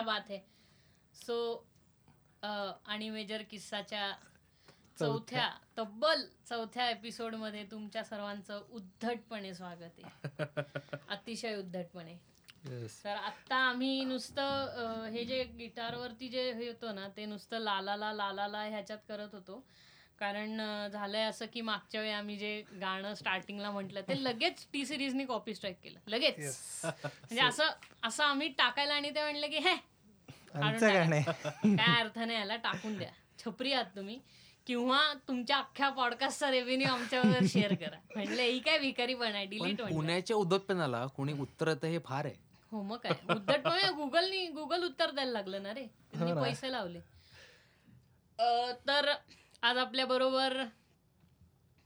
क्या बात है. सो आणि मेजर किस्साच्या चौथ्या तब्बल चौथ्या एपिसोडमध्ये तुमच्या सर्वांचं उद्धटपणे स्वागत आहे. अतिशय उद्धटपणे. तर आत्ता आम्ही नुसतं हे जे गिटारवरती जे हे होतं ना ते नुसतं लालाला लालाला ह्याच्यात करत होतो. कारण झालंय असं की मागच्या वेळी आम्ही जे गाणं स्टार्टिंगला म्हटलं ते लगेच टी सिरीजनी कॉपी स्ट्राईक केलं. लगेच. म्हणजे असं असं आम्ही टाकायला आणि ते म्हणलं की हे आमचं. काय अर्थ नाही याला टाकून द्या. छपरी आहात तुम्ही. किंवा तुमच्या अख्ख्या पॉडकास्टचा रेव्हेन्यू आमच्यावर शेअर करा. म्हणलं ही काय भिकारी पण आहे डिलीट पुण्याच्या उद्धटपणाला कोणी उत्तर येतं हे फार आहे. हो मग काय. उद्धट पण गुगलनी गुगल उत्तर द्यायला लागलं ना रे. त्यांनी हो. पैसे लावले. अं, तर आज आपल्या बरोबर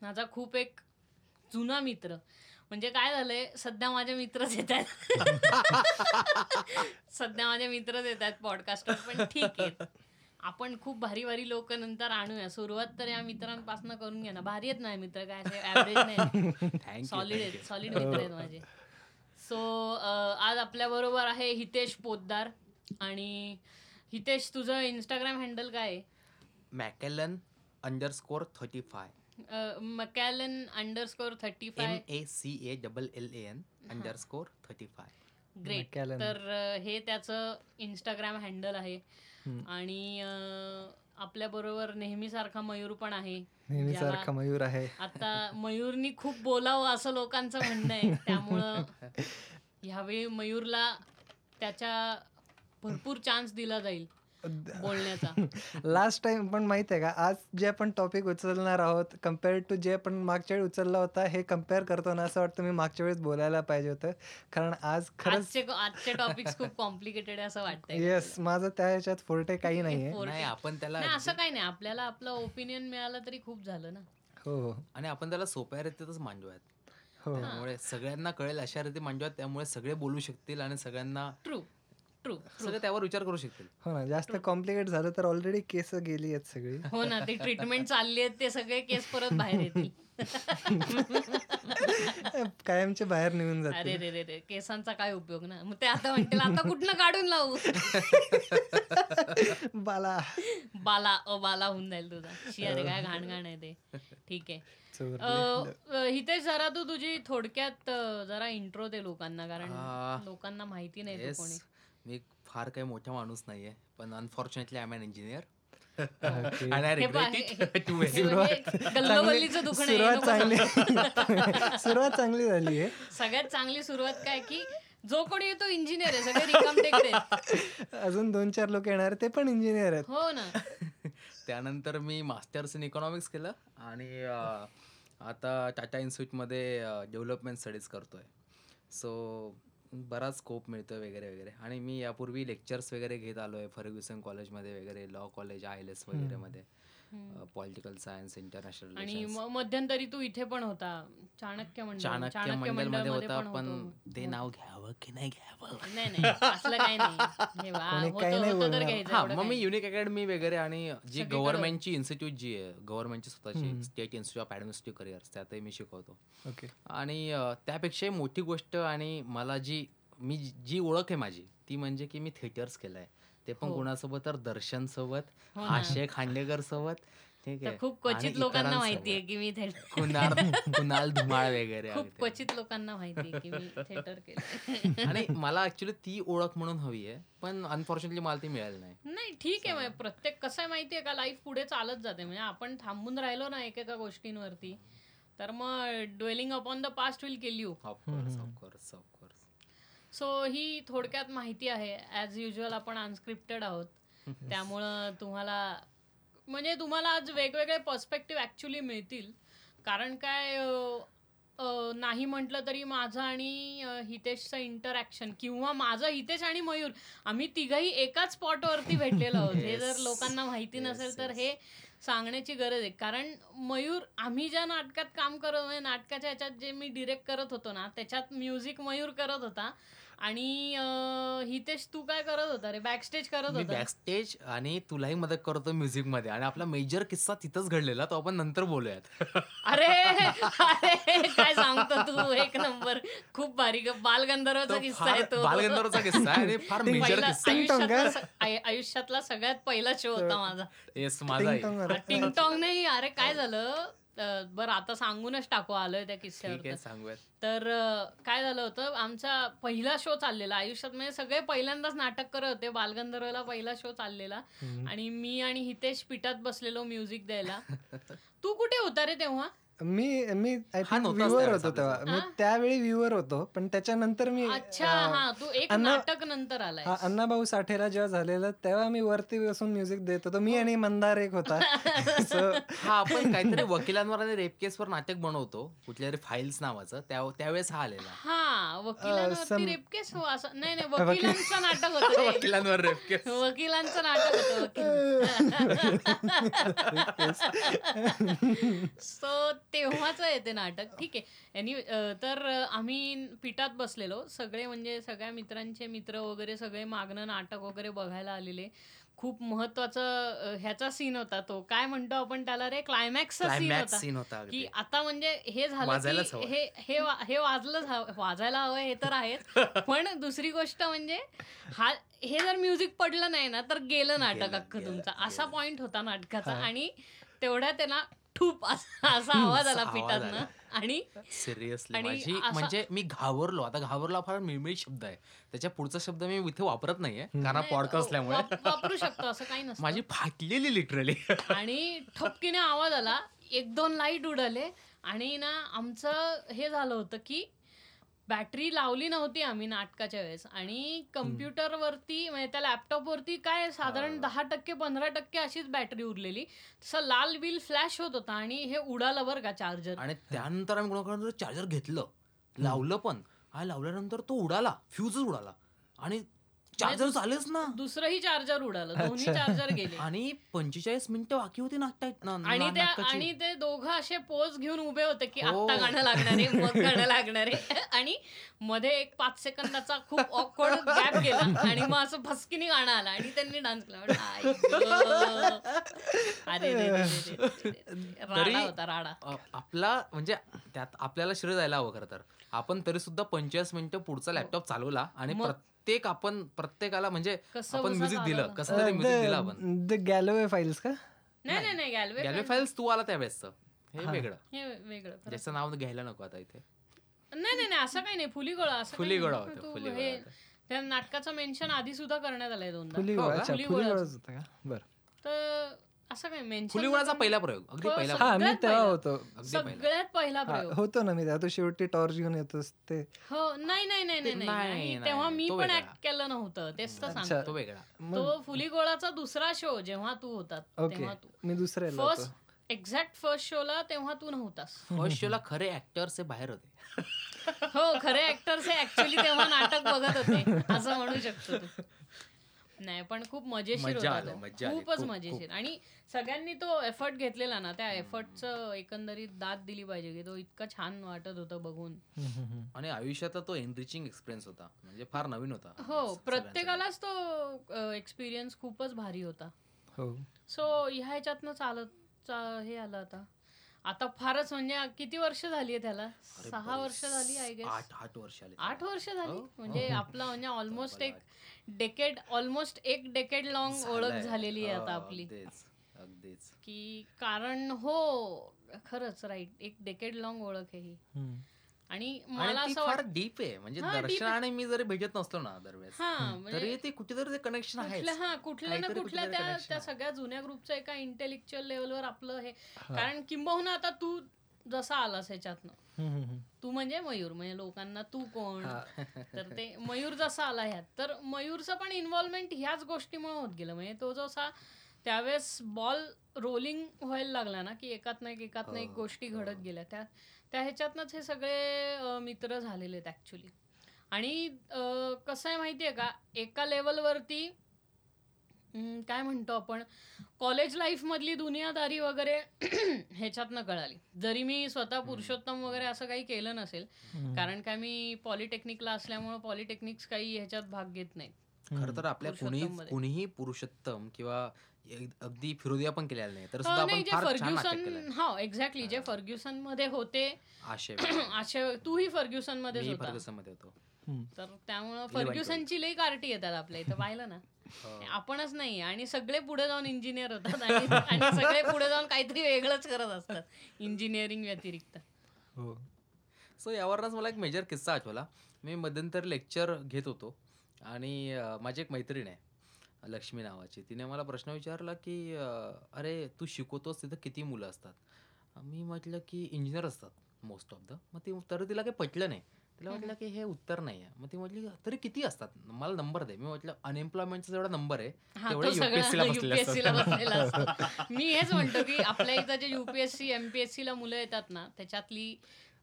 माझा खूप एक जुना मित्र म्हणजे काय झालंय सध्या माझे मित्रच येत आहेत सध्या माझे मित्रच येत आहेत पॉडकास्टवर पण ठीक आहे. आपण खूप भारी भारी लोक नंतर आणूया. सुरुवात तर या मित्रांपासून करून घ्या ना. भारी आहेत ना मित्र काय ऍव्हरेज नाही. सॉलिड आहेत सॉलिड मित्र आहेत माझे. सो आज आपल्या बरोबर आहे हितेश पोद्दार आणि हितेश तुझं इंस्टाग्राम हँडल काय आहे? McAllen underscore thirty five. McAllen underscore thirty M five A C A double L A N underscore thirty five great McAllen. तर अं, हे त्याचं इंस्टाग्राम हँडल आहे. आणि आपल्या बरोबर नेहमीसारखा मयूर पण आहे. नेहमीसारखा ज्याला मयूर आहे. आता मयूरनी खूप बोलावं असं लोकांचं म्हणणं आहे. त्यामुळं ह्यावेळी मयूरला त्याच्या भरपूर चान्स दिला जाईल. बोलण्याचा. लास्ट टाइम पण माहीत आहे का आज जे आपण टॉपिक उचलणार आहोत कंपेअर टू जे आपण मागच्या वेळी उचलला होता हे कंपेअर करतो ना असं वाटतं मी मागच्या वेळेस बोलायला पाहिजे होतं. कारण आज खरंच आजचे टॉपिक्स खूप कॉम्प्लिकेटेड आहे असं वाटतंय येस माझं त्या ह्याच्यात फोर्टे काही नाहीये. आपण त्याला नाही असं काही नाही आपल्याला आपलं ओपिनियन मिळालं तरी खूप झालं ना. हो हो. आणि आपण त्याला सोप्या रीतीतच मांडूयात. हो. त्यामुळे सगळ्यांना कळेल अशा रीती मांडूयात त्यामुळे सगळे बोलू शकतील आणि सगळ्यांना ट्रू ट्रू सगळे त्यावर विचार करू शकतील. हो ना जास्त कॉम्प्लिकेट झालं तर ऑलरेडी केस गेली आहेत सगळी. हो ना ते ट्रीटमेंट चालली आहेत ते सगळे केस परत बाहेर येतील. कायमचे बाहेर निघून अरे जाते रे रे रे केसांचा काय उपयोग ना? मग ते आता म्हणतील आता कुठनं काढून लावू? बाला. बाला अ बाला होऊन जाईल तुझा. शी अरे काय घाण घाण आहे ते. ठीक आहे. हितेश जरा तू तुझी थोडक्यात जरा इंट्रो दे लोकांना कारण लोकांना माहिती नाही कोणी. मी फार काही मोठा माणूस नाहीये पण unfortunately I am an engineer Okay. आणि आय पहा, रिग्रेट इट टू गल्लोगल्लीचं दुखणं आहे, सुरुवात नको चांगली. सुरुवात चांगली झाली आहे. सगळ्यात चांगली सुरुवात काय की जो कोणी येतो इंजिनियर आहे सगळे रिकाम टेकडे आहेत. अजून दोन चार लोक येणार ते पण इंजिनियर आहेत. हो ना. त्यानंतर मी मास्टर्स इन इकॉनॉमिक्स केलं आणि अं, आता टाटा इन्स्टिट्यूटमध्ये डेव्हलपमेंट स्टडीज करतोय. सो बराच स्कोप मिळतोय वगैरे वगैरे. आणि मी यापूर्वी लेक्चर्स वगैरे घेत आलो आहे फर्ग्युसन कॉलेजमध्ये वगैरे law college I L S वगैरेमध्ये पॉलिटिकल सायन्स इंटरनॅशनल आणि मध्यंतरी तू इथे पण होता चाणक्य मंडळ चाणक्य मंडलमध्ये होता पण होतो. ते नाव घ्यावं की नाही घ्यावं? नाही हे हा मग मी. युनिक अकॅडमी वगैरे आणि जी गव्हर्नमेंटची इन्स्टिट्यूट जी आहे गव्हर्नमेंटची स्वतःची state institute of administrative careers त्यातही मी शिकवतो. ओके. आणि त्यापेक्षाही मोठी गोष्ट आणि मला जी मी जी- जी ओळख आहे माझी ती म्हणजे की मी थिएटर्स केलं आहे ते पण हो. कुणासोबत तर दर्शन सोबत हो. आशय खांडेकर सोबत ठीक आहे खूप क्वचित लोकांना. माहितीये की मी थिएटर कुणाल कुणाल धुमाळ वगैरे खूप. क्वचित लोकांना माहितीये की मी थिएटर केलं आणि मला ऍक्च्युली ती ओळख म्हणून हवी आहे पण अनफॉर्च्युनेटली मला ती मिळाली नाही नाही ठीक आहे प्रत्येक कसं आहे माहितीये का लाईफ पुढे चालत जाते म्हणजे आपण थांबून राहिलो ना एकेका गोष्टींवरती तर मग dwelling upon the past will kill you of course of course of course so ही थोडक्यात माहिती आहे. ॲज युजल आपण अनस्क्रिप्टेड आहोत. त्यामुळं तुम्हाला म्हणजे तुम्हाला आज वेगवेगळे पर्स्पेक्टिव्ह ॲक्च्युली मिळतील. कारण काय नाही म्हटलं तरी माझं आणि हितेशचं इंटरॅक्शन किंवा माझं हितेश आणि मयूर आम्ही तिघही एकाच स्पॉटवरती भेटलेलो आहोत. हे जर. लोकांना माहिती नसेल तर. हे सांगण्याची गरज आहे. कारण मयूर आम्ही ज्या नाटकात काम करत म्हणजे नाटकाच्या ह्याच्यात जे मी डिरेक्ट करत होतो ना त्याच्यात म्युझिक मयूर करत होता. आणि हितेश तू काय करत होता रे? बॅकस्टेज करत मी होता. बॅकस्टेज आणि तुलाही मदत करतो म्युझिकमध्ये आणि आपला मेजर किस्सा तिथंच घडलेला तो आपण नंतर बोलूयात. अरे अरे काय सांगतो तू? एक नंबर. खूप भारी ग- बालगंधर्वचा किस्सा आहे तो. बालगंधर्वचा किस्सा आहे आणि फार मेजर आयुष्यातला सगळ्यात पहिला शो होता माझा. येस माझाही. टिंग-टॉंग वाला. टिंग टॉंग नाही अरे काय झालं? बरं आता सांगूनच टाकू आलोय त्या किस्स्यावर तर. काय झालं होतं आमचा पहिला शो चाललेला आयुष्यात म्हणजे सगळे पहिल्यांदाच नाटक करत होते बालगंधर्वला पहिला शो चाललेला. आणि मी आणि हितेश पिठात बसलेलो म्युझिक द्यायला. तू कुठे होता रे तेव्हा? मी मी आय थिंक नव्हताच व्ह्युअर होतो तेव्हा. मी? त्यावेळी व्ह्युअर होतो पण त्याच्यानंतर मी अच्छा अं, हा तू एक अण्णा- नाटक नंतर आलाय. हा, अण्णाभाऊ साठेला जेव्हा झालेलं तेव्हा मी वरती बसून म्युझिक देत होतो. मी आणि मंदार एक होता. So, हा आपण काहीतरी वकिलांवर आणि रेप केसवर नाटक बनवतो. कुठल्या तरी फाईल्स नावाचं. त्या त्यावेळेस हा आलेला. हा वकिलांवरती रेप केस हो असं नाही नाही वकिलांचं नाटक होतं ते. वकिलांवर रेप केस वकिलांचं नाटक होतं वकील. सो तेव्हाच आहे ते नाटक. ठीक आहे. एनी तर आम्ही पिठात बसलेलो. सगळे म्हणजे सगळ्या मित्रांचे मित्र वगैरे सगळे मागणं नाटक वगैरे बघायला आलेले. खूप महत्त्वाचा ह्याचा सीन होता तो. काय म्हणतो आपण त्याला रे? क्लायमॅक्सचा सीन होता. सीन होता की. आता म्हणजे हे झालं. हे हे वा- हे वाजलंच हवं वाजायला हवं हे तर आहेच. पण दुसरी गोष्ट म्हणजे हा हे जर म्युझिक पडलं नाही ना तर गेलं नाटक अख्खं तुमचं. असा. पॉइंट होता नाटकाचा. आणि तेवढ्या त्याला ठूप असा असा आवाज आला आला. आणि सिरियसली माझी म्हणजे मी घाबरलो. आता घाबरलो फार मिळमिळी शब्द आहे. त्याच्या पुढचा शब्द मी इथे वापरत नाहीये कारण पॉडकास्ट असल्यामुळे. वाप- वापरू शकतो असं काही नसतं. माझी फाटलेली लिटरली आणि ठपकीने आवाज आला. एक दोन लाइट उडाले आणि ना आमचं हे झालं होतं की बॅटरी लावली नव्हती आम्ही नाटकाच्या वेळेस. आणि कम्प्युटरवरती म्हणजे त्या लॅपटॉपवरती काय साधारण. दहा टक्के पंधरा टक्के अशीच बॅटरी उरलेली. तसं लाल बिल फ्लॅश होत होता आणि हे उडालं बरं का चार्जर. आणि त्यानंतर आम्ही कोणाकडे चार्जर घेतलं. लावलं पण. हा लावल्यानंतर तो उडाला. फ्यूजच उडाला. आणि चार्जर दुस- चालेच ना दुसरंही चार्जर उडालं दोन्ही. चार्जर गेले आणि पंचेचाळीस मिनिटं बाकी होती नाटक ना- आणि नाटकाची. आणि ते दोघं असे पोज घेऊन उभे होते की हो. आत्ता गाणं लागणार आहे मग गाणं लागणार आहे आणि मध्ये एक पाच सेकंदाचा खूप ऑकवर्ड गॅप गेला आणि मग असं फसकीने गाणं आलं आणि त्यांनी डान्स केला. अरे. राडा होता राडा आपला म्हणजे त्यात आपल्याला श्रेय जायला हवं खरं तर आपण तरी सुद्धा पंचेचाळीस मिनिटं पुढचा लॅपटॉप चालवला आणि मग- प्रत्येक आपण प्रत्येकाला म्हणजे कसं आपण म्युझिक दिलं. कसं तरी म्युझिक दिलं आपण द गॅलोवे फाईल्स का नाही नाही नाही गॅलवे गॅलवे फाईल्स तू आला त्यावेळेसचं हे हा. वेगळं हे वेगळं. ज्याचं नाव घ्यायला नको आता इथे नाही नाही नाही असं काही नाही फुली गोळा असं फुली काही गोळा नाही. होतं तू फुली हे- गोळा होतं. त्या नाटकाचं मेन्शन आधी सुद्धा करण्यात आलंय दोनदा हो गोळा का? अच्छा फुली होता का बरं तर असं काही मेन्शन फुली गोळाचा पहिला प्रयोग. अगदी हो, पहिला हा प्रयोग. मी सगळ्यात तेव्हा पहिला. होतो. अगदी पहिला सगळ्यात पहिला. हा, प्रयोग. होतो ना मी आता शेवटी टॉर्च घेऊन येतोस ते हो नाही नाही नाही नाही नाही, नाही, नाही नाही, तेव्हा मी तो पण वेगळा. ऍक्ट केलं नव्हतं. तेच तर अच्छा. सांगतो. तो वेगळा. मग तो फुली गोळाचा दुसरा शो जेव्हा तू होता ओके तेव्हा तू. मी दुसऱ्याला फर्स्ट एक्झॅक्ट फर्स्ट शोला तेव्हा तू नव्हतास. फर्स्ट शोला खरे ऍक्टर्स हे बाहेर होते. हो खरे ऍक्टर्स हे ऍक्च्युली तेव्हा नाटक बघत होते असं म्हणू शकतो तू. नाही पण खूप मजेशीर होता आली, तो. मज्जा आली. खूपच खूप, मजेशीर आणि सगळ्यांनी तो एफर्ट घेतलेला ना त्या एफर्टचं एकंदरीत दाद दिली पाहिजे की तो इतका छान वाटत होता बघून. आणि आयुष्याचा तो एनरिचिंग एक्सपिरियन्स होता म्हणजे फार नवीन होता हो सगळ्यांसाठी. प्रत्येकालाच तो एक्सपिरियन्स खूपच भारी होता हो सो ह्या ह्याच्यातनं चालत चा- हे आलं आता आता फारच म्हणजे किती वर्ष झाली आहे त्याला अरे सहा बरेच. वर्ष झाली आय गेस आठ आठ वर्ष आले आठ वर्ष झाली हो. म्हणजे हो. आपला म्हणजे ऑलमोस्ट एक डेकेड ऑलमोस्ट एक डेकेड लॉंग ओळख. झालेली आहे हो, आता आपली अगदीच अगदीच की कारण हो खरंच राईट एक डेकेड लॉंग ओळख आहे ही. आणि मला असं फार डीप आहे म्हणजे दर्शन. आणि मी जरी भेटत नसलो ना दरवेळेस हा तरी म्हणजे ते कुठेतरी ते कनेक्शन आहे कुठल्या हा कुठल्या ना कुठल्या त्या त्या. सगळ्या जुन्या ग्रुपचं एका इंटेलेक्च्युअल लेवलवर आपलं हा. कारण किंबहुना आता तू जसा आलास ह्याच्यातनं. तू म्हणजे मयूर म्हणजे लोकांना तू कोण. तर ते मयूर जसा आला ह्यात. तर मयूरचं पण इन्व्हॉल्वमेंट ह्याच गोष्टीमुळे होत गेलं. म्हणजे तो जसा त्यावेळेस बॉल रोलिंग व्हायला लागला ना की एकात ना एक एकात ना एक हो, गोष्टी हो. घडत गेल्या. त्या त्या ह्याच्यातनंच हे सगळे मित्र झालेले आहेत ॲक्च्युली आणि अं, कसं आहे माहिती आहे का? एका लेवलवरती काय म्हणतो आपण? कॉलेज लाईफ मधली दुनियादारी वगैरे ह्याच्यातनं कळाली. जरी मी स्वतः पुरुषोत्तम वगैरे असं काही केलं नसेल कारण का मी पॉलिटेक्निकला असल्यामुळे पॉलिटेक्निक्स काही ह्याच्यात भाग घेत नाहीत खरं तर आपल्या कुणी. कुणीही पुरुषोत्तम किंवा अगदी फिरोदिया पण केलेला नाही. तर अं, सुद्धा नाही आपण जे फार छान नाटक फर्ग्युसन हा एक्झॅक्टली जे फर्ग्युसनमध्ये होते आशय असे तूही फर्ग्युसन मध्येच मी होता. फर्ग्युसनमध्ये होतो तर त्यामुळं. फर्ग्युसनची लई कार्टी येतात आपल्या इथं. पाहिलं ना. आपणच नाही आणि सगळे पुढे जाऊन इंजिनियर होतात आणि आणि सगळे पुढे जाऊन काहीतरी वेगळंच करत असतात इंजिनिअरिंग व्यतिरिक्त. हो. सो यावरच मला एक मेजर किस्सा आठवला. मी मध्यंतरी लेक्चर घेत होतो आणि माझी एक मैत्रीण आहे लक्ष्मी नावाची. तिने मला प्रश्न विचारला की अरे तू शिकवतोस तिथं किती मुलं असतात? मी म्हटलं की इंजिनियर असतात मोस्ट ऑफ द मग ती तर तिला काही पटलं नाही. तिला म्हटलं की हे उत्तर नाही आहे मग ती म्हटली तरी किती असतात? मला नंबर दे. मी म्हटलं अनएम्प्लॉयमेंटचा जेवढा नंबर आहे हा तेवढे सगळा ला बसलेले मी हेच म्हणतो की आपल्या इथं जे युपीएससी एमपीएससी ला मुलं येतात ना त्याच्यातली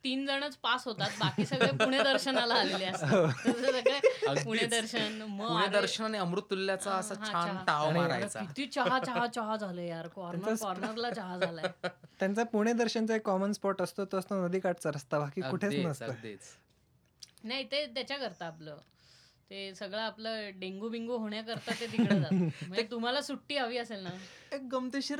तीन जणच पास होतात. बाकी सगळे पुणे दर्शनाला आलेले असतात. सगळे अगदीच. पुणे दर्शन मग पुणे दर्शन आणि अमृत तुल्याचा असा हा, छान चहा. टाव मारायचा. किती चहा चहा चहा झालं यार. कॉर्नर त्यांचा कॉर्नरला चहा झालाय. त्यांचा पुणे दर्शनचा एक कॉमन स्पॉट असतो तो असतो नदीकाठचा रस्ता बाकी कुठेच नसतं नाही ते त्याच्या करता आपलं. ते सगळं आपलं डेंगू बिंगू होण्याकरता ते तिकडे जातं. म्हणजे तुम्हाला सुट्टी हवी असेल ना. एक गमतीशीर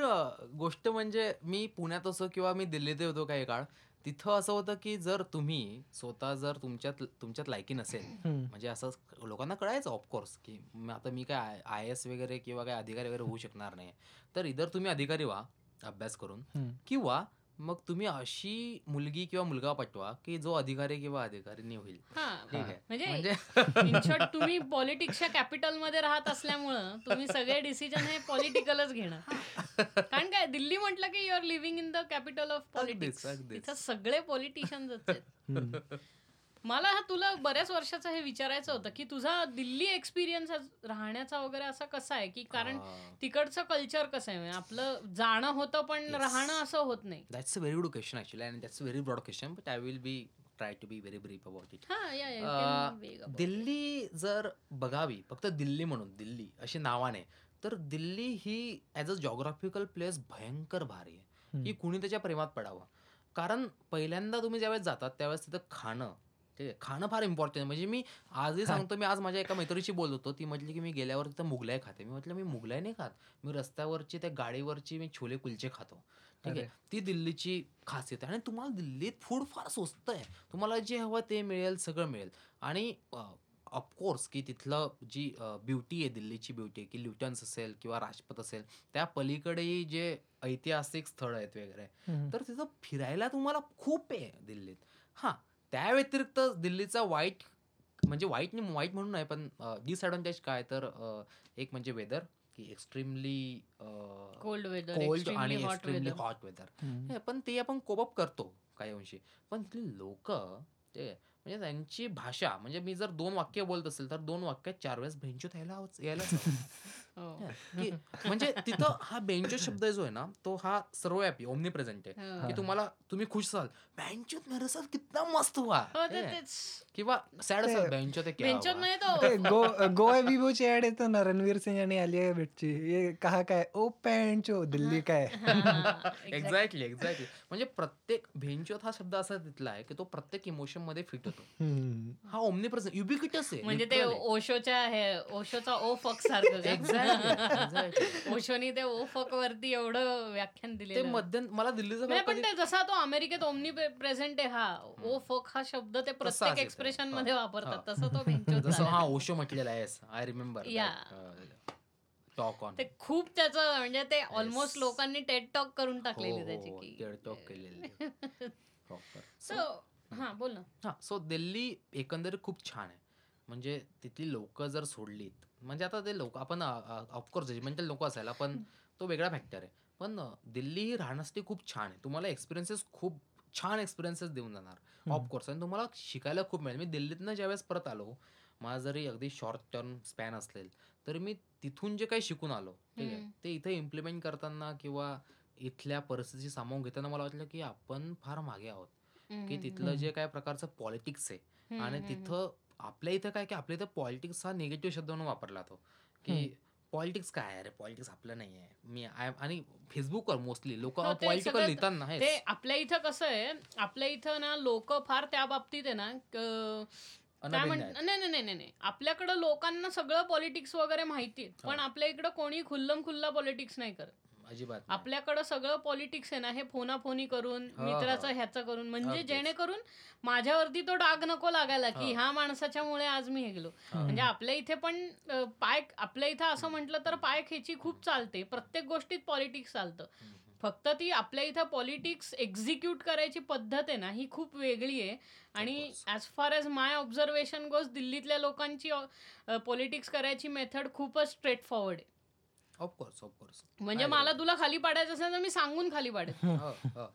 गोष्ट म्हणजे मी पुण्यात असो किंवा मी दिल्लीत होतो काही काळ तिथं असं होतं की जर तुम्ही स्वतः जर तुमच्यात तुमच्यात लायकी नसेल. म्हणजे असं लोकांना कळायचं ऑफकोर्स की आता मी काय आय एस वगैरे किंवा काय अधिकारी वगैरे होऊ शकणार नाही. तर इधर तुम्ही अधिकारी व्हा अभ्यास करून. किंवा मग तुम्ही अशी मुलगी किंवा मुलगा पटवा की जो अधिकारी किंवा अधिकारीनी होईल. हा. ठीक आहे. म्हणजे म्हणजे तुम्ही पॉलिटिक्सच्या कॅपिटलमध्ये राहत असल्यामुळं तुम्ही सगळे डिसिजन हे पॉलिटिकलच घेणं कारण काय दिल्ली म्हटलं की you are living in the capital of politics अगदीच. सगळे पॉलिटिशियन्स आहेत. मला हा तुला बऱ्याच वर्षाचं हे विचारायचं होतं की तुझा दिल्ली एक्सपिरियन्स राहण्याचा वगैरे असा कसा आहे की कारण. तिकडचं कल्चर कसं आहे आपलं जाणं होतं पण. राहणं असं होत नाही that's a very good question actually and that's a very broad question but I will be try to be very brief about it हा. दिल्ली जर बघावी फक्त दिल्ली म्हणून दिल्ली अशी नावाने तर दिल्ली ही ॲज अ जॉग्राफिकल प्लेस भयंकर भारी आहे. की कुणी त्याच्या प्रेमात पडावं कारण पहिल्यांदा तुम्ही ज्यावेळेस जातात त्यावेळेस तिथं खाणं आहे खाणं फार इम्पॉर्टंट म्हणजे मी आजही सांगतो मी आज माझ्या एका मैत्रीशी बोलत होतो. ती म्हटली की मी गेल्यावर तिथं मुगलाई खाते. मी म्हटलं मी मुगलाई नाही खात. मी रस्त्यावरची त्या गाडीवरची मी छोले कुलचे खातो. ठीक आहे. ती दिल्लीची खासियत आहे. आणि तुम्हाला दिल्लीत फूड फार स्वस्त आहे. तुम्हाला जे हवं ते मिळेल सगळं मिळेल. आणि ऑफकोर्स की तिथलं जी ब्युटी आहे दिल्लीची ब्युटी की ल्युटन्स असेल किंवा राजपथ असेल त्या पलीकडेही जे ऐतिहासिक स्थळ आहेत वगैरे. तर तिथं फिरायला तुम्हाला खूप आहे दिल्लीत. हां. त्या व्यतिरिक्त दिल्लीचा वाईट म्हणजे वाईट नाही वाईट म्हणून नाही पण डिसएडव्हान्टेज काय? तर एक म्हणजे वेदर की एक्स्ट्रीमली कोल्ड वेदर कोल्ड आणि hot extremely weather hot weather पण ते आपण कोपअप करतो काही अंशी. पण तिथली लोक ते म्हणजे त्यांची भाषा म्हणजे मी जर दोन वाक्य बोलत असेल तर दोन वाक्यात चार वेळेस बेंचोत यायला. हो. की म्हणजे तिथं हा बेंचो शब्द जो आहे ना तो हा सर्वव्यापी ओमनी प्रेझेंट आहे. हो. की तुम्हाला तुम्ही खुश असाल बेंचोत मेरे साथ कितना मस्त हुआ. हो हे. किंवा सॅड असाल बेंचोत हुआ? नाही तो. गो विवोची ऍड येतो ना रणवीर सिंग आणि आलिया भट्टची. ये कहा काय? ओ पॅन्चो दिल्ली काय? एक्झॅक्टली एक्झॅक्टली म्हणजे प्रत्येक भेंचोत हा शब्द असा तिथला आहे की तो प्रत्येक इमोशनमध्ये फिट होतो हम्म. हा ओमनी प्रेझेंट युबिक्युटस आहे. म्हणजे ते ओशोच्या हे ओशोचा ओ फक सारखं ओशोनी ते ओ फक वरती एवढं व्याख्यान ते दिलेलं मध्य मला दिल्लीचं गाव पण ते जसा तो अमेरिकेत ओमनी प्रेझेंट आहे हा ओ फक हा शब्द ते प्रत्येक. एक्सप्रेशन हा. मध्ये वापरतात. हा. तसं तो जसं हा. ओशो म्हटलेला आहे आय रिमेंबर टॉक ऑन ते खूप त्याचं म्हणजे ते ऑलमोस्ट लोकांनी टेट टॉक करून हो, टाकलेली त्याची की. टॉक केलेली. सो हा बोल ना. हा सो दिल्ली एकंदरीत खूप छान आहे. म्हणजे तिथली लोक जर सोडलीत म्हणजे आता ते लोक आपण ऑफकोर्स जजमेंटल लोक असायला पण तो वेगळा फॅक्टर आहे. पण दिल्ली ही राहण्यासाठी खूप छान आहे. तुम्हाला एक्सपिरियन्सेस खूप छान एक्सपिरियन्सेस देऊन जाणार. ऑफकोर्स आणि तुम्हाला शिकायला खूप मिळेल. मी दिल्लीतनं ज्यावेळेस परत आलो माझा जरी अगदी शॉर्ट टर्म स्पॅन असेल तरी मी तिथून जे काही शिकून आलो ठीक आहे. ते इथे इम्प्लिमेंट करताना किंवा इथल्या परिस्थिती सामावून घेताना मला वाटलं की आपण फार मागे आहोत. की तिथलं जे काय प्रकारचं पॉलिटिक्स आहे आणि तिथं आपल्या इथं काय की आपल्या इथं पॉलिटिक्स हा निगेटिव्ह शब्द म्हणून वापरला जातो की. पॉलिटिक्स काय आहे? रे पॉलिटिक्स आपलं नाही आहे. मी आय आणि फेसबुकवर मोस्टली लोक हो, ते पॉलिटिकल सगळं- लिहितात ना ते आपल्या इथं कसं आहे आपल्या इथं ना लोक फार त्या बाबतीत आहे ना. नाही नाही नाही नाही नाही. आपल्याकडं लोकांना सगळं पॉलिटिक्स वगैरे माहिती आहे पण हा. आपल्या इकडं कोणी खुल्लम खुल्ला पॉलिटिक्स नाही करत. अजिबात. आपल्याकडं सगळं पॉलिटिक्स आहे ना हे फोनाफोनी करून हा, मित्राचं हा. ह्याचं करून म्हणजे. जेणेकरून माझ्यावरती तो डाग नको लागायला की हा. ह्या माणसाच्या मुळे आज मी हे गेलो. म्हणजे आपल्या इथे पण पाय आपल्या इथं असं म्हटलं तर पाय खेची खूप चालते प्रत्येक गोष्टीत पॉलिटिक्स चालतं. फक्त ती आपल्या इथं पॉलिटिक्स एक्झिक्यूट करायची पद्धत आहे ना ही खूप वेगळी आहे आणि. ॲज फार एज माय ऑब्झर्वेशन गोज दिल्लीतल्या लोकांची पॉलिटिक्स करायची मेथड खूपच स्ट्रेट फॉरवर्ड आहे ऑफकोर्स ऑफकोर्स म्हणजे मला. तुला खाली पाडायचं असेल तर मी सांगून खाली पाडेल हो. हो.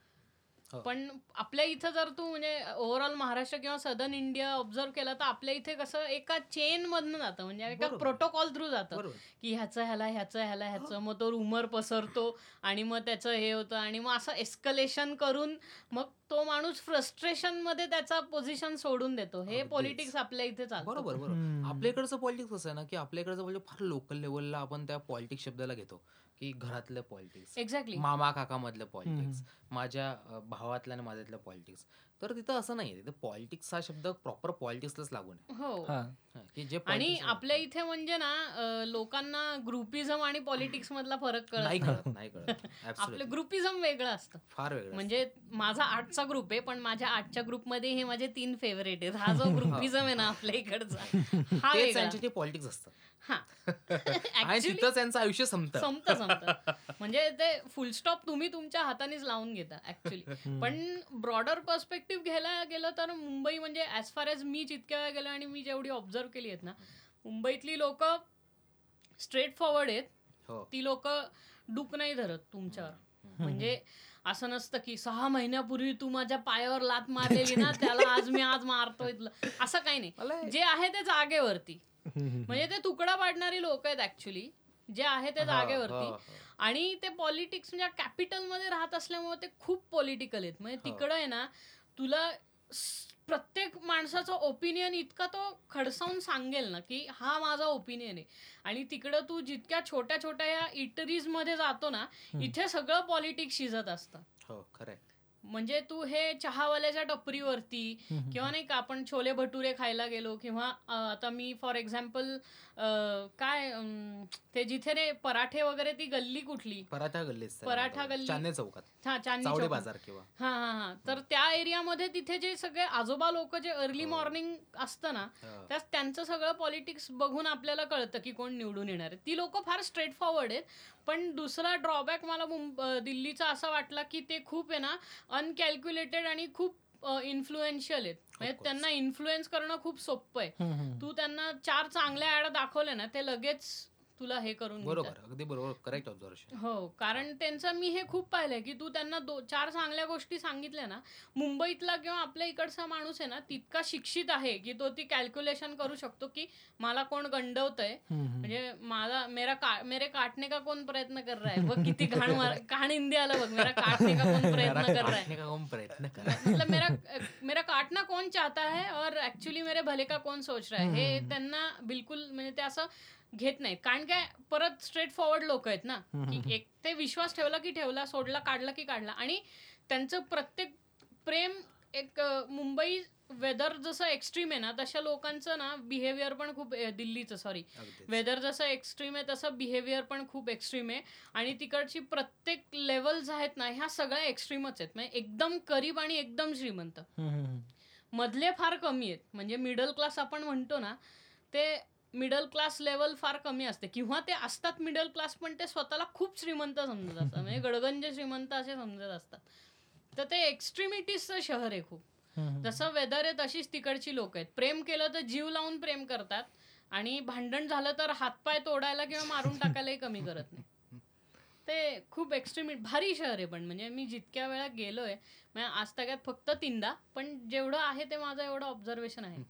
पण आपल्या इथं जर तू म्हणजे ओव्हरऑल महाराष्ट्र किंवा सदर्न इंडिया ऑब्झर्व केलं तर आपल्या इथे कसं एका चेन मधनं जातं. म्हणजे एका. प्रोटोकॉल थ्रू जातं. की ह्याचं ह्याला ह्याचं ह्याला ह्याचं. मग तो रुमर पसरतो आणि मग त्याचं हे होतं आणि मग असं एस्कलेशन करून मग तो माणूस फ्रस्ट्रेशनमध्ये त्याचा पोझिशन सोडून देतो. हे. पॉलिटिक्स आपल्या इथे चालतं. बरोबर बरोबर. हम्म. आपल्या इकडचं पॉलिटिक्स कसं आहे ना की आपल्या इकडचं म्हणजे फार लोकल लेवलला आपण त्या पॉलिटिक्स शब्दाला घेतो. की घरातलं पॉलिटिक्स एक्झॅक्टली मामा काका मधलं पॉलिटिक्स माझ्या अ, भावातल्या आणि माझ्यातलं पॉलिटिक्स तर तिथं असं नाही तिथं पॉलिटिक्स हा शब्द प्रॉपर पॉलिटिक्सलाच लागून आहे. हो. की जे आणि आपल्या इथे म्हणजे ना लोकांना ग्रुपिझम आणि पॉलिटिक्स मधला फरक नाही कळत कळत नाही कळत. आपलं Absolutely. ग्रुपिझम वेगळं असतं. फार वेगळं म्हणजे माझा आठचा ग्रुप आहे पण माझ्या आठच्या ग्रुपमध्ये हे माझे तीन फेवरेट आहेत. हा जो ग्रुपिझम आहे ना आपल्या इकडचा. हा त्यांचे ते पॉलिटिक्स असतं हा. आणि त्यांचं आयुष्य संपतं. संपत संपत. म्हणजे ते फुल स्टॉप तुम्ही तुमच्या हातानेच लावून घेता ऍक्च्युली पण ब्रॉडर पर्स्पेक्टिव्ह घ्यायला गेलं तर मुंबई म्हणजे ऍज फार एज मी जितक्या वेळा गेलो आणि मी जेवढी ऑब्झर्व केली आहेत ना मुंबईतली लोक स्ट्रेट फॉरवर्ड आहेत. हो. ती लोक डूक नाही धरत तुमच्यावर. म्हणजे असं नसतं की सहा महिन्यापूर्वी तू माझ्या पायावर लात मारलेली ना त्याला आज मी आज मारतोय. तुला असं काही नाही. जे आहे ते जागेवरती म्हणजे ते तुकडा पाडणारी लोक आहेत ऍक्च्युली जे आहे ते हो, जागेवरती. आणि ते पॉलिटिक्स म्हणजे कॅपिटलमध्ये राहत असल्यामुळे ते खूप पॉलिटिकल आहेत. म्हणजे. तिकडं आहे ना तुला प्रत्येक माणसाचं ओपिनियन इतका तो खडसावून सांगेल ना की हा माझा ओपिनियन आहे. आणि तिकडं तू जितक्या छोट्या छोट्या या इटरीजमध्ये जातो ना इथे सगळं पॉलिटिक्स शिजत असतं. हो खरंय. म्हणजे तू हे चहावाल्याच्या टपरीवरती किंवा नाही का आपण छोले भटुरे खायला गेलो किंवा आता मी फॉर एक्झाम्पल काय ते जिथे रे पराठे वगैरे ती गल्ली कुठली पराठा गल्लीत सर. पराठा गल्ली. चांदणे चौकात हा चांदणी. बाजार किंवा हा हा हा तर त्या एरियामध्ये तिथे जे सगळे आजोबा लोक जे अर्ली हो. मॉर्निंग असतं ना हो. त्यास त्यांचं सगळं पॉलिटिक्स बघून आपल्याला कळतं की कोण निवडून येणार आहे ती लोक फार स्ट्रेट फॉरवर्ड आहेत पण दुसरा ड्रॉबॅक मला मुंब- दिल्लीचा असा वाटला की ते खूप आहे ना अनकॅल्क्युलेटेड आणि खूप इन्फ्लुएन्शियल आहेत. म्हणजे. त्यांना इन्फ्लुएन्स करणं खूप सोपं आहे. तू त्यांना चार चांगल्या ऍड दाखवले ना ते लगेच तुला हे करून. बरोबर अगदी बरोबर करेक्ट ऑब्झर्वेशन हो कारण त्यांचं मी हे खूप पाहिलंय की तू त्यांना दो चार चांगल्या गोष्टी सांगितल्या ना मुंबईतला किंवा आपल्या इकडचा माणूस आहे ना तितका शिक्षित आहे की तो ती कॅल्क्युलेशन करू शकतो की मला कोण गंडवतंय. म्हणजे मला मेरा का मेरे काटणे का कोण प्रयत्न कर रहा है? बघ किती घाण घाण हिंदी आलं बघ मेरा काटणे का कोण प्रयत्न कर रहा है? काटने का कौन प्रयत्न मतलब मेरा मेरा काटना कौन चाहता है और ऍक्च्युली मेरे भले का कोण सोच रहा है? हे त्यांना बिलकुल म्हणजे ते असं घेत नाहीत. कारण काय परत स्ट्रेट फॉरवर्ड लोक आहेत ना. की एक ते विश्वास ठेवला की ठेवला सोडला काढला की काढला. आणि त्यांचं प्रत्येक प्रेम एक मुंबई वेदर जसं एक्स्ट्रीम आहे ना तशा लोकांचं ना बिहेवियर पण खूप दिल्लीचं सॉरी. वेदर जसं एक्स्ट्रीम आहे तसं बिहेवियर पण खूप एक्स्ट्रीम आहे. आणि तिकडची प्रत्येक लेवल्स आहेत ना ह्या सगळ्या एक्स्ट्रीमच आहेत. म्हणजे एकदम गरीब आणि एकदम श्रीमंत. मधले फार कमी आहेत. म्हणजे मिडल क्लास आपण म्हणतो ना ते मिडल क्लास लेवल फार कमी असते. किंवा ते असतात मिडल क्लास पण ते स्वतःला खूप श्रीमंत समजत असतात. म्हणजे गडगंज श्रीमंत असे समजत असतात. तर ते एक्स्ट्रीमिटीजचं शहर आहे खूप. जसं वेदर आहे तशीच तिकडची लोक आहेत. प्रेम केलं तर जीव लावून प्रेम करतात. आणि भांडण झालं तर हातपाय तोडायला किंवा मारून टाकायलाही कमी करत नाही. ते खूप एक्स्ट्रीम भारी शहर आहे पण. म्हणजे मी जितक्या वेळा गेलोय म्हणजे आज तगात फक्त तीनदा पण जेवढं आहे ते माझं एवढं ऑब्झर्वेशन आहे.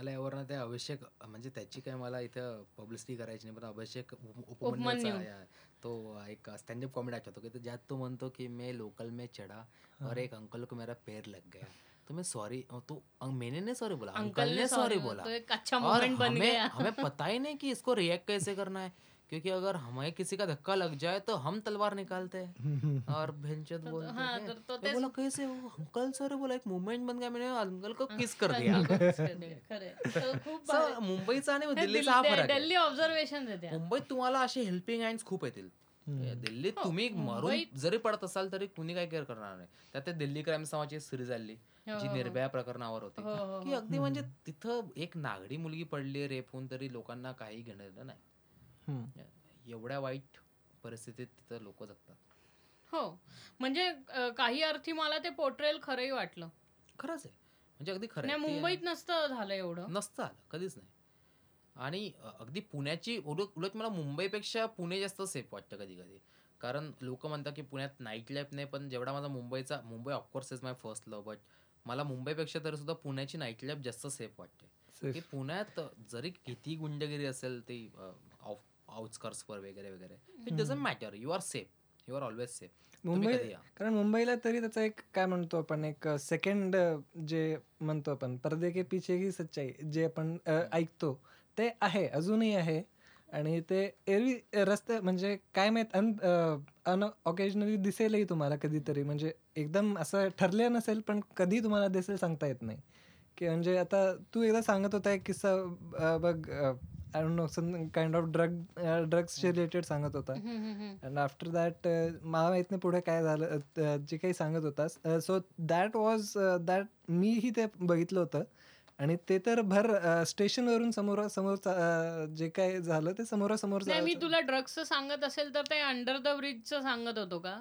मला यावरनं ते अभिषेक म्हणजे त्याची काय मला इथं पब्लिसिटी करायची नाही पण. उपमन्यूचा या- तो एक स्टँडअप कॉमेडी आठवतो की तो ज्यात तो म्हणतो की मैं लोकल में चढ़ा और एक अंकल को मेरा पैर लग गया. तुम्हें सॉरी तो अ, मैंने नहीं सॉरी बोला अंकल अंकल ने सॉरी बोला बोला। तो एक अच्छा और मोमेंट बन हमें गया। हमें पता ही नहीं कि इसको रिएक्ट कैसे करना है। क्योंकि अगर हमें किसी का धक्का लग जाए तो हम तलवार निकालते हैं। और भेंचोद तो- बोलते हाँ, हैं। तो- तो तेच- बोला कैसे वो अंकल सॉरी बोला एक मूवमेंट बन गया मैंने अंकल को किस कर दिया. तो. मुंबईचा आणि हे दिल्लीचा हा दिल्ली- फरक आहे दिल्ली ऑब्झर्वेशन देते मुंबईत तुम्हाला असे हेल्पिंग हँड्स खूप येतील। दिल्लीत हो, तुम्ही मरून जरी पडत असाल तरी कुणी काही केअर करणार नाही. त्यात ते दिल्ली क्राईम नावाची सिरीज आली हो, जी हो, हो. निर्भया प्रकरणावर होती. हो, हो, की अगदी म्हणजे तिथं एक नागडी मुलगी पडली रेप होऊन तरी लोकांना काही घेणं देणं नाही. एवढ्या वाईट परिस्थितीत तिथं लोक जगतात. हो. म्हणजे अ, काही अर्थी मला ते पोर्ट्रेल खरंही वाटलं. खरंच आहे. म्हणजे अगदी खरं नाही आहे. ते मुंबईत नसतं झालं एवढं. नसतं आलं कधीच नाही. आणि अ, अगदी पुण्याची उलट उलट मला मुंबईपेक्षा पुणे जास्त सेफ वाटतं कधी कधी. कारण लोक म्हणतात की पुण्यात नाईट लाईफ नाही पण जेवढा माझा मुंबईचा Mumbai of course is my first love but मला मुंबईपेक्षा तरी सुद्धा पुण्याची नाईट लाईफ जास्त सेफ वाटते. Safe. की पुण्यात जरी किती गुंडगिरी असेल ते आउटस्कर्ट्सवर वगैरे वगैरे. It doesn't matter you are safe you are always safe Mumbai. कारण मुंबईला तरी त्याचा एक काय म्हणतो आपण एक सेकंड जे म्हणतो आपण पर्दे के पीछे की सच्चाई जे आपण ऐकतो ते आहे अजूनही आहे. आणि ते एरवी रस्ते म्हणजे काय माहीत अन अन ऑकेजनली दिसेलही तुम्हाला कधीतरी. म्हणजे एकदम असं ठरले नसेल पण कधी तुम्हाला दिसेल सांगता येत नाही. की म्हणजे आता तू एकदा सांगत होता एक किस्सा बघ I don't know some kind of drug ड्रग्सचे related सांगत होता. अँड आफ्टर दॅट मला माहीत नाही पुढे काय झालं जे काही सांगत होतास. सो दॅट वॉज दॅट मीही ते बघितलं होतं. आणि ते तर भर स्टेशनवरून समोर समोर जे काय झालं ते समोरासमोर मी तुला ड्रग्सचं सांगत असेल तर ते अंडर द ब्रिजचं सांगत होतो का?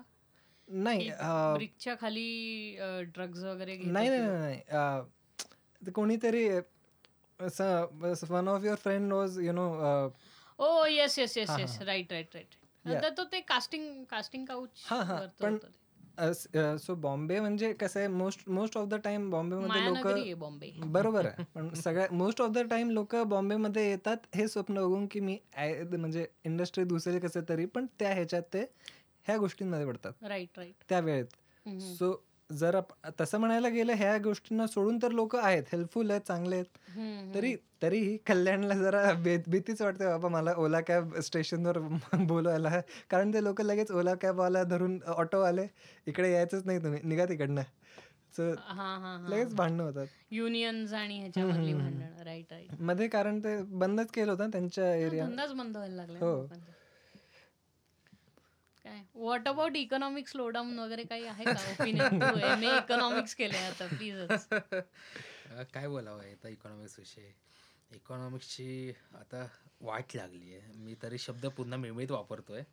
नाही ब्रिजच्या खाली ड्रग्ज वगैरे नाही नाही होते. नाही कोणीतरी one of your friend was you know oh yes yes yes yes. Right right right तो ते कास्टिंग कास्टिंग काउच. पण सो बॉम्बे म्हणजे कसं आहे most most of the time बॉम्बेमध्ये लोक मायानगरी आहे बॉम्बे बरोबर आहे. पण सगळ्या मोस्ट ऑफ द टाइम लोक बॉम्बेमध्ये येतात हे स्वप्न बघून की मी म्हणजे इंडस्ट्री दुसरे कसे तरी पण त्या ह्याच्यात ते ह्या गोष्टींमध्ये पडतात. राईट राईट त्या वेळेत. सो जर आप- तसं म्हणायला गेलं ह्या गोष्टींना सोडून तर लोक आहेत हेल्पफुल आहेत चांगले आहेत. तरी तरीही कल्याणला जरा भे- भीतीच वाटते बाबा मला ओला कॅब स्टेशनवर बोलवायला कारण ते लोक लगेच ओला कॅबवाला धरून ऑटो आले इकडे यायचंच नाही तुम्ही निघा तिकडनं. सो हा हा लगेच भांडणं होतात. युनियन्स आणि भांडण राईट राईटमध्ये कारण ते बंदच केलं होतं ना त्यांच्या एरिया धंदाच बंद व्हायला लागला हो. लोकांचा. काय? व्हॉट अबाउट इकॉनॉमिक स्लोडाऊन वगैरे काही आहे का ओपिनियन इकॉनॉमिक्स केले आता प्लीज काय बोलावं आहे आता इकॉनॉमिक्स विषयी? इकॉनॉमिक्सची आता वाट लागली आहे. मी तरी शब्द पुन्हा मिळमिळीत वापरतोय.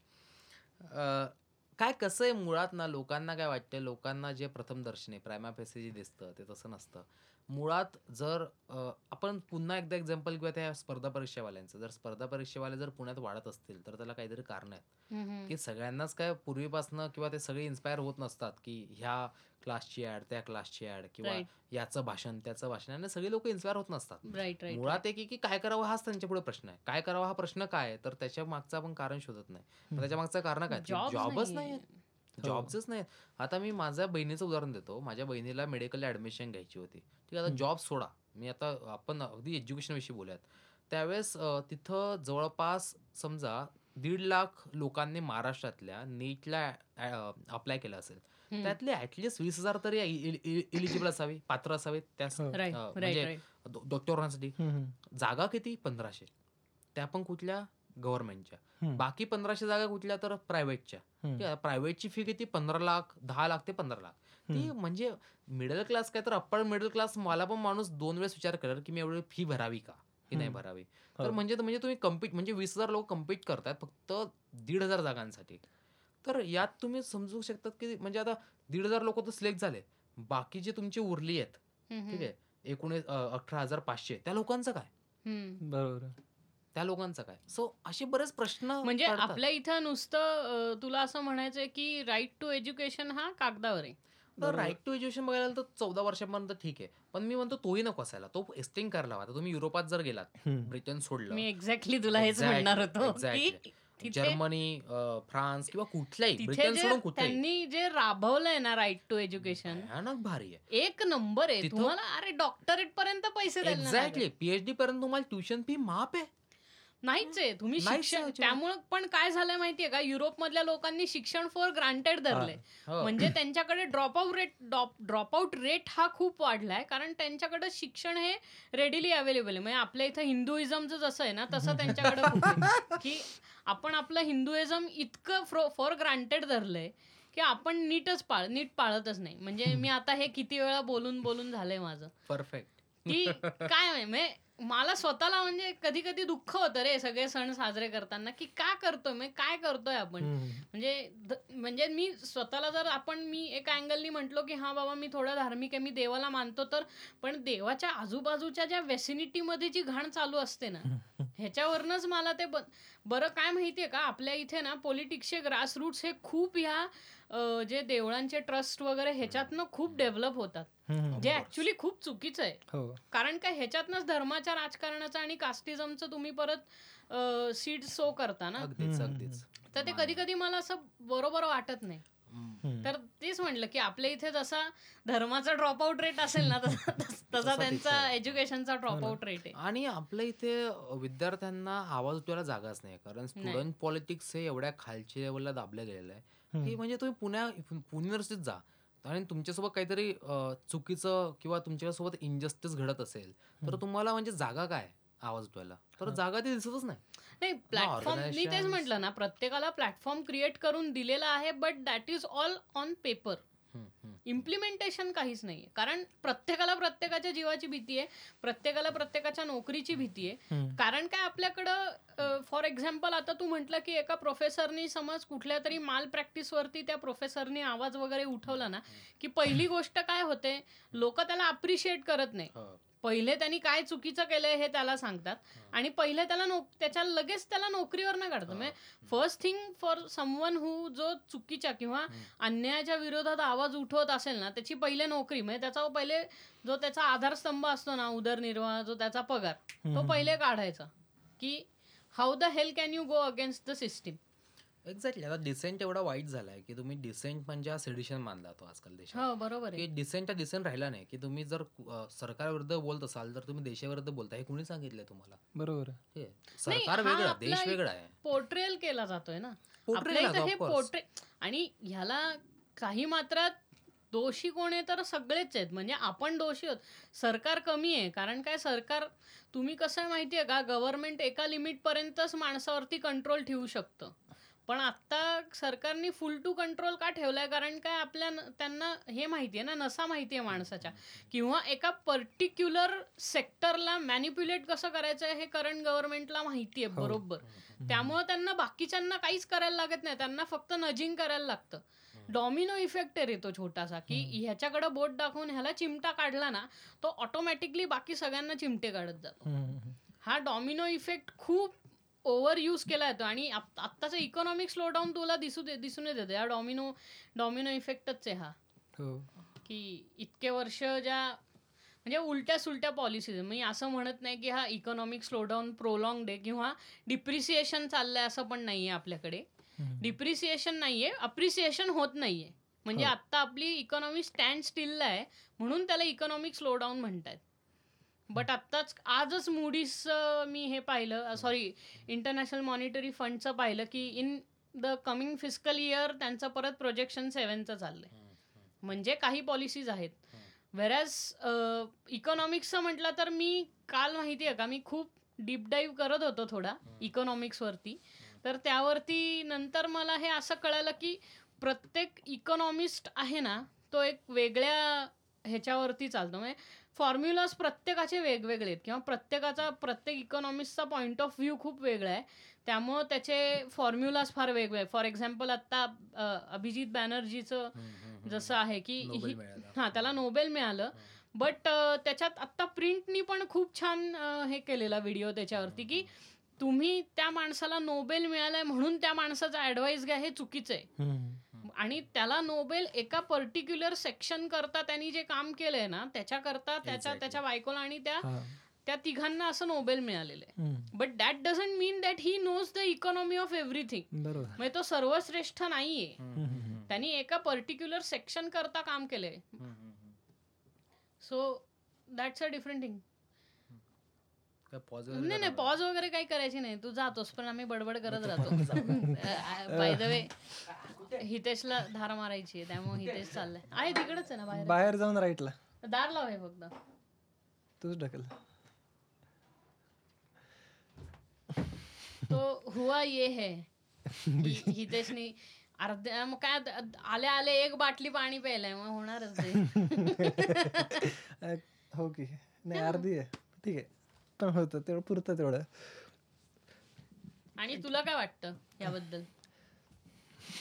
काय कसं आहे मुळात ना लोकांना काय वाटतं लोकांना जे प्रथम दर्शनी प्रायमा पेसे जे दिसतं ते तसं नसतं. मुळात जर आपण पुन्हा एकदा एक्झाम्पल घेऊया त्या स्पर्धा परीक्षेवाल्यांचं. जर स्पर्धा परीक्षेवाले जर पुण्यात वाढत असतील तर त्याला काहीतरी कारण आहेत. की सगळ्यांनाच काय पूर्वीपासनं किंवा ते सगळे इन्स्पायर होत नसतात की ह्या क्लासची ऍड त्या क्लासची ऍड किंवा. याचं भाषण त्याचं भाषण. आणि सगळे लोक इन्स्पायर होत नसतात. मुळात एक की काय करावं हाच त्यांच्या पुढे प्रश्न आहे. काय करावा हा प्रश्न काय आहे? तर त्याच्या मागचं आपण कारण शोधत नाही. त्याच्या मागचं कारण काय? जॉबच नाही जॉबच नाही. आता मी माझ्या बहिणीचं उदाहरण देतो. माझ्या बहिणीला मेडिकल ऍडमिशन घ्यायची होती. ठीक आहे आता जॉब सोडा. मी आता आपण अगदी एज्युकेशन विषयी बोलूयात. त्यावेळेस तिथं जवळपास समजा दीड लाख लोकांनी महाराष्ट्रातल्या नीटला अप्लाय केलं असेल. त्यातले ऍटलिस्ट वीस हजार तरी इलिजिबल असावी पात्र असावे त्या हो. म्हणजे डॉक्टर होण्यासाठी जागा किती? पंधराशे. त्या पण कुठल्या? गव्हर्नमेंटच्या. बाकी पंधराशे जागा कुठल्या? तर प्रायव्हेटच्या प्रायव्हेटची फी किती? पंधरा लाख दहा लाख ते पंधरा लाख. ती म्हणजे मिडल क्लास काय तर अप्पर मिडल क्लास मला पण माणूस दोन वेळेस विचार करेल की मी एवढी फी भरावी का? की नाही. भरावी? तर हो. म्हणजे म्हणजे तुम्ही कम्पीट म्हणजे वीस हजार लोक कम्पीट करतात फक्त दीड हजार जागांसाठी. तर यात तुम्ही समजू शकतात की म्हणजे आता दीड हजार लोक तर सिलेक्ट झाले. बाकी जे तुमची उरली आहेत ठीक आहे एकोणीस अठरा हजार पाचशे त्या लोकांचं काय? बरोबर. त्या लोकांचं काय? सो असे बरेच प्रश्न म्हणजे. आपल्या इथं नुसतं तुला असं म्हणायचंय की राईट टू एज्युकेशन हा कागदावर आहे. तर राईट टू एज्युकेशन बघायला तर चौदा वर्षापर्यंत ठीक आहे. पण मी म्हणतो तोही नको असायला. तो एक्सटेंड करायला हवा. आता तुम्ही युरोपात जर गेलात. ब्रिटन सोडलं. मी एक्झॅक्टली तुला हेच Exactly, म्हणणार होतो जर्मनी फ्रान्स किंवा कुठल्याही त्यांनी जे राबवलंय ना राईट टू एज्युकेशन भयानक भारी आहे. एक नंबर आहे. तुम्हाला अरे डॉक्टरेट पर्यंत पैसे. एक्झॅक्टली पीएचडी पर्यंत तुम्हाला ट्युशन फी माफ आहे. नाहीच आहे तुम्ही शिक्षण. त्यामुळे पण काय झालंय माहितीये का? युरोप मधल्या लोकांनी शिक्षण फॉर ग्रांटेड धरले. म्हणजे त्यांच्याकडे ड्रॉपआउट रेट ड्रॉपआउट रेट हा खूप वाढलाय कारण त्यांच्याकडे शिक्षण हे रेडिली अवेलेबल आहे. म्हणजे आपल्या इथं हिंदुइझमचं जसं आहे ना तसं त्यांच्याकडे. की आपण आपलं हिंदुइझम इतकं फॉर ग्रांटेड धरलंय की आपण नीटच पाळ नीट पाळतच नाही. म्हणजे मी आता हे किती वेळा बोलून बोलून झालंय माझं. परफेक्ट की काय म्हणजे मला स्वतःला म्हणजे कधी कधी दुःख होतं रे सगळे सण साजरे करताना की का करतोय म्हणजे काय करतोय आपण. म्हणजे म्हणजे मी स्वतःला जर आपण मी एका अँगलनी म्हटलो की हा बाबा मी थोडा धार्मिक आहे मी देवाला मानतो तर पण देवाच्या आजूबाजूच्या ज्या वेसिनिटी मध्ये जी घाण चालू असते ना ह्याच्यावरनच मला ते बरं काय माहितीये का? आपल्या इथे ना पॉलिटिक्सचे ग्रासरूट्स हे खूप ह्या जे देवळांचे ट्रस्ट वगैरे ह्याच्यातनं खूप डेव्हलप होतात. जे ऍक्च्युली खूप चुकीचं आहे. हो. कारण काय ह्याच्यातनच धर्माच्या राजकारणाचं आणि कास्टिझमचं तुम्ही परत सीड सो करता ना? तर ते कधी कधी मला असं बरोबर वाटत नाही. तर तेच म्हटलं की आपल्या इथे जसा धर्माचा ड्रॉपआउट रेट असेल ना तसा त्यांचा. एज्युकेशनचा ड्रॉपआउट रेट आहे. आणि आपल्या इथे विद्यार्थ्यांना आवाज उठवायला जागाच नाही कारण स्टुडंट पॉलिटिक्स हे एवढ्या खालच्या लेवलला दाबलं गेलेलं आहे. की. म्हणजे तुम्ही पुण्या पुणे युनिव्हर्सिटीत जा. आणि तुमच्यासोबत काहीतरी चुकीचं किंवा तुमच्यासोबत इनजस्टिस घडत असेल तर तुम्हाला म्हणजे जागा काय आवाज उठवायला? तर जागा ती दिसतच नाही. नाही प्लॅटफॉर्म मी तेच म्हटलं ना प्रत्येकाला प्लॅटफॉर्म क्रिएट करून दिलेला आहे but that is all on paper. Implementation काहीच नाहीये कारण प्रत्येकाला प्रत्येकाच्या जीवाची भीती आहे प्रत्येकाला प्रत्येकाच्या नोकरीची भीती आहे. कारण काय आपल्याकडं फॉर एक्झाम्पल आता तू म्हटलं की एका प्रोफेसरनी समज कुठल्या तरी माल प्रॅक्टिसवरती त्या प्रोफेसरनी आवाज वगैरे उठवला ना की पहिली गोष्ट काय होते लोक त्याला अप्रिशिएट करत नाही हो. पहिले त्यांनी काय चुकीचं केलंय हे त्याला सांगतात. आणि पहिले त्याला नोक त्याच्या लगेच त्याला नोकरीवर नाही काढतात म्हणजे first thing for someone who जो चुकीच्या किंवा अन्यायाच्या विरोधात आवाज उठवत असेल ना त्याची पहिले नोकरी म्हणजे त्याचा पहिले जो त्याचा आधारस्तंभ असतो ना उदरनिर्वाह जो त्याचा पगार तो पहिले काढायचा. की how the hell can you go against the system exactly आता डिसेंट एवढा वाईट झालाय की तुम्ही डिसेंट म्हणजे हा सेडिशन मानला तो आजकाल देशात. हो बरोबर आहे. की डिसेंट डिसेंट राहिला नाही. की तुम्ही जर अ, सरकारविरुद्ध बोलत असाल तर तुम्ही देशाविरुद्ध बोलता. हे कुणी सांगितलंय तुम्हाला? बरोबर हे सरकार हा वेगळं आपला देश एक- वेगळा आहे. पोर्ट्रेल केला जातोय ना. Portrayal आपल्या आहे, इथं हे of course. पोर्ट्रे आणि ह्याला काही मात्रात दोषी कोण आहे तर सगळेच आहेत. म्हणजे आपण दोषी आहोत. सरकार कमी आहे. कारण काय? सरकार तुम्ही कसं आहे माहितीये का? गव्हर्नमेंट एका लिमिट पर्यंतच माणसावरती कंट्रोल ठेवू शकतं. पण आता सरकारने फुल टू कंट्रोल का ठेवलाय? कारण काय आपल्या त्यांना हे माहितीये ना नसा माहितीये माणसाच्या. किंवा एका पर्टिक्युलर सेक्टरला मॅनिप्युलेट कसं करायचं हे करंट गव्हर्नमेंटला माहिती आहे हो. बरोबर. त्यामुळे त्यांना बाकीच्यांना काहीच करायला लागत नाही. त्यांना फक्त नजिंग करायला लागतं. डॉमिनो इफेक्ट आहे रे तो छोटासा की ह्याच्याकडे बोट दाखवून ह्याला चिमटा काढला ना तो ऑटोमॅटिकली बाकी सगळ्यांना चिमटे काढत जातो. हा डॉमिनो इफेक्ट खूप ओव्हर यूज केला येतो आणि आत- आत्ताचं इकॉनॉमिक स्लोडाऊन तुला दिसू दे दिसून येते. या डॉमिनो डॉमिनो इफेक्टच आहे हा. हो. की इतके वर्ष ज्या म्हणजे उलट्या सुलट्या पॉलिसीज मी असं म्हणत नाही की हा इकॉनॉमिक स्लोडाऊन प्रोलॉंग आहे किंवा डिप्रिसिएशन चाललंय असं पण नाहीये आपल्याकडे. हम्म. डिप्रिसिएशन नाहीये अप्रिसिएशन होत नाहीये. म्हणजे हो. आता आपली इकॉनॉमी स्टँड स्टिल आहे. म्हणून त्याला इकॉनॉमिक स्लोडाऊन म्हणतात. बट आत्ताच आजच मुडीज मी हे पाहिलं सॉरी इंटरनॅशनल मॉनिटरी फंडचं पाहिलं की in the coming physical year त्यांचं परत प्रोजेक्शन सेव्हनचं चाललंय. म्हणजे काही पॉलिसीज आहेत. वेरॅज इकॉनॉमिक्सचं म्हटलं तर मी काल माहिती आहे का मी खूप डीप डाईव्ह करत होतो थोडा इकॉनॉमिक्सवरती तर त्यावरती नंतर मला हे असं कळालं की प्रत्येक इकॉनॉमिस्ट आहे ना तो एक वेगळ्या ह्याच्यावरती चालतो. म्हणजे फॉर्म्युलाज प्रत्येकाचे वेगवेगळे आहेत. किंवा प्रत्येकाचा प्रत्येक इकॉनॉमिस्टचा पॉईंट ऑफ व्ह्यू खूप वेगळा आहे. त्यामुळं त्याचे फॉर्म्युलाज फार वेगळे फॉर एक्झाम्पल आत्ता अभिजित बॅनर्जीचं जसं आहे की ही-. हा त्याला नोबेल मिळालं. बट त्याच्यात आता प्रिंटनी पण खूप छान हे केलेला व्हिडिओ त्याच्यावरती की तुम्ही त्या माणसाला नोबेल मिळालाय म्हणून त्या माणसाचा ऍडवाइस घ्या हे चुकीचं आहे. आणि त्याला नोबेल एका पर्टिक्युलर सेक्शन करता त्यांनी जे काम केलंय ना त्याच्याकरता त्याच्या. त्याच्या बायकोला आणि त्या. त्या तिघांना असं नोबेल मिळालेलं आहे. But that doesn't mean that he knows the economy of everything म्हणजे तो सर्वश्रेष्ठ नाहीये. त्यांनी एका पर्टिक्युलर सेक्शन करता काम केलंय. So that's a different thing नाही नाही पॉज वगैरे काही करायची नाही. तू जातोस पण आम्ही बडबड करत राहतो. बाय द वे हितेशला धार मारायची आहे त्यामुळे हितेश चाललाय. आहे तिकडेच आहे ना बाहेर? बाहेर जाऊन राईटला. दार लाव हे फक्त. तूच ढकल. तो हुआ ये है. हि- हितेशनी अर्ध्या मग काय आले आले एक बाटली पाणी प्यायलंय मग होणारच ते. अ, हो की. नाही अर्धी आहे. ठीक आहे. पण होतं तेवढं पुरतं तेवढं. आणि तुला काय वाटतं याबद्दल?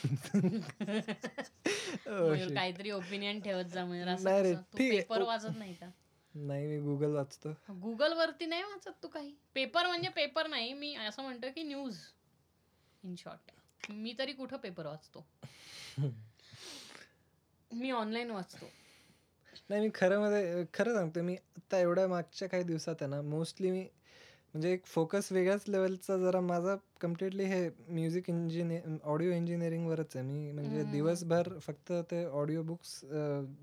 काहीतरी ओपिनियन ठेवत जा म्हणजे Oh. पेपर वाचत नाही का? नाही मी गुगल वाचतो. गुगल वरती नाही वाचत तू काही. पेपर म्हणजे पेपर नाही. मी असं म्हणतो की न्यूज इन शॉर्ट मी तरी कुठं पेपर वाचतो? मी ऑनलाईन वाचतो. नाही मी खरं मध्ये खरं सांगतो मी आता एवढ्या मागच्या काही दिवसात आहे ना मोस्टली मी म्हणजे एक फोकस वेगळ्याच लेवलचा जरा माझा कम्प्लिटली हे म्युझिक इंजिनिअर ऑडिओ इंजिनिअरिंगवरच आहे. मी म्हणजे दिवसभर फक्त ते ऑडिओ बुक्स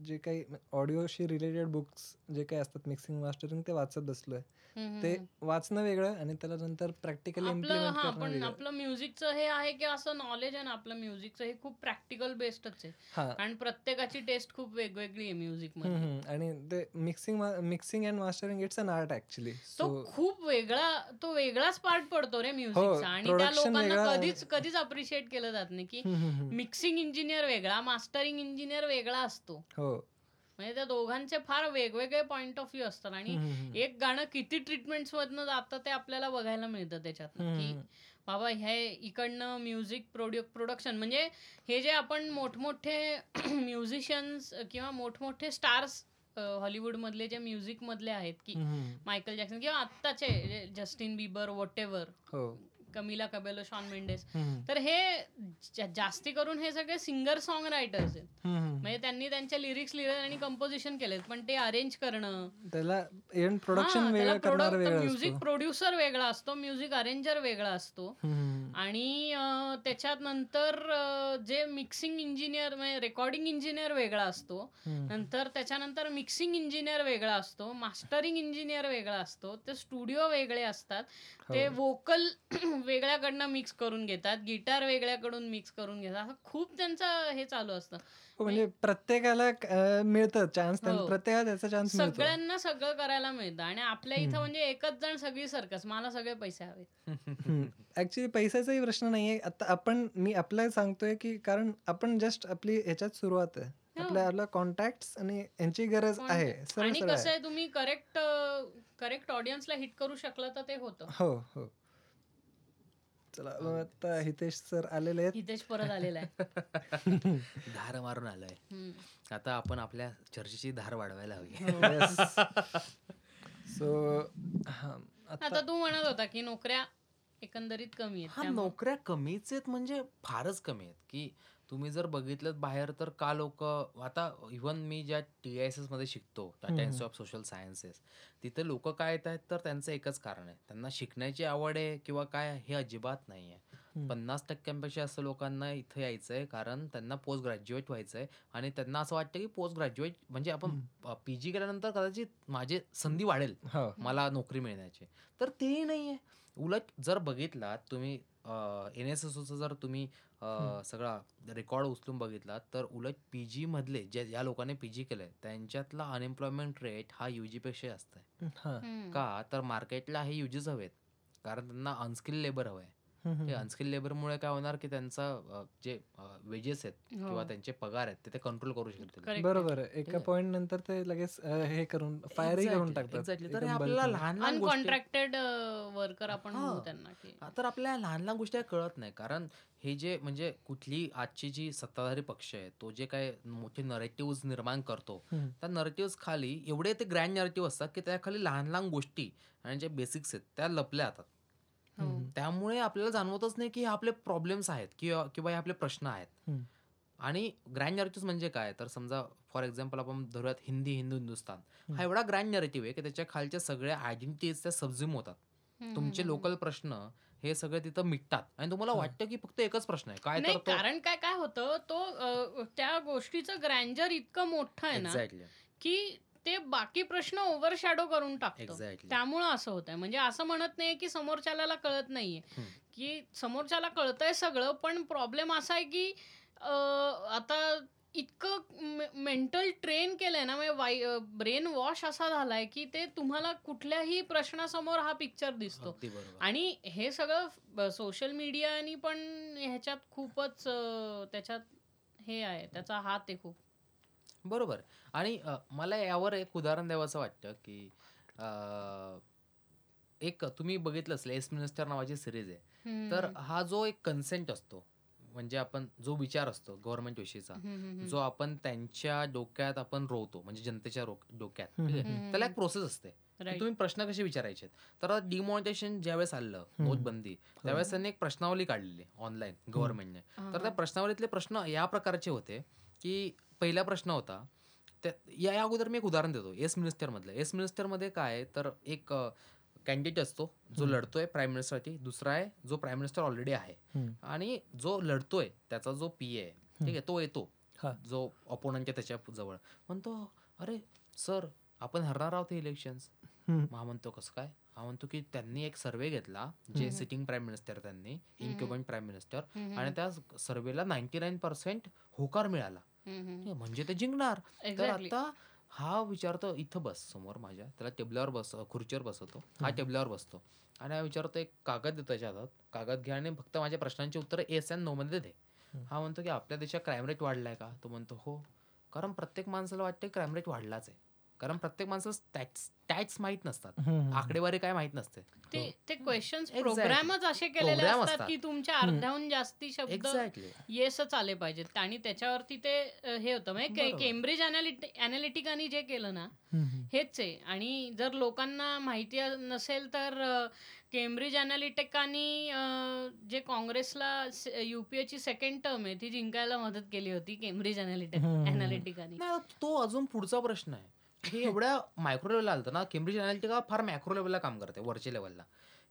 जे काही ऑडिओशी रिलेटेड बुक्स जे काही असतात मिक्सिंग मास्टरिंग ते वाचत बसलोय. हम्म, ते वाचणं वेगळं आणि त्याला नंतर प्रॅक्टिकली आपलं इम्प्लिमेंट हा आपलं म्युझिकचं हे आहे की असं नॉलेज आहे ना आपलं म्युझिकचं हे खूप प्रॅक्टिकल बेस्डच आहे. हा. कारण प्रत्येकाची टेस्ट खूप वेगवेगळी आहे म्युझिकमध्ये. आणि ते mixing mixing and mastering it's an art actually तो खूप वेगळा तो वेगळाच पार्ट पडतो रे म्युझिकचा. आणि त्या हो, लोकांना कधीच कधीच अप्रिशिएट केलं जात नाही की मिक्सिंग इंजिनियर वेगळा मास्टरिंग इंजिनियर वेगळा असतो. हो. म्हणजे त्या दोघांचे फार वेगवेगळे पॉइंट ऑफ व्ह्यू असतात आणि. एक गाणं किती ट्रीटमेंट्स मधनं जातं ते आपल्याला बघायला मिळतं त्याच्यात की. बाबा हे इकडनं म्युझिक प्रोड्यू प्रोडक्शन म्हणजे हे जे आपण मोठमोठे म्युझिशियन्स किंवा मोठमोठे स्टार्स हॉलिवूड मधले जे म्युझिक मधले आहेत की. मायकल जॅक्सन किंवा आत्ताचे Justin Bieber whatever Camila Cabello Shawn Mendes. तर हे जास्ती करून हे सगळे सिंगर सॉन्ग रायटर्स आहेत. म्हणजे त्यांनी त्यांच्या लिरिक्स लिहिले आणि कंपोजिशन केलेत पण ते अरेंज करणं त्याला प्रोडक्शन म्युझिक प्रोड्युसर वेगळा असतो म्युझिक अरेंजर वेगळा असतो. आणि त्याच्यात नंतर जे मिक्सिंग इंजिनियर म्हणजे रेकॉर्डिंग इंजिनियर वेगळा असतो. नंतर त्याच्यानंतर मिक्सिंग इंजिनियर वेगळा असतो मास्टरिंग इंजिनियर वेगळा असतो ते स्टुडिओ वेगळे असतात ते हो. वेगळ्याकडनं मिक्स करून घेतात गिटार वेगळ्याकडून मिक्स करून घेतात असं खूप त्यांचं हे चालू असतं. हो, म्हणजे प्रत्येकाला अं, मिळतं चान्स हो. प्रत्येकाला त्याचा चान्स सगळ्यांना सगळं करायला मिळतं आणि आपल्या इथं म्हणजे एकच जण सगळी सर्कस मला सगळे पैसे हवे. ऍक्च्युली पैशाचाही प्रश्न नाहीये. आता आपण मी आपल्याला सांगतोय की कारण आपण जस्ट आपली ह्याच्यात सुरुवात आहे. आपल्या आपल्या कॉन्टॅक्ट आणि यांची गरज आहे. आणि कसं आहे. आहे तुम्ही करेक्ट करेक्ट ऑडियन्सला हिट करू शकला तर ते होतं. हो हो. चला मग आता हितेश सर आलेले आहेत. हितेश परत आलेला आहे. धार मारून आलोय. आता आपण आपल्या चर्चेची धार वाढवायला हवी. सो हा आता तू म्हणत होता की नोकऱ्या एकंदरीत कमी आहेत. नोकऱ्या कमीच आहेत म्हणजे फारच कमी आहेत. की तुम्ही जर बघितलं बाहेर तर का लोक आता इव्हन मी ज्या टी आय एसमध्ये शिकतो Tata Institute of Social Sciences तिथे लोक काय येत आहेत तर त्यांचं एकच कारण आहे. त्यांना शिकण्याची आवड आहे किंवा काय हे अजिबात नाही आहे. पन्नास टक्क्यांपेक्षा असं लोकांना इथं यायचं आहे कारण त्यांना पोस्ट ग्रॅज्युएट व्हायचं आहे आणि त्यांना असं वाटतं की पोस्ट ग्रॅज्युएट म्हणजे आपण पी जी केल्यानंतर कदाचित माझी संधी वाढेल हो. मला नोकरी मिळण्याची. तर तेही नाही आहे. उलट जर बघितलात तुम्ही एन एस एसचा जर तुम्ही सगळा रेकॉर्ड उचलून बघितलात तर उलट पी जी मधले जे ज्या लोकांनी पी जी केलंय त्यांच्यातला अनएम्प्लॉयमेंट रेट हा युजी पेक्षा जास्त आहे. हा. का? तर मार्केटला हे युजीच हवेत. कारण त्यांना अनस्किल लेबर हवंय. हम्म, ते. अनस्किल लेबरमुळे काय होणार की त्यांचा जे वेजेस आहेत हो. किंवा त्यांचे पगार आहेत ते ते कंट्रोल करू शकतील. बरोबर एका पॉइंट नंतर ते लगेच हे करून फायरही करून टाकतात हे आपल्याला. लहान लहान गोष्टी अनकॉन्ट्रॅक्टेड वर्कर आपण हा. त्यांना की तर आपल्याला लहान लहान गोष्टी कळत नाही कारण हे जे म्हणजे कुठली आजची जी सत्ताधारी पक्ष आहे तो जे काय मोठे नरेटिव्ह निर्माण करतो. त्या नरेटिव्ह खाली एवढे ते ग्रँड नरेटिव्ह असतात की त्या खाली लहान लहान गोष्टी आणि जे बेसिक्स आहेत त्या लपल्या जातात. त्यामुळे आपल्याला जाणवतच नाही की आपले प्रॉब्लेम्स आहेत किंवा किंवा हे आपले प्रश्न आहेत. आणि ग्रँड नरेटिव्ह म्हणजे काय? तर समजा फॉर एक्झाम्पल आपण धरूयात हिंदी हिंदू हिंदुस्तान. हा एवढा ग्रँड नरेटिव्ह आहे की त्याच्या खालच्या सगळ्या आयडेंटिटीज त्या सबझ्युम होतात. तुमचे लोकल प्रश्न हे सगळे तिथं मिटतात. आणि तुम्हाला. वाटतं की फक्त एकच प्रश्न आहे. काय नाही तर कारण काय काय होतं तो त्या गोष्टीचं ग्रँजर इतकं मोठं आहे ना की ते बाकी प्रश्न ओव्हर शॅडो करून टाकतो. त्यामुळं असं होत आहे म्हणजे असं म्हणत नाही की समोरच्याला कळत नाहीये. की समोरच्याला कळतंय सगळं पण प्रॉब्लेम असा आहे की अं, आता इतकं मेंटल ट्रेन केलंय ना म्हणजे ब्रेन वॉश असा झालाय की ते तुम्हाला कुठल्याही प्रश्नासमोर हा पिक्चर दिसतो. आणि हे सगळं सोशल मीडियानी पण ह्याच्यात खूपच त्याच्यात हे आहे त्याचा हात आहे खूप. बरोबर आणि अ, मला यावर एक उदाहरण द्यावंसं वाटतं की अ, एक तुम्ही बघितलं असेल एस मिनिस्टर नावाची सिरीज आहे तर हम्म. हा जो एक कन्सेंट असतो म्हणजे आपण जो विचार असतो गव्हर्नमेंट विषयीचा हम्म, हम्म, हम्म. जो आपण त्यांच्या डोक्यात आपण रोवतो म्हणजे जनतेच्या डोक्यात हम्म, ठीक आहे हम्म, त्याला एक हम्म. प्रोसेस असते की. तुम्ही प्रश्न कसे विचारायचे तर डिमॉनिटेशन ज्यावेळेस आलं हम्म. नोटबंदी त्यावेळेस त्यांनी एक प्रश्नावली काढलेली ऑनलाईन गव्हर्नमेंटने हा, तर त्या हा. प्रश्नावलीतले प्रश्न या प्रकारचे होते की पहिला प्रश्न होता त्या या या अगोदर मी एक उदाहरण देतो एस मिनिस्टरमधलं. एस मिनिस्टरमध्ये काय आहे, तर एक कॅन्डिडेट असतो जो. लढतोय प्राईम मिनिस्टरसाठी दुसरा आहे जो प्राईम मिनिस्टर ऑलरेडी आहे. आणि जो लढतोय त्याचा जो पी आहे ठीक आहे तो येतो. जो अपोनंटच्या त्याच्याजवळ. म्हणतो अरे सर आपण हरणार आहोत हे इलेक्शन्स. हा म्हणतो कसं काय? हा म्हणतो की त्यांनी एक सर्वे घेतला जे. सिटिंग प्राईम मिनिस्टर त्यांनी इन्क्युबंट प्राईम मिनिस्टर आणि त्या सर्वेला नाईन्टी नाईन पर्सेंट होकार मिळाला. म्हणजे ते जिंकणार. तर. आता हा विचारतो इथं बस समोर माझ्या. त्याला टेबलावर बस खुर्चीवर बसवतो. हा. टेबलावर बसतो. आणि हा विचारतो एक कागद देतो त्याच्या हातात कागद घ्या आणि फक्त माझ्या प्रश्नांची उत्तर एस अँड नो मध्ये दे. हा म्हणतो की आपल्या देशात क्राईम रेट वाढलाय का? तो म्हणतो हो. कारण प्रत्येक माणसाला वाटते क्राईम रेट वाढलाच आहे. कारण प्रत्येक माणसाला स्टॅट्स स्टॅट्स माहीत नसतात. आकडेवारी काय माहीत नसते ते ते क्वेश्चन्स Exactly. प्रोग्रामच असे केलेले असतात. की तुमच्या अर्ध्याहून जास्ती शब्द येसच आले पाहिजेत आणि त्याच्यावरती ते हे होतं म्हणजे. केम्ब्रिज अनालिटिकानी जे केलं ना. हेच आहे आणि जर लोकांना माहिती नसेल तर केम्ब्रिज अनालिटिकानी जे काँग्रेसला युपीएची सेकंड टर्म आहे ती जिंकायला मदत केली होती केम्ब्रिज अनालिटिक. अनालिटिकानी तो अजून पुढचा प्रश्न आहे हे एवढ्या मायक्रो लेवलला आलं ना केम्ब्रिज अनालिटिका फार मॅक्रो लेवलला काम करते वरच्या लेवलला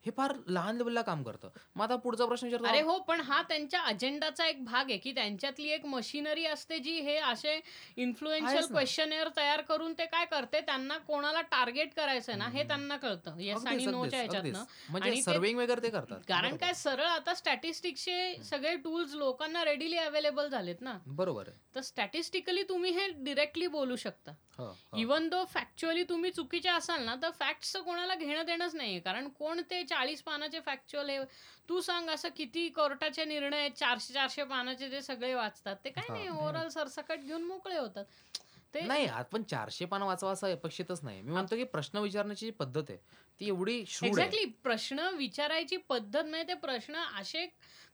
हे फार लहान लेवलला काम करतं. मग आता पुढचा प्रश्न अरे विचारतो हो पण हा त्यांच्या अजेंडाचा एक भाग आहे की त्यांच्यातली एक मशिनरी असते जी हे असे इन्फ्लुएन्शियल. क्वेश्चनर तयार करून ते काय करते? त्यांना कोणाला टार्गेट करायचं ना हे. त्यांना कळतं. येस आणि नोच्या ह्याच्यातनं. अगदीच. म्हणजे सर्विंग वगैरे ते करतात. कारण. काय सरळ आता स्टॅटिस्टिक्सचे सगळे टूल्स लोकांना रेडिली अवेलेबल झालेत ना. बरोबर तर स्टॅटिस्टिकली तुम्ही हे डिरेक्टली बोलू शकता. इवन दो फॅक्च्युअली तुम्ही चुकीचे असाल ना तर फॅक्टचं कोणाला घेणं देणंच नाहीये. कारण कोण ते चाळीस पानाचे फॅक्च्युअल हे तू सांग असं किती कोर्टाचे निर्णय आहेत, चारशे चारशे पानाचे ते सगळे वाचतात ते काय. नाही ओव्हरऑल सरसकट घेऊन मोकळे होतात. ते नाही आपण चारशे पानं वाचावं असं अपेक्षितच नाही. मी म्हणतो की प्रश्न विचारण्याची जी पद्धत आहे ती एवढी एक्झॅक्टली प्रश्न विचारायची पद्धत म्हणजे ते प्रश्न असे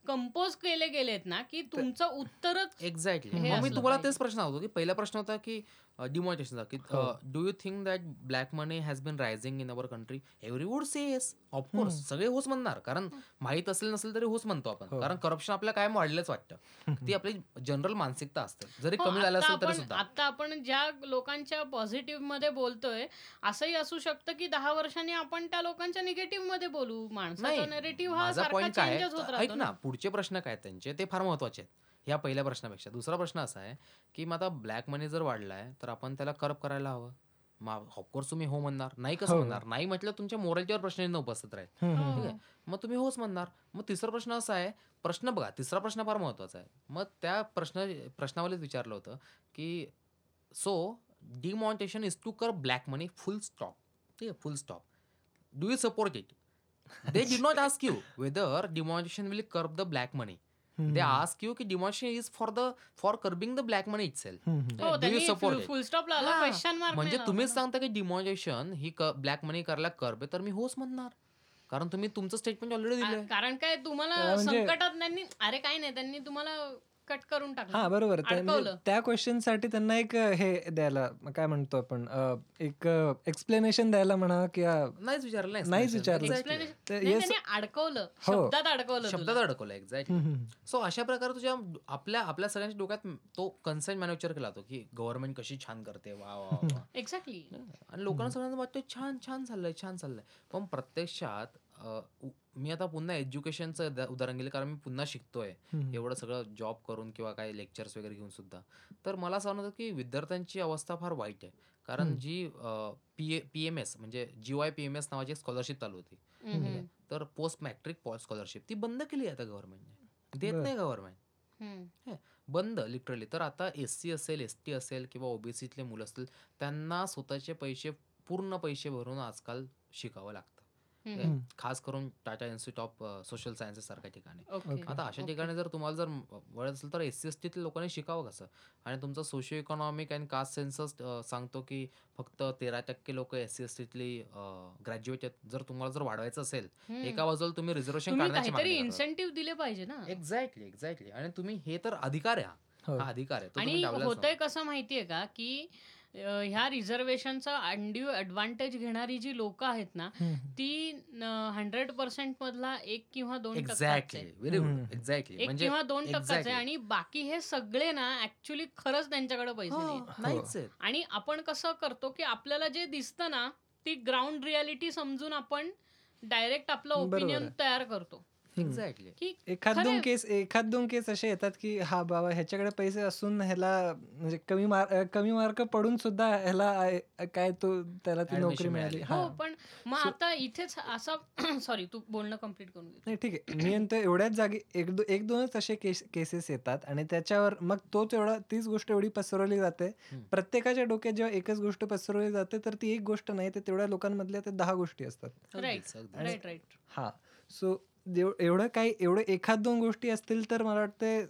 कंपोज केले गेलेत ना की तुमचं उत्तरच एक्झॅक्टली मग मी तुम्हाला. तेच प्रश्न होतो की पहिला प्रश्न होता की डिमॉनिटेशनचा की. Do you think that black money has been rising in our country every would say yes of course. सगळे होच म्हणणार कारण माहीत असेल नसेल तरी होच म्हणतो आपण हो. कारण करप्शन आपल्याला कायम वाढलंच वाटतं ती आपली जनरल मानसिकता असते जरी हो, कमी झालं असेल तरी सुद्धा आता आपण ज्या लोकांच्या पॉझिटिव्हमध्ये बोलतोय असंही असू शकतं की दहा वर्षांनी आपण त्या लोकांच्या निगेटिव्हमध्ये बोलू माणसाचा नेरेटिव्ह हा सारखा चेंजच होत? राहतो ना पुढचे प्रश्न काय त्यांचे ते फार महत्त्वाचे आहेत. ह्या पहिल्या प्रश्नापेक्षा. दुसरा प्रश्न असा आहे की मग आता ब्लॅक मनी जर वाढलाय तर आपण त्याला करप करायला हवं. मग ऑफकोर्स तुम्ही हो म्हणणार. नाही कसं हो. म्हणणार? नाही म्हटलं तुमच्या मोरॅलिटीवर प्रश्न उपस्थित राहील. ठीक आहे? मग तुम्ही होच म्हणणार. मग तिसरा प्रश्न असा आहे प्रश्न बघा तिसरा प्रश्न फार महत्त्वाचा आहे. मग त्या प्रश्न प्रश्नावलीत विचारलं होतं की so demonetisation is to curb black money full stop ठीक आहे? Full stop do you support it they did not ask you whether demonetisation will curb the black money hmm. They ask you की for the for curbing the black money itself hmm. Hmm. हो Do you support त्यांनी it? Full stop लावला question mark म्हणजे तुम्हीच सांगता की डिमॉनिटेशन ही black मनी करायला कर्ब आहे तर मी होच म्हणणार कारण तुम्ही तुमचं स्टेटमेंट ऑलरेडी दिलंय कारण काय तुम्हाला म्हणजे- संकटात त्यांनी अरे काय नाही त्यांनी तुम्हाला कट करून हा टाकलं बरोबर त्या- म्हणजे. त्या क्वेश्चनसाठी त्यांना एक हे द्यायला काय म्हणतो आपण एक एक्सप्लेनेशन द्यायला म्हणा किंवा नाहीच विचारलं नाहीच. विचारलं. ते- अडकवलं हो. शब्दात अडकवलं शब्दात. अडकवलं एक्झॅक्टली. सो अशा प्रकारे तुझ्या आपल्या आपल्या सगळ्यांच्या डोक्यात तो कन्सेंट मॅन्युफॅक्चर केला जातो की गव्हर्नमेंट कशी छान करते वा वा एक्झॅक्टली आणि लोकांना सगळ्यांना वाटतं छान छान चाललंय छान चाललंय पण प्रत्यक्षात मी आता पुन्हा एज्युकेशनचं उदाहरण गेलं कारण मी पुन्हा शिकतोय. एवढं सगळं जॉब करून किंवा काय लेक्चर्स वगैरे घेऊन सुद्धा तर मला असं वाटतं की विद्यार्थ्यांची अवस्था फार वाईट आहे कारण. G P P M S म्हणजे G Y P M S नावाची स्कॉलरशिप चालू होती तर पोस्ट मॅट्रिक स्कॉलरशिप ती बंद केली आता गव्हर्नमेंटने देत. नाही गव्हर्नमेंट. बंद लिटरली तर आता एस सी असेल एस टी असेल किंवा ओबीसीतले मुलं असतील त्यांना स्वतःचे पैसे पूर्ण पैसे भरून आजकाल शिकावं लागतं. खास करून Tata Institute of Social Sciences सारख्या ठिकाणी. आता अशा. ठिकाणी जर तुम्हाला जर वळत असेल तर एस सी एस टीतील लोकांनी शिकावं कसं आणि तुमचं socio economic and caste census सांगतो की फक्त तेरा टक्के लोक एस सी एस टीतली ग्रॅज्युएट आहेत जर तुम्हाला जर वाढवायचं असेल. एका बाजूला तुम्ही रिझर्वेशन काढण्याची. इन्सेंटिव्ह दिले पाहिजे ना एक्झॅक्टली एक्झॅक्टली आणि तुम्ही हे तर अधिकार आहे हा. अधिकार आहे आणि होतंय. कसं माहितीये का की अं, ह्या रिझर्वेशनचा अनड्यू ऍडव्हान्टेज घेणारी जी लोक आहेत ना. ती हंड्रेड पर्सेंट मधला एक किंवा दोन एक्झॅक्टली आहे. व्हेरी गुड हम्म. एक्झॅक्टली एक म्हणजे किंवा दोन टक्काच आहे exactly. आणि बाकी हे सगळे ना ऍक्च्युली खरंच त्यांच्याकडे पैसे हो, नाहीच आहेत. आणि आपण कसं करतो की आपल्याला जे दिसतं ना ती ग्राउंड रियालिटी समजून आपण डायरेक्ट आपलं बरोबर ओपिनियन आहे. तयार करतो. एक्झॅक्टली की एखाद दोन. केस एखाद दोन केस असे येतात की हा बाबा ह्याच्याकडे पैसे असून ह्याला म्हणजे कमी मार्क कमी मार्क पडून सुद्धा ह्याला काय तो त्याला ती नोकरी मिळाली. हा. पण मग So- आता इथेच असा सॉरी तू बोलणं कंप्लीट करून नाही ठीक आहे. मी म्हणतो एवढ्याच जागी एक दो एक दोनच असे केस केसेस येतात आणि त्याच्यावर मग तोच एवढा तीच गोष्ट एवढी पसरवली जाते. प्रत्येकाच्या डोक्यात जेव्हा एकच गोष्ट पसरवली जाते तर ती एक गोष्ट नाही ते तेवढ्या लोकांमधल्या ते दहा गोष्टी असतात. राईट. राईट राईट हा. सो एवढं काही एवढं एखाद दोन गोष्टी असतील तर मला वाटते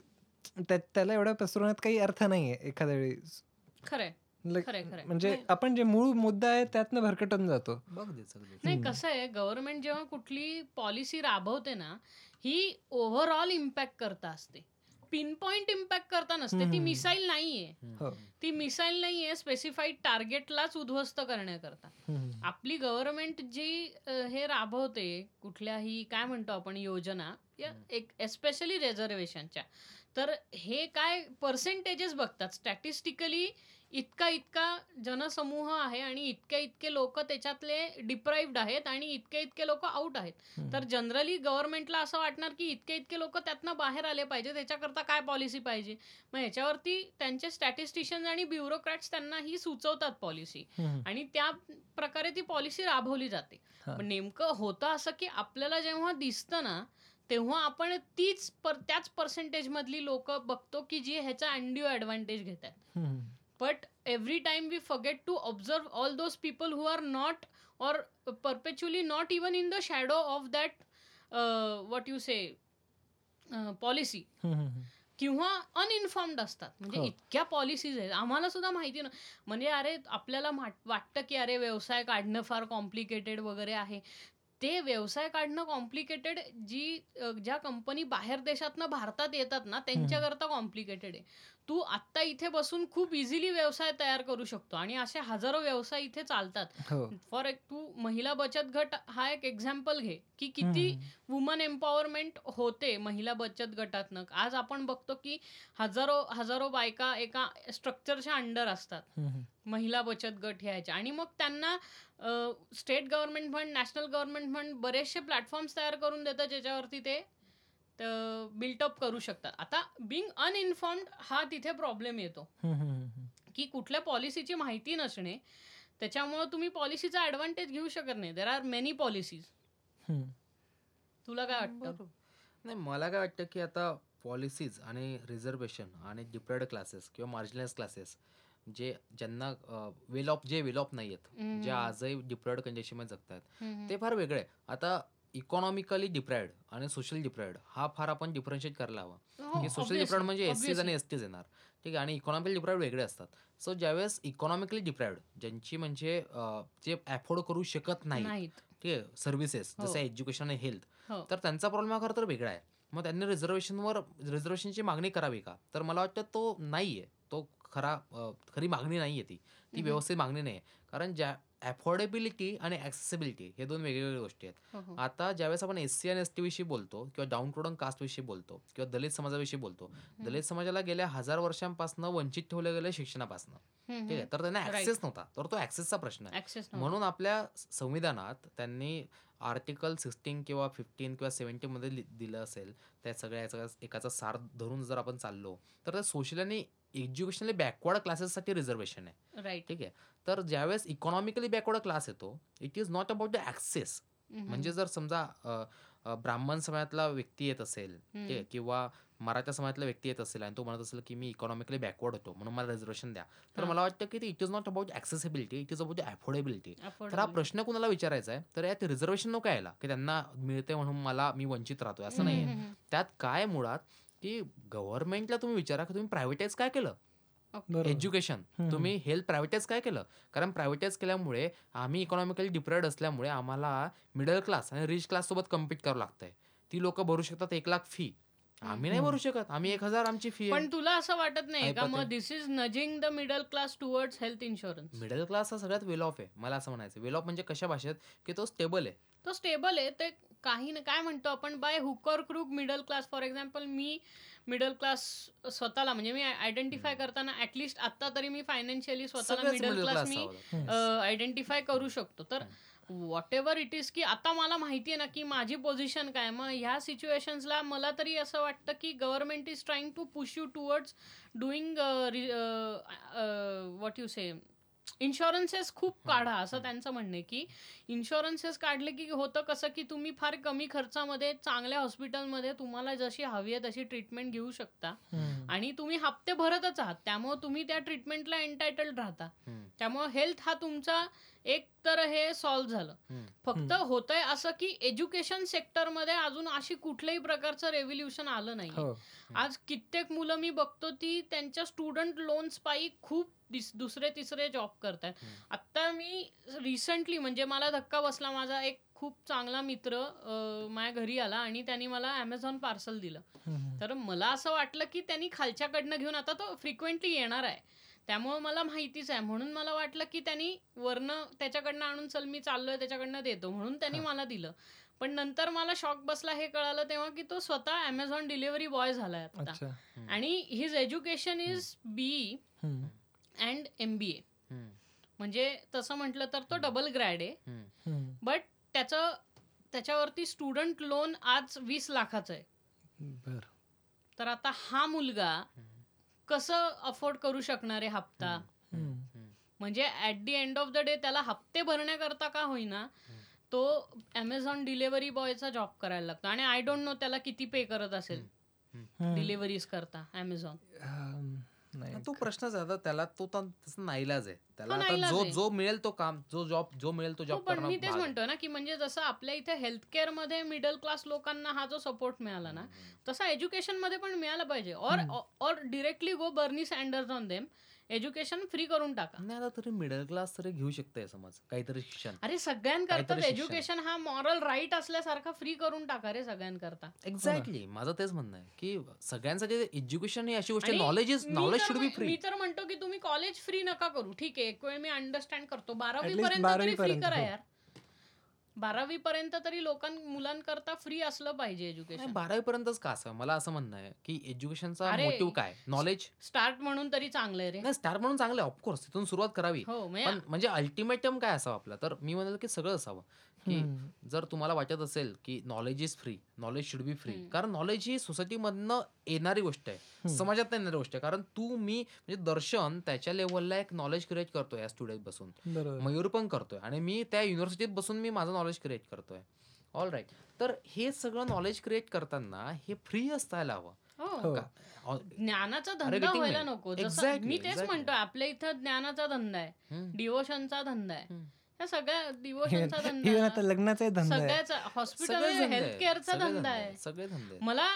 त्या- त्याला एवढ्या पसरवण्यात काही अर्थ नाहीये एखाद्या वेळी खरंय म्हणजे. आपण जे मूळ मुद्दा आहे त्यातनं भरकटून जातो. नाही. कसं आहे गव्हर्नमेंट जेव्हा कुठली पॉलिसी राबवते ना ही ओव्हरऑल इम्पॅक्ट करता असते पिन पॉइंट इम्पॅक्ट करता नसते ती. मिसाईल नाहीये. हो. ती मिसाईल नाहीये स्पेसिफाईड टार्गेटलाच उद्ध्वस्त करण्याकरता. आपली गव्हर्नमेंट जी हे राबवते कुठल्याही काय म्हणतो आपण योजना या एक एस्पेशली रिझर्वेशनच्या तर हे काय पर्सेंटेजेस बघतात स्टॅटिस्टिकली इतका इतका जनसमूह आहे आणि इतके इतके लोक त्याच्यातले डिप्राईव्ड आहेत आणि इतके इतके लोक आउट आहेत. तर जनरली गव्हर्नमेंटला असं वाटणार की इतके इतके लोक त्यातनं बाहेर आले पाहिजे त्याच्याकरता काय पॉलिसी पाहिजे मग ह्याच्यावरती त्यांचे स्टॅटिस्टिशियन आणि ब्युरोक्रॅट्स त्यांना ही सुचवतात पॉलिसी. आणि त्या प्रकारे ती पॉलिसी राबवली जाते. पण नेमकं होतं असं की आपल्याला जेव्हा दिसतं ना तेव्हा आपण तीच पर त्याच पर्सेंटेज मधली लोक बघतो की जी ह्याचा अनड्यू ॲडव्हान्टेज घेतात. But every time we forget to observe all those people who are not or perpetually not even in the shadow of that what you say policy. किंवा अनइन्फॉर्म्ड असतात म्हणजे हो. इतक्या पॉलिसीज आहेत आम्हाला सुद्धा माहिती ना म्हणजे अरे आपल्याला वाटतं की अरे व्यवसाय काढणं फार कॉम्प्लिकेटेड वगैरे आहे ते व्यवसाय काढणं कॉम्प्लिकेटेड जी ज्या कंपनी बाहेर देशातनं भारतात येतात ना त्यांच्याकरता कॉम्प्लिकेटेड आहे. तू आत्ता इथे बसून खूप इझिली व्यवसाय तयार करू शकतो आणि असे हजारो व्यवसाय इथे चालतात. हो. फॉर एक तू महिला बचत गट हा एक एक्झाम्पल घे की किती. वुमन एम्पॉवरमेंट होते महिला बचत गटातनं. आज आपण बघतो की हजारो हजारो बायका एका स्ट्रक्चरच्या अंडर असतात. महिला बचत गट ह्याच्या आणि मग त्यांना state government fund national government fund बरेचसे प्लॅटफॉर्म्स तयार करून देतात ज्याच्यावरती ते बिल्टअप करू शकतात आता बिंग अनइन्फॉर्म्ड हा तिथे प्रॉब्लेम येतो हम्म. की कुठल्या पॉलिसीची माहिती नसणे त्याच्यामुळे तुम्ही पॉलिसीचा ॲडव्हान्टेज घेऊ शकत नाही देर आर मेनी पॉलिसीज हम्म. तुला काय वाटतं. नाही मला काय वाटतं की आता पॉलिसीज आणि रिझर्वेशन आणि डिप्रेड क्लासेस किंवा मार्जिनलाइज क्लासेस जे ज्यांना वेल ऑफ जे वेल ऑफ नाही आहेत. जे आजही डिप्रेड कंडिशनमध्ये जगतात. ते फार वेगळे आहे आता इकॉनॉमिकली डिप्रायड आणि सोशल डिप्रायड हा फार आपण डिफरन्शिएट करायला हवा. हो, की सोशल डिप्रायड म्हणजे एस सीज आणि. एस टीज येणार. ठीक आहे आणि इकॉनॉमिकली डिप्रायड वेगळे असतात. सो ज्यावेळेस इकॉनॉमिकली डिप्रायड ज्यांची म्हणजे जे अफोर्ड करू शकत नाही ठीक आहे सर्व्हिसेस हो. जसं एज्युकेशन आणि हेल्थ हो. तर त्यांचा प्रॉब्लेम हा खरं तर वेगळा आहे. मग त्यांनी रिझर्वेशनवर रिझर्वेशनची मागणी करावी का? तर मला वाटतं तो नाहीये. तो खरा खरी मागणी नाहीये ती. ती हम्म. व्यवस्थित मागणी नाही कारण ज्या अफोर्डेबिलिटी आणि ॲक्सेसिबिलिटी हे दोन वेगवेगळ्या गोष्टी आहेत. हो, हो. आता ज्यावेळेस आपण एस सी आणि एस टी विषयी बोलतो किंवा डाऊन टोडन कास्ट विषयी बोलतो किंवा दलित समाजाविषयी बोलतो दलित समाजाला गेल्या हजार वर्षांपासून वंचित ठेवलं गेलं शिक्षणापासून. ठीक आहे? तर त्यांना. ऍक्सेस नव्हता. तर तो ऍक्सेसचा प्रश्न आहे. म्हणून आपल्या संविधानात त्यांनी आर्टिकल सिक्स्टीन किंवा फिफ्टीन किंवा सेव्हन्टीन मध्ये लि- दिलं असेल. त्या सगळ्या एकाचा सार धरून जर आपण चाललो तर त्या सोशल आणि एज्युकेशनली बॅकवर्ड क्लासेससाठी रिझर्वेशन आहे. राईट ठीक आहे? तर ज्यावेळेस इकॉनॉमिकली बॅकवर्ड क्लास येतो it is not about the access म्हणजे जर समजा ब्राह्मण समाजातला व्यक्ती येत असेल किंवा मराठा समाजातला व्यक्ती येत असेल आणि तो म्हणत असेल की मी इकॉनॉमिकली बॅकवर्ड होतो म्हणून मला रिझर्वेशन द्या. तर. मला वाटतं की it is not about accessibility it is about affordability तर हा प्रश्न कुणाला विचारायचा आहे? तर यात रिझर्वेशन नको यायला की त्यांना मिळते म्हणून मला मी वंचित राहतोय असं नाहीये. त्यात काय मुळात की गव्हर्नमेंटला तुम्ही विचारा की तुम्ही प्रायव्हेटाईज काय केलं? एज्युकेशन. तुम्ही हेल्थ प्रायव्हेटाईज काय केलं? कारण प्रायव्हेटाईज केल्यामुळे आम्ही इकॉनॉमिकली डिप्रेड असल्यामुळे आम्हाला मिडल क्लास आणि रिच क्लास सोबत कम्पीट करावं लागतंय. ती लोक भरू शकतात एक लाख फी आम्ही नाही. भरू शकत. आम्ही एक हजार आमची फी पण तुला असं वाटत नाही का? मग. This is nudging the middle class towards health insurance middle class हा सगळ्यात वेल ऑफ आहे. मला असं म्हणायचं वेल ऑफ म्हणजे कशा भाषेत? की तो स्टेबल आहे. तो स्टेबल आहे. ते काही ना काय म्हणतो आपण by hook or crook middle class for example me middle class स्वतःला म्हणजे मी आयडेंटिफाय करताना ऍटलिस्ट आता तरी मी फायनान्शियली स्वतःला मिडल क्लास मी आयडेंटिफाय करू शकतो. तर व्हॉट एव्हर इट इज की आता मला माहिती आहे ना की माझी पोझिशन काय मग ह्या सिच्युएशन्सला मला तरी असं वाटतं की government is trying to push you towards doing what you say insurances खूप काढा असं त्यांचं म्हणणं आहे की इन्शुरन्सेस काढले की होतं कसं की तुम्ही फार कमी खर्चामध्ये चांगल्या हॉस्पिटलमध्ये तुम्हाला जशी हवी आहे तशी ट्रीटमेंट घेऊ शकता. आणि तुम्ही हप्ते भरतच आहात त्यामुळे तुम्ही त्या ट्रीटमेंटला एन्टायटल्ड राहता. त्यामुळे हेल्थ हा तुमचा एक तर हे सॉल्व्ह झालं. फक्त होतंय असं की एज्युकेशन सेक्टरमध्ये अजून अशी कुठल्याही प्रकारचं रेव्होल्युशन आलं नाही हो. आज कित्येक मुलं मी बघतो ती त्यांच्या स्टुडंट लोन्स पायी खूप दिस- दुसरे तिसरे जॉब करतायत. हम्म. आता मी रिसेंटली म्हणजे मला धक्का बसला माझा एक खूप चांगला मित्र माझ्या घरी आला आणि त्यांनी मला अमेझॉन पार्सल दिलं. तर मला असं वाटलं की त्यांनी खालच्याकडनं घेऊन आता तो फ्रिक्वेंटली येणार आहे. त्यामुळे मला माहितीच आहे. म्हणून मला वाटलं की त्यांनी वरनं त्याच्याकडनं आणून चल मी चाललोय त्याच्याकडनं देतो. म्हणून त्यांनी मला दिलं. पण नंतर मला शॉक बसला हे कळालं तेव्हा की तो स्वतः अमेझॉन डिलिव्हरी बॉय झालाय आता. आणि his education is B. And M B A. म्हणजे तसं म्हटलं तर तो डबल ग्रॅड आहे. बट त्याचं त्याच्यावरती स्टुडंट लोन आज वीस लाखाचं आहे. बर. तर आता हा मुलगा कसं अफोर्ड करू शकणार आहे हप्ता. म्हणजे at the end of the day त्याला हप्ते भरण्याकरता का होईना तो अमेझॉन डिलिव्हरी बॉयचा जॉब करायला लागतो. आणि आय डोंट नो त्याला किती पे करत असेल. डिलिव्हरीज करता अमेझॉन अम, नाही तो प्रश्नच आहे आता. त्याला तो तर तसं नाईलाज आहे. त्याला तो आता नाईलाज जो आहे. जो मिळेल तो काम जो जॉब जो मिळेल तो हो जॉब पण करणं मी तेच. म्हणतोय ना की म्हणजे जसं आपल्या इथे हेल्थकेअरमध्ये मिडल क्लास लोकांना हा जो सपोर्ट मिळाला ना तसा एज्युकेशनमध्ये पण मिळाला पाहिजे. और और directly go Bernie Sanders on them education free करून टाका. नाही आता तरी मिडल क्लास तरी घेऊ शकते समज काहीतरी शिक्षण. अरे सगळ्यांकरता. एज्युकेशन हा मॉरल राईट असल्यासारखा फ्री करून टाका रे सगळ्यांकरता. एक्झॅक्टली माझं तेच म्हणणं आहे की सगळ्यांसाठी एज्युकेशन ही अशी गोष्ट knowledge is knowledge should be free मी तर म्हणतो की तुम्ही कॉलेज फ्री नका करू. ठीक आहे एक वेळ मी अंडरस्टँड करतो. बारावी पर्यंत तरी फ्री करा. यार. बारावी पर्यंत तरी लोकां मुलांकरता फ्री असलं पाहिजे एज्युकेशन बारावी पर्यंतच का असं? मला असं म्हणणं आहे की एज्युकेशनचा मोटिव्ह काय? नॉलेज स्टार्ट म्हणून तरी चांगलं आहे रे. नाही स्टार म्हणून चांगलं आहे ऑफकोर्स तिथून सुरुवात करावी. हो पण म्हणजे अल्टिमेटम काय असावं आपलं? तर मी म्हणेल की सगळं असावं. की. जर तुम्हाला वाटत असेल की knowledge is free knowledge should be free. कारण नॉलेज ही सोसायटीमधनं येणारी गोष्ट आहे. समाजात येणारी गोष्ट आहे. कारण तू मी म्हणजे दर्शन त्याच्या लेवलला एक नॉलेज क्रिएट करतोय या स्टुडिओत बसून. मयूर पण करतोय. आणि मी त्या युनिव्हर्सिटीत बसून मी माझं नॉलेज क्रिएट करतोय. ऑल राईट तर हे सगळं नॉलेज क्रिएट करताना हे फ्री असायला हवं. हो. हो. ऑ- ज्ञानाचा धंदा व्हायला. नको. मी तेच. म्हणतोय आपल्या इथं ज्ञानाचा धंदा आहे. डिवोशनचा धंदा आहे. या सगळ्या डिवोशनचा धंदा. आता. लग्नाचाही धंदा आहे. सगळ्याचा हॉस्पिटल हेल्थ केअरचा धंदा आहे. सगळे धंदे. मला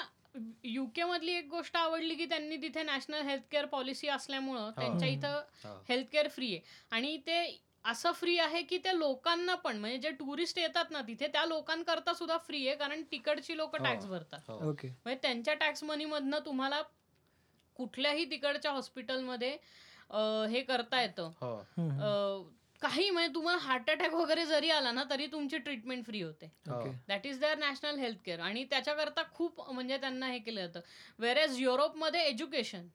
युके मधली एक गोष्ट आवडली की त्यांनी तिथे नॅशनल हेल्थ केअर पॉलिसी असल्यामुळं त्यांच्या इथं हो. हेल्थ केअर फ्री आहे. आणि ते असं फ्री आहे की त्या लोकांना पण म्हणजे जे टुरिस्ट येतात ना तिथे त्या लोकांकरता सुद्धा फ्री आहे कारण तिकडची लोक हो. टॅक्स भरतात. हो. ओके म्हणजे त्यांच्या टॅक्स मनी मधनं तुम्हाला कुठल्याही तिकडच्या हॉस्पिटलमध्ये हे करता येतं. हो. काही म्हणजे तुम्हाला हार्ट अटॅक वगैरे जरी आला ना तरी तुमची ट्रीटमेंट फ्री होते. हो. Okay that is their national health care आणि त्याच्याकरता खूप म्हणजे त्यांना हे केलं जातं. वेरेज युरोपमध्ये एज्युकेशन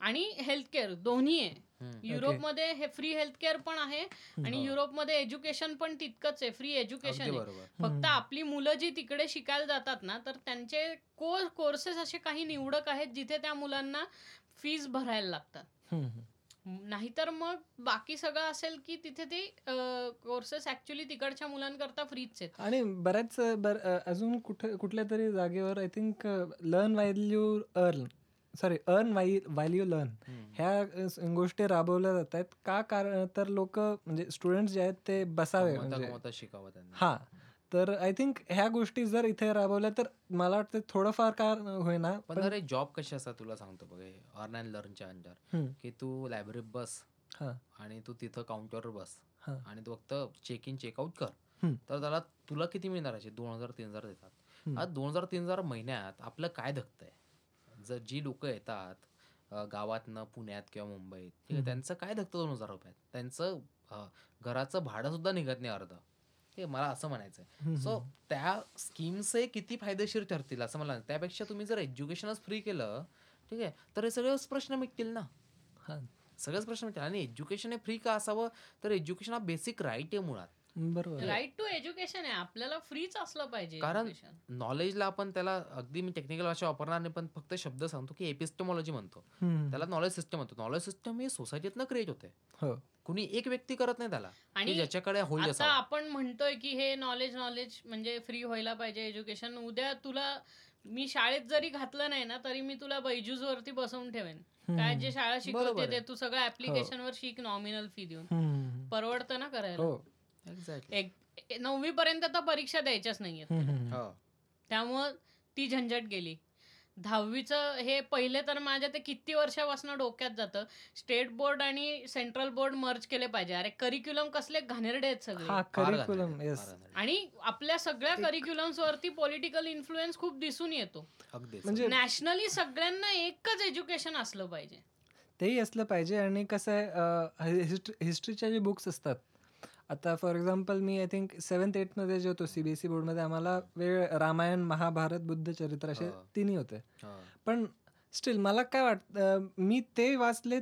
आणि हेल्थ केअर दोन्ही आहे. युरोपमध्ये हे फ्री हेल्थ केअर पण आहे आणि हो. युरोपमध्ये एज्युकेशन पण तितकंच आहे. फ्री एज्युकेशन आहे. फक्त आपली मुलं जी तिकडे शिकायला जातात ना तर त्यांचे कोर्स कोर्सेस असे काही निवडक आहेत जिथे त्या मुलांना फीज भरायला लागतात. नाहीतर मग बाकी सगळं असेल की तिथे ते कोर्सेस ऍक्च्युली तिकडच्या मुलांकरता फ्रीच आहेत. आणि बऱ्याच अजून कुठे कुठल्या तरी जागेवर I think learn value earn sorry earn value learn hmm. ह्या अ, स- गोष्टी राबवल्या जात आहेत का कारण तर लोक म्हणजे स्टुडंट जे आहेत ते बसावे म्हणजे. शिकावं हा. तर आय थिंक ह्या गोष्टी जर इथे राबवल्या तर मला वाटतं थोडंफार का होईना पण पण अरे जॉब कसे असतात तुला सांगतो बघ अर्न अँड लर्नच्या अंडर. की तू लायब्ररीत बस हा. आणि तू तिथं काउंटरवर बस हा. आणि तू फक्त चेक इन चेकआउट कर. तर त्याला तुला किती मिळणार आहे दोन हजार तीन हजार देतात. आज दोन हजार तीन हजार महिन्यात आपलं काय धकतंय? जर जी लोक येतात गावातनं पुण्यात किंवा मुंबईत. त्यांचं काय धकतं दोन हजार रुपयात? त्यांचं घराचं भाडं सुद्धा निघत नाही अर्ध. हे मला असं म्हणायचं आहे सो त्या स्कीम्स हे किती फायदेशीर ठरतील असं मला. त्यापेक्षा तुम्ही जर एज्युकेशनच फ्री केलं ठीक आहे तर हे सगळेच प्रश्न मिटतील ना. हा. सगळेच प्रश्न मिटतील. आणि एज्युकेशन हे फ्री का असावं? तर एज्युकेशन हा बेसिक राईट आहे मुळात. बरोबर राईट टू एज्युकेशन आहे. आपल्याला फ्रीच असलं पाहिजे कारण education. नॉलेजला आपण त्याला अगदी मी टेक्निकल भाषा वापरणार नाही पण फक्त शब्द सांगतो की एपिस्टमॉलॉजी म्हणतो. त्याला नॉलेज सिस्टम म्हणतो. नॉलेज सिस्टम ही सोसायटीतनं क्रिएट होते हो. कुणी एक व्यक्ती करत नाही त्याला. आणि ज्याच्याकडे होईल आता. आपण म्हणतोय की हे नॉलेज नॉलेज म्हणजे फ्री व्हायला पाहिजे एज्युकेशन उद्या तुला मी शाळेत जरी घातलं नाही ना तरी मी तुला बैजूस वरती बसवून ठेवेन. काय जे शाळा शिकवते ते. तू सगळं ऍप्लिकेशन वर शिक नॉमिनल फी देऊन. परवडतं ना करायला? हो. एक नववी पर्यंत तर परीक्षा द्यायच्याच हम्म, हो. त्यामुळं ती झंझट गेली. दहावीचं हे पहिले तर माझ्या ते किती वर्षापासून डोक्यात जातं. स्टेट बोर्ड आणि सेंट्रल बोर्ड मर्ज केले पाहिजे. अरे करिक्युलम कसले घाणेरडे आहेत सगळे. हा करिक्युलम येस. आणि आपल्या सगळ्या करिक्युलम्स वरती पॉलिटिकल इन्फ्लुएन्स खूप दिसून येतो. अगदीच. म्हणजे नॅशनली सगळ्यांना एकच एज्युकेशन असलं पाहिजे. तेही असलं पाहिजे आणि कसं आहे हिस्ट्रीच्या जे बुक्स असतात आता फॉर एक्झाम्पल मी आय थिंक सेवन्थ एटमध्ये जे होतो सीबीएसई बोर्डमध्ये आम्हाला वेळ रामायण महाभारत बुद्ध चरित्र असे हो. तिन्ही होते. पण स्टील मला काय वाटतं मी ते वाचले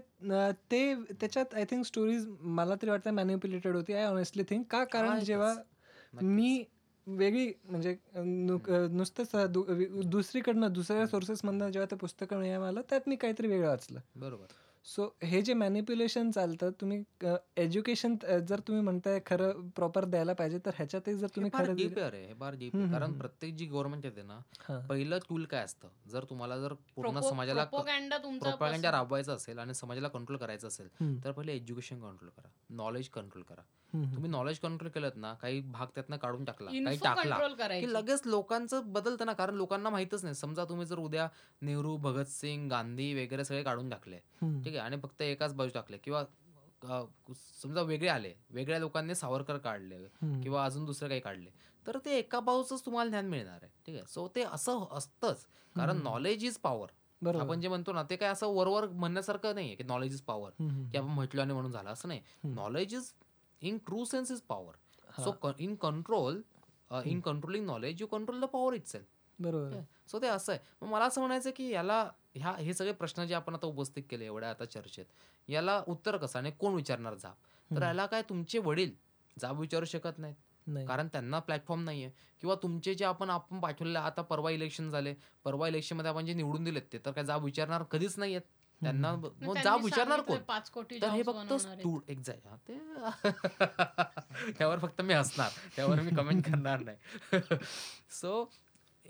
ते त्याच्यात आय थिंक स्टोरीज मला तरी वाटतं मॅन्युप्युलेटेड होती आय ऑनेस्टली थिंक का कारण. जेव्हा. मी वेगळी म्हणजे नुसतंच दुसरीकडनं दुसऱ्या सोर्सेसमधनं जेव्हा ते पुस्तकं मिळालं मला त्यात मी काहीतरी वेगळं वाचलं बरोबर सो हे जे मॅनिप्युलेशन चालतं तुम्ही एज्युकेशन जर तुम्ही म्हणताय खरं प्रॉपर द्यायला पाहिजे तर ह्याच्यातही जर हे तुम्ही खरं आहे हे फार डीप कारण. प्रत्येक जी गव्हर्नमेंट येते ना. पहिलं टूल काय असतं? जर तुम्हाला जर पूर्ण समाजाला प्रोपागंडा राबवायचा असेल आणि समाजाला कंट्रोल करायचं असेल तर पहिले एज्युकेशन कंट्रोल करा. नॉलेज कंट्रोल करा. तुम्ही नॉलेज कंट्रोल केलं ना काही भाग त्यातनं काढून टाकला काही टाकला की लगेच लोकांचं बदलतं ना कारण लोकांना माहितच नाही. समजा तुम्ही जर उद्या नेहरू भगतसिंग गांधी वगैरे सगळे काढून टाकले ठीक आहे आणि फक्त एकाच बाजू टाकले किंवा समजा वेगळे आले वेगळ्या लोकांनी सावरकर काढले. किंवा अजून दुसरं काही काढले तर ते एका बाजूच तुम्हाला ज्ञान मिळणार आहे ठीक आहे. सो ते असं असतंच कारण. नॉलेज इज पॉवर आपण जे म्हणतो ना ते काय असं वरवर म्हणण्यासारखं नाहीये की नॉलेज इज पॉवर की आपण म्हटलो आणि म्हणून झालं असं नाही. Knowledge is in true sense is power. So in control in controlling knowledge you control the power itself बरोबर. सो ते असं आहे. मग मला असं म्हणायचं की याला ह्या हे सगळे प्रश्न जे आपण आता उपस्थित केले एवढ्या आता चर्चेत याला उत्तर कसं आणि कोण विचारणार जाब? तर. याला काय तुमचे वडील जाब विचारू शकत नाहीत. नाही. कारण त्यांना प्लॅटफॉर्म नाहीये. किंवा तुमचे जे आपण आपण पाठवलेले आता परवा इलेक्शन झाले. परवा इलेक्शनमध्ये आपण जे निवडून दिलेत ते तर काय जाब विचारणार कधीच नाहीयेत. त्यांना मग जाब विचारणार कोण? पाच कोटी तर हे फक्त ते त्यावर फक्त मी हसणार. त्यावर मी कमेंट करणार नाही. सो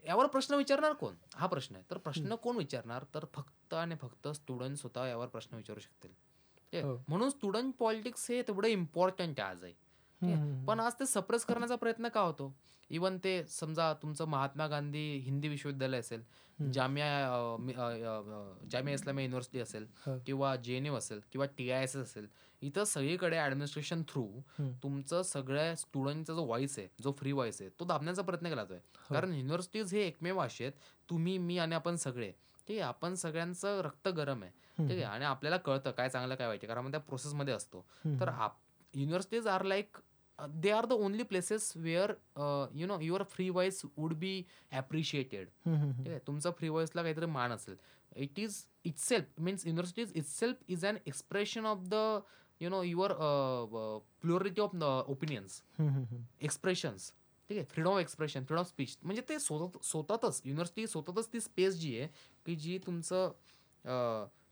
यावर प्रश्न विचारणार कोण? हा प्रश्न आहे. तर प्रश्न कोण विचारणार? तर फक्त आणि फक्त स्टुडंट स्वतः यावर प्रश्न विचारू शकतील? हो. म्हणून स्टुडंट पॉलिटिक्स हे तेवढं इम्पॉर्टंट आहे आजही. ठीक आहे? पण आज ते सप्रेस करण्याचा प्रयत्न का होतो? इवन ते समजा तुमचं महात्मा गांधी हिंदी विश्वविद्यालय असेल जामिया जामिया इस्लामिया युनिव्हर्सिटी असेल. किंवा जे एन यू असेल किंवा टी आय एस असेल इथं सगळीकडे ऍडमिनिस्ट्रेशन थ्रू. तुमचं सगळ्या स्टुडंटचा जो व्हॉइस आहे जो फ्री व्हॉइस आहे तो दाबण्याचा प्रयत्न केला जातोय. कारण युनिव्हर्सिटीज हे एकमेव असे आहेत. तुम्ही मी आणि आपण सगळे. ठीक आहे आपण सगळ्यांचं रक्त गरम आहे. ठीक आहे आणि आपल्याला कळतं काय चांगलं काय वाईट आहे. कारण आपण त्या प्रोसेसमध्ये असतो. तर universities are like they are the only places where you know your free voice would be appreciated ठीक आहे तुमचा फ्री व्हॉइसला काहीतरी मान असेल. It is itself means universities itself is an expression of the you know your purity of opinions expressions ठीक आहे? Freedom of expression freedom of speech म्हणजे ते स्वतः स्वतःच युनिव्हर्सिटी स्वतःच ती स्पेस जी आहे की जी तुमचं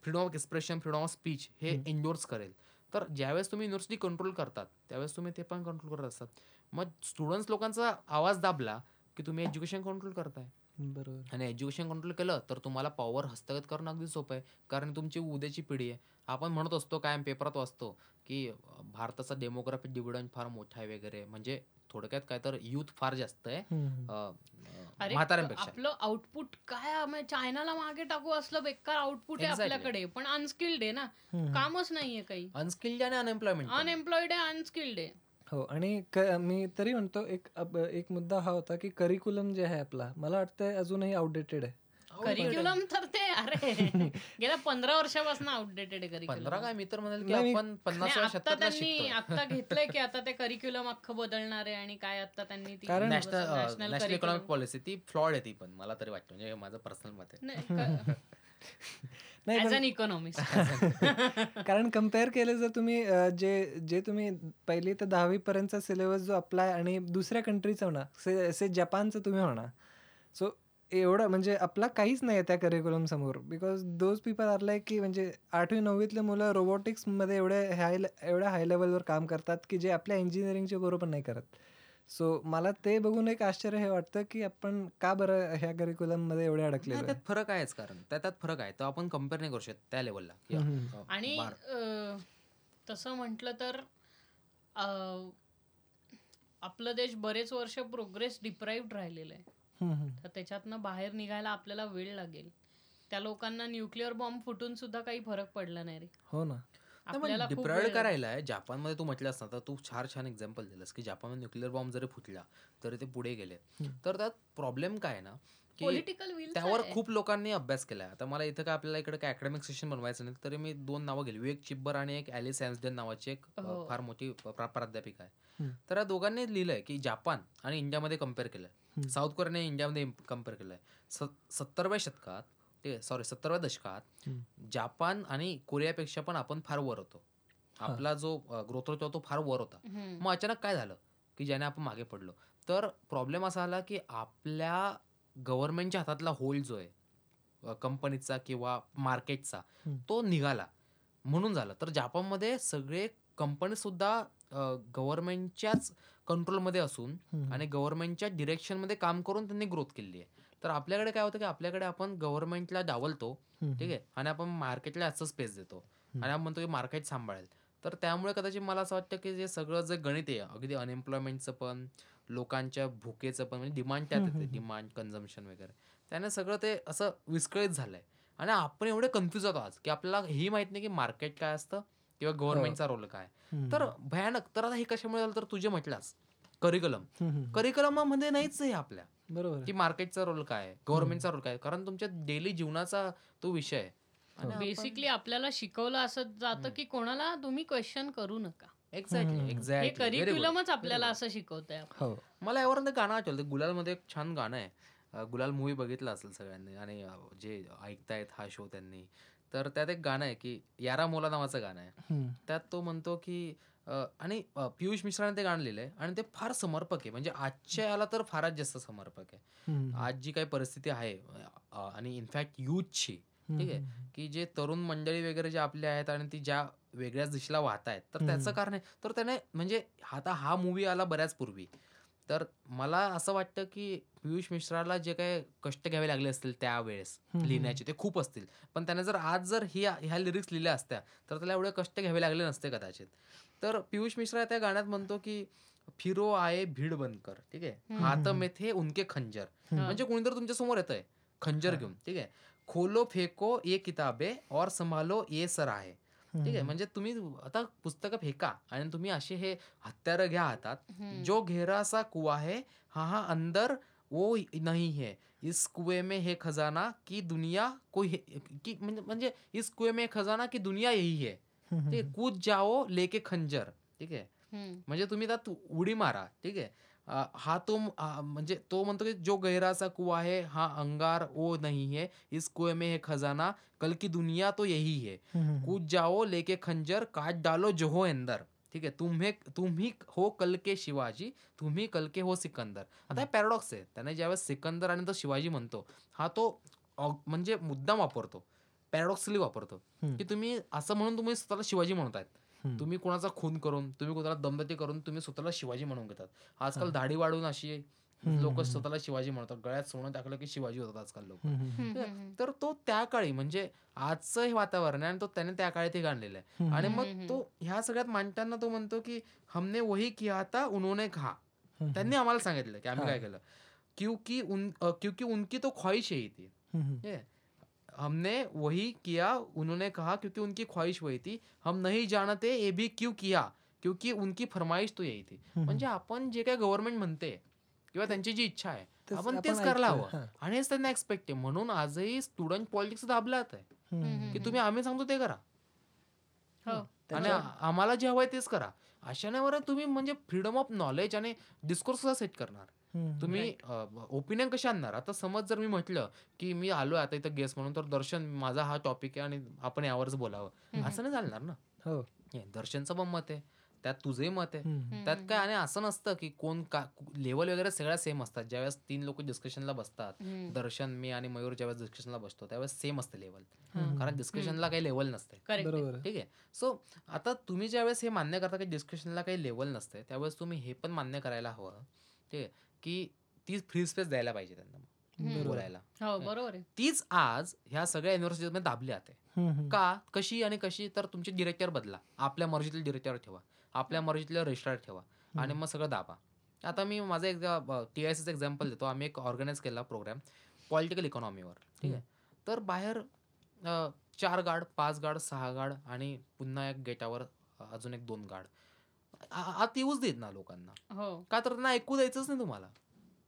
freedom of expression freedom of speech हे एन्डोर्स करेल. तर ज्यावेळेस तुम्ही युनिव्हर्सिटी कंट्रोल करतात त्यावेळेस तुम्ही ते पण कंट्रोल करत असतात. मग स्टुडंट्स लोकांचा आवाज दाबला की तुम्ही एज्युकेशन कंट्रोल करताय. बरोबर. आणि एज्युकेशन कंट्रोल केलं तर तुम्हाला पॉवर हस्तगत करणं अगदी सोपं आहे. कारण तुमची उद्याची पिढी आहे. आपण म्हणत असतो कायम पेपरात वाचतो की भारताचा डेमोग्राफिक डिव्हिडंड फार मोठा आहे वगैरे. म्हणजे थोडक्यात काय तर युथ फार जास्त आहे. म्हाताऱ्यांपेक्षा. आपलं आउटपुट काय चायनाला मागे टाकू असलं बेकार आउटपुट आहे. आपल्याकडे पण अनस्किल्ड आहे ना. कामच नाहीये काही. अनस्किल्ड आणि अनएम्प्लॉयमेंट अनएम्प्लॉइड आहे अनस्किल्ड आहे. हो आणि मी तरी म्हणतो एक एक मुद्दा हा होता की करिक्युलम जे आहे आपला मला वाटतं अजूनही आउटडेटेड आहे. करिक्युलम तर ते अरे. गेल्या पंधरा वर्षापासून आउटडेटेड पंधरा करिक्युलम. काय? मी तर म्हणेल की नाही, मी- आपण पन्नास आता त्यांनी आता घेतलंय की आता ते करिक्युलम अख्खं बदलणार आहे आणि काय आता त्यांनी नॅशनल इकॉनॉमिक पॉलिसी ती फ्लॉड आहे ती पण मला तरी वाटतं म्हणजे हे माझं पर्सनल मत आहे. नाही इकॉनॉमिस्ट कारण कंपेअर केलं जर तुम्ही जे जे तुम्ही पहिली ते दहावी पर्यंतचा सिलेबस जो अप्लाय आणि दुसऱ्या कंट्रीचा म्हणा से जपानचं तुम्ही म्हणा सो एवढं म्हणजे आपला काहीच नाही आहे त्या करिक्युलम समोर. Because those people are like की म्हणजे आठवी नववीतले मुलं रोबोटिक्समध्ये एवढे हाय एवढ्या हाय लेवलवर काम करतात की जे आपल्या इंजिनिअरिंगचे बरोबर नाही करत. सो मला ते बघून एक आश्चर्य हे वाटतं की आपण का बरं ह्या करिक्युलममध्ये एवढे आहे? त्यात फरक आहेच कारण. त्यात फरक आहे. तर आपण कंपेअर नाही करू शकत त्या लेवलला. आणि तसं म्हटलं तर आपलं देश बरेच वर्ष प्रोग्रेस डिप्राईव्ड राहिलेलं आहे. तर त्याच्यातनं बाहेर निघायला आपल्याला वेळ लागेल. त्या लोकांना न्यूक्लिअर बॉम्ब फुटून सुद्धा काही फरक पडला नाही रे. हो ना. आपल्याला वेळ- करायला आहे जापानमध्ये तू म्हटलंस ना तर तू छान छान एक्झाम्पल दिलंस की जापानमध्ये न्यूक्लिअर बॉम्ब जरी फुटला तरी ते पुढे गेले. तर त्यात प्रॉब्लेम काय आहे ना की त्यावर खूप लोकांनी अभ्यास केलाय. आता मला इथं काय आपल्याला इकडे काय अकॅडमिक सेशन बनवायचं नाही तरी मी दोन नावं गेली एक चिब्बर आणि एक ॲलिस हॅन्सडन नावाची एक हो. फार मोठी प्रा- प्राध्यापिका आहे. तर या दोघांनी लिहिलंय की जापान आणि इंडियामध्ये कंपेअर केलंय. हम्म. साऊथ कोरियाने इंडियामध्ये कंपेअर केलंय. स सत्तरव्या शतकात ते सॉरी सत्तरव्या दशकात. जापान आणि कोरियापेक्षा पण आपण फार वर होतो. आपला जो ग्रोथ होता तो फार वर होता. मग अचानक काय झालं? की ज्याने आपण मागे पडलो. तर प्रॉब्लेम असा आला की आपल्या गव्हर्नमेंटच्या हातातला होल्ड जो आहे कंपनीचा किंवा मार्केटचा. तो निघाला. म्हणून झालं. तर जापानमध्ये सगळे कंपनी सुद्धा गव्हर्नमेंटच्याच कंट्रोलमध्ये असून. आणि गव्हर्नमेंटच्या डिरेक्शनमध्ये काम करून त्यांनी ग्रोथ केली आहे. तर आपल्याकडे काय होतं की आपल्याकडे आपण गव्हर्नमेंटला डावलतो. ठीक आहे? आणि आपण मार्केटला असं स्पेस देतो. आणि आपण म्हणतो की मार्केट सांभाळेल. तर त्यामुळे कदाचित मला असं वाटतं की जे सगळं जे गणित आहे अगदी अनएम्प्लॉयमेंटचं पण लोकांच्या भुकेचं पण म्हणजे डिमांड त्यात येते डिमांड कन्झम्शन वगैरे. त्याने सगळं ते असं विस्कळीत झालंय. आणि आपण एवढे कन्फ्युज होतो आज की आपल्याला हेही माहीत नाही की मार्केट काय असतं किंवा गव्हर्नमेंटचा रोल काय. तर भयानक तर आता हे कशामुळे झालं तर तुझे म्हटलास करिक्युलम हम्म. करिक्युलममध्ये नाहीच आहे आपल्या. बरोबर. की मार्केटचा रोल काय आहे गव्हर्नमेंटचा रोल काय आहे? कारण तुमच्या डेली जीवनाचा तो विषय आहे. बेसिकली आपल्याला शिकवलं असं जातं की कोणाला तुम्ही क्वेश्चन करू नका. एक्झॅक्टली. हे एक्झॅक्टली करिक्युलमच आपल्याला असं शिकवतंय हो. मला यावरून ते गाणं आठवलं गुलालमध्ये एक छान गाणं आहे. गुलाल मूवी बघितला असेल सगळ्यांनी. आणि जे ऐकतायत हा शो त्यांनी. तर त्यात एक गाणं आहे की यारा मोला नावाचं गाणं आहे. त्यात तो म्हणतो की आणि पियुष मिश्राने ते गाणं लिहिलंय आणि ते फार समर्पक आहे. म्हणजे आजच्या याला तर फारच जास्त समर्पक आहे. आज जी काही परिस्थिती आहे आणि इनफॅक्ट यूथची ठीक आहे की जे तरुण मंडळी वगैरे जे आपले आहेत आणि ती ज्या वेगळ्याच दिशेला वाहत आहेत तर त्याचं कारण आहे. तर त्याने म्हणजे आता हा मूवी आला बऱ्याच पूर्वी. तर मला असं वाटतं की पियुष मिश्राला जे काही कष्ट घ्यावे लागले असतील त्यावेळेस. लिहिण्याचे ते खूप असतील पण त्याने जर आज जर ही ह्या लिरिक्स लिहिल्या असत्या तर त्याला एवढे कष्ट घ्यावे लागले नसते कदाचित तर पियुष मिश्रा त्या गाण्यात म्हणतो की फिरो आये भीड बनकर ठीक आहे. हात में थे उनके खंजर. म्हणजे कोणीतरी तुमच्यासमोर येत आहे खंजर. घेऊन ठीक आहे खोलो फेको ये किताबे और संभालो ये सराहे ठीक आहे. म्हणजे तुम्ही आता पुस्तकं फेका आणि तुम्ही असे हे हत्यारं घ्या हातात. जो घेरा सा कुआ है हाँ हाँ अंदर वो नहीं है इस कुएं में है खजाना की दुनिया कोई की म्हणजे म्हणजे इस कुएं में खजाना की दुनिया यही है. ठीक आहे? कूद जाओ लेके खंजर. ठीक आहे. म्हणजे तुम्ही त्यात उडी मारा. ठीक आहे? हा तो म्हणजे तो म्हणतो की जो गहरा सा कुआ है हा अंगार वो नहीं है इस कुएं में है खजाना कल की दुनिया तो यही है. कूद जाओ लेके खंजर काट डालो जो हो अंदर ठीक आहे तुम्ही तुम्ही हो कल के शिवाजी तुम्ही कल के हो सिकंदर आता हे पॅराडॉक्स आहे त्याने ज्यावेळेस सिकंदर आणि तो शिवाजी म्हणतो हा तो म्हणजे मुद्दाम वापरतो पॅराडॉक्सली वापरतो. की तुम्ही असं म्हणून तुम्ही स्वतःला शिवाजी म्हणतायत. तुम्ही कोणाचा खून करून तुम्ही कोणाला दमदती करून तुम्ही स्वतःला शिवाजी म्हणून घेतात आजकाल. दाढी वाढवून अशी लोक. स्वतःला शिवाजी म्हणतात गळ्यात सोनं टाकलं की शिवाजी होतात आजकाल लोक. तर तो त्या काळी म्हणजे आजचं हे वातावरण आहे आणि तो त्याने त्या काळी ते गाणलेलं आहे. आणि मग. तो ह्या सगळ्यात मांडताना तो म्हणतो की हमने वही किया था उन्होंने हम्म. त्यांनी आम्हाला सांगितलं की आम्ही. काय केलं क्योंकि उन क्योंकि उनकी तो ख्वाहिश यही थी हम्म. ठीक है हमने वही किया उन्होंने कहा क्योंकि उनकी ख्वाहिश वही थी हम नहीं जानते ये भी क्यों किया क्योंकि उनकी फरमाईश तो यही थी. म्हणजे आपण जे काय गव्हर्नमेंट म्हणते किंवा त्यांची जी इच्छा आहे आपण तेच करायला. हवं हा. आणि हेच त्यांना एक्सपेक्ट आहे म्हणून आजही स्टुडंट पॉलिटिक्स दाबलात आहे. की तुम्ही आम्ही सांगतो ते करा हो आणि आम्हाला जे हवंय तेच करा अशा नाही बरं तुम्ही म्हणजे फ्रीडम ऑफ नॉलेज आणि डिस्कोर्स सेट करणार. तुम्ही ओपिनियन कसे आणणार? आता समज जर मी म्हटलं की मी आलोय आता इथं गेस्ट म्हणून तर दर्शन माझा हा टॉपिक आहे आणि आपण यावरच बोलावं. असं नाही चालणार ना? हो. दर्शनचं पण मत आहे त्यात तुझंही मत आहे. त्यात काय आणि असं नसतं की कोण का लेवल वगैरे सगळ्या सेम असतात. ज्यावेळेस तीन लोक डिस्कशनला बसतात. दर्शन मी आणि मयूर ज्यावेळेस डिस्कशनला बसतो त्यावेळेस सेम असते लेवल. कारण डिस्कशनला काही लेवल नसते. ठीक आहे. सो आता तुम्ही ज्यावेळेस हे मान्य करता की डिस्कशनला काही लेवल नसते त्यावेळेस तुम्ही हे पण मान्य करायला हवं. ठीक आहे. की ती फ्री स्पेस द्यायला पाहिजे त्यांना. बोलायला. हो बरोबर आहे. तीच आज ह्या सगळ्या युनिव्हर्सिटीमध्ये दाबली जाते. का? कशी आणि कशी तर तुमचे डिरेक्टर बदला. आपल्या मर्जीतले डिरेक्टर ठेवा. आपल्या मर्जीतले रजिस्ट्रार ठेवा. आणि मग सगळं दाबा. आता मी माझं एक टी आय सीचं एक्झाम्पल देतो. आम्ही एक ऑर्गनाईज केला प्रोग्राम पॉलिटिकल इकॉनॉमीवर ठीक आहे? तर बाहेर चार गार्ड पाच गार्ड सहा गार्ड आणि पुन्हा एक गेटावर अजून एक दोन गार्ड आ- आत येऊच देत ना लोकांना. हो. का तर त्यांना ऐकू द्यायचंच नाही तुम्हाला.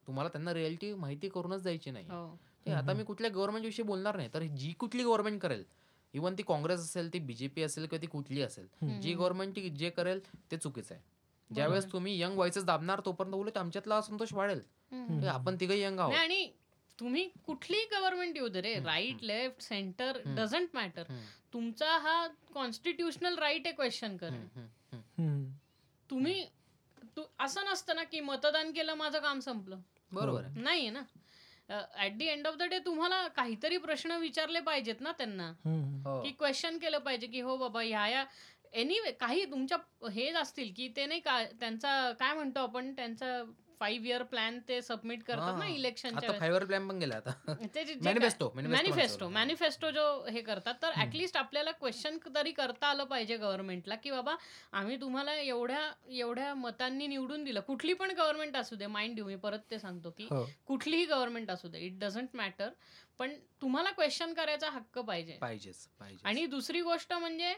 तुम्हाला त्यांना रियालिटी माहिती करूनच द्यायची नाही. हो. आता मी कुठल्या गव्हर्नमेंट विषयी बोलणार नाही तर जी कुठली गव्हर्नमेंट करेल इव्हन ती काँग्रेस असेल ती बीजेपी असेल किंवा ती कुठली असेल जी गव्हर्नमेंट जे करेल ते चुकीचं आहे. ज्यावेळेस तुम्ही यंग व्हायचंच दाबणार तोपर्यंत उलट आमच्यातला असंतोष वाढेल. आपण तिघही यंग आहोत. नाही आणि तुम्ही कुठली गव्हर्नमेंट येऊ दे रे right left centre doesn't matter. तुमचा हा कॉन्स्टिट्युशनल राईट आहे क्वेश्चन कर तुम्ही तू असं नसतं ना की मतदान केलं माझं काम संपलं बरोबर नाहीये ना at the end of the day तुम्हाला काहीतरी प्रश्न विचारले पाहिजेत ना त्यांना. हो. की क्वेश्चन केलं पाहिजे की हो बाबा ह्या या एनिवे काही तुमच्या हेच असतील की ते नाही का त्यांचा काय म्हणतो आपण त्यांचा फाईव्ह इयर प्लॅन ते सबमिट करतात ना. इलेक्शनच्या आता फायवर प्लॅन पण गेला आता. मॅनिफेस्टो Manifesto, manifesto मॅनिफेस्टो जो हे करतात तर ऍटलिस्ट आपल्याला क्वेश्चन तरी करता आलं पाहिजे गव्हर्नमेंटला की बाबा आम्ही तुम्हाला एवढ्या एवढ्या मतांनी निवडून दिलं. कुठली पण गव्हर्नमेंट असू दे माइंड देऊ मी परत ते सांगतो की हो. कुठलीही गव्हर्नमेंट असू दे इट डझंट मॅटर पण तुम्हाला क्वेश्चन करायचा हक्क पाहिजे. पाहिजेच पाहिजे आणि दुसरी गोष्ट म्हणजे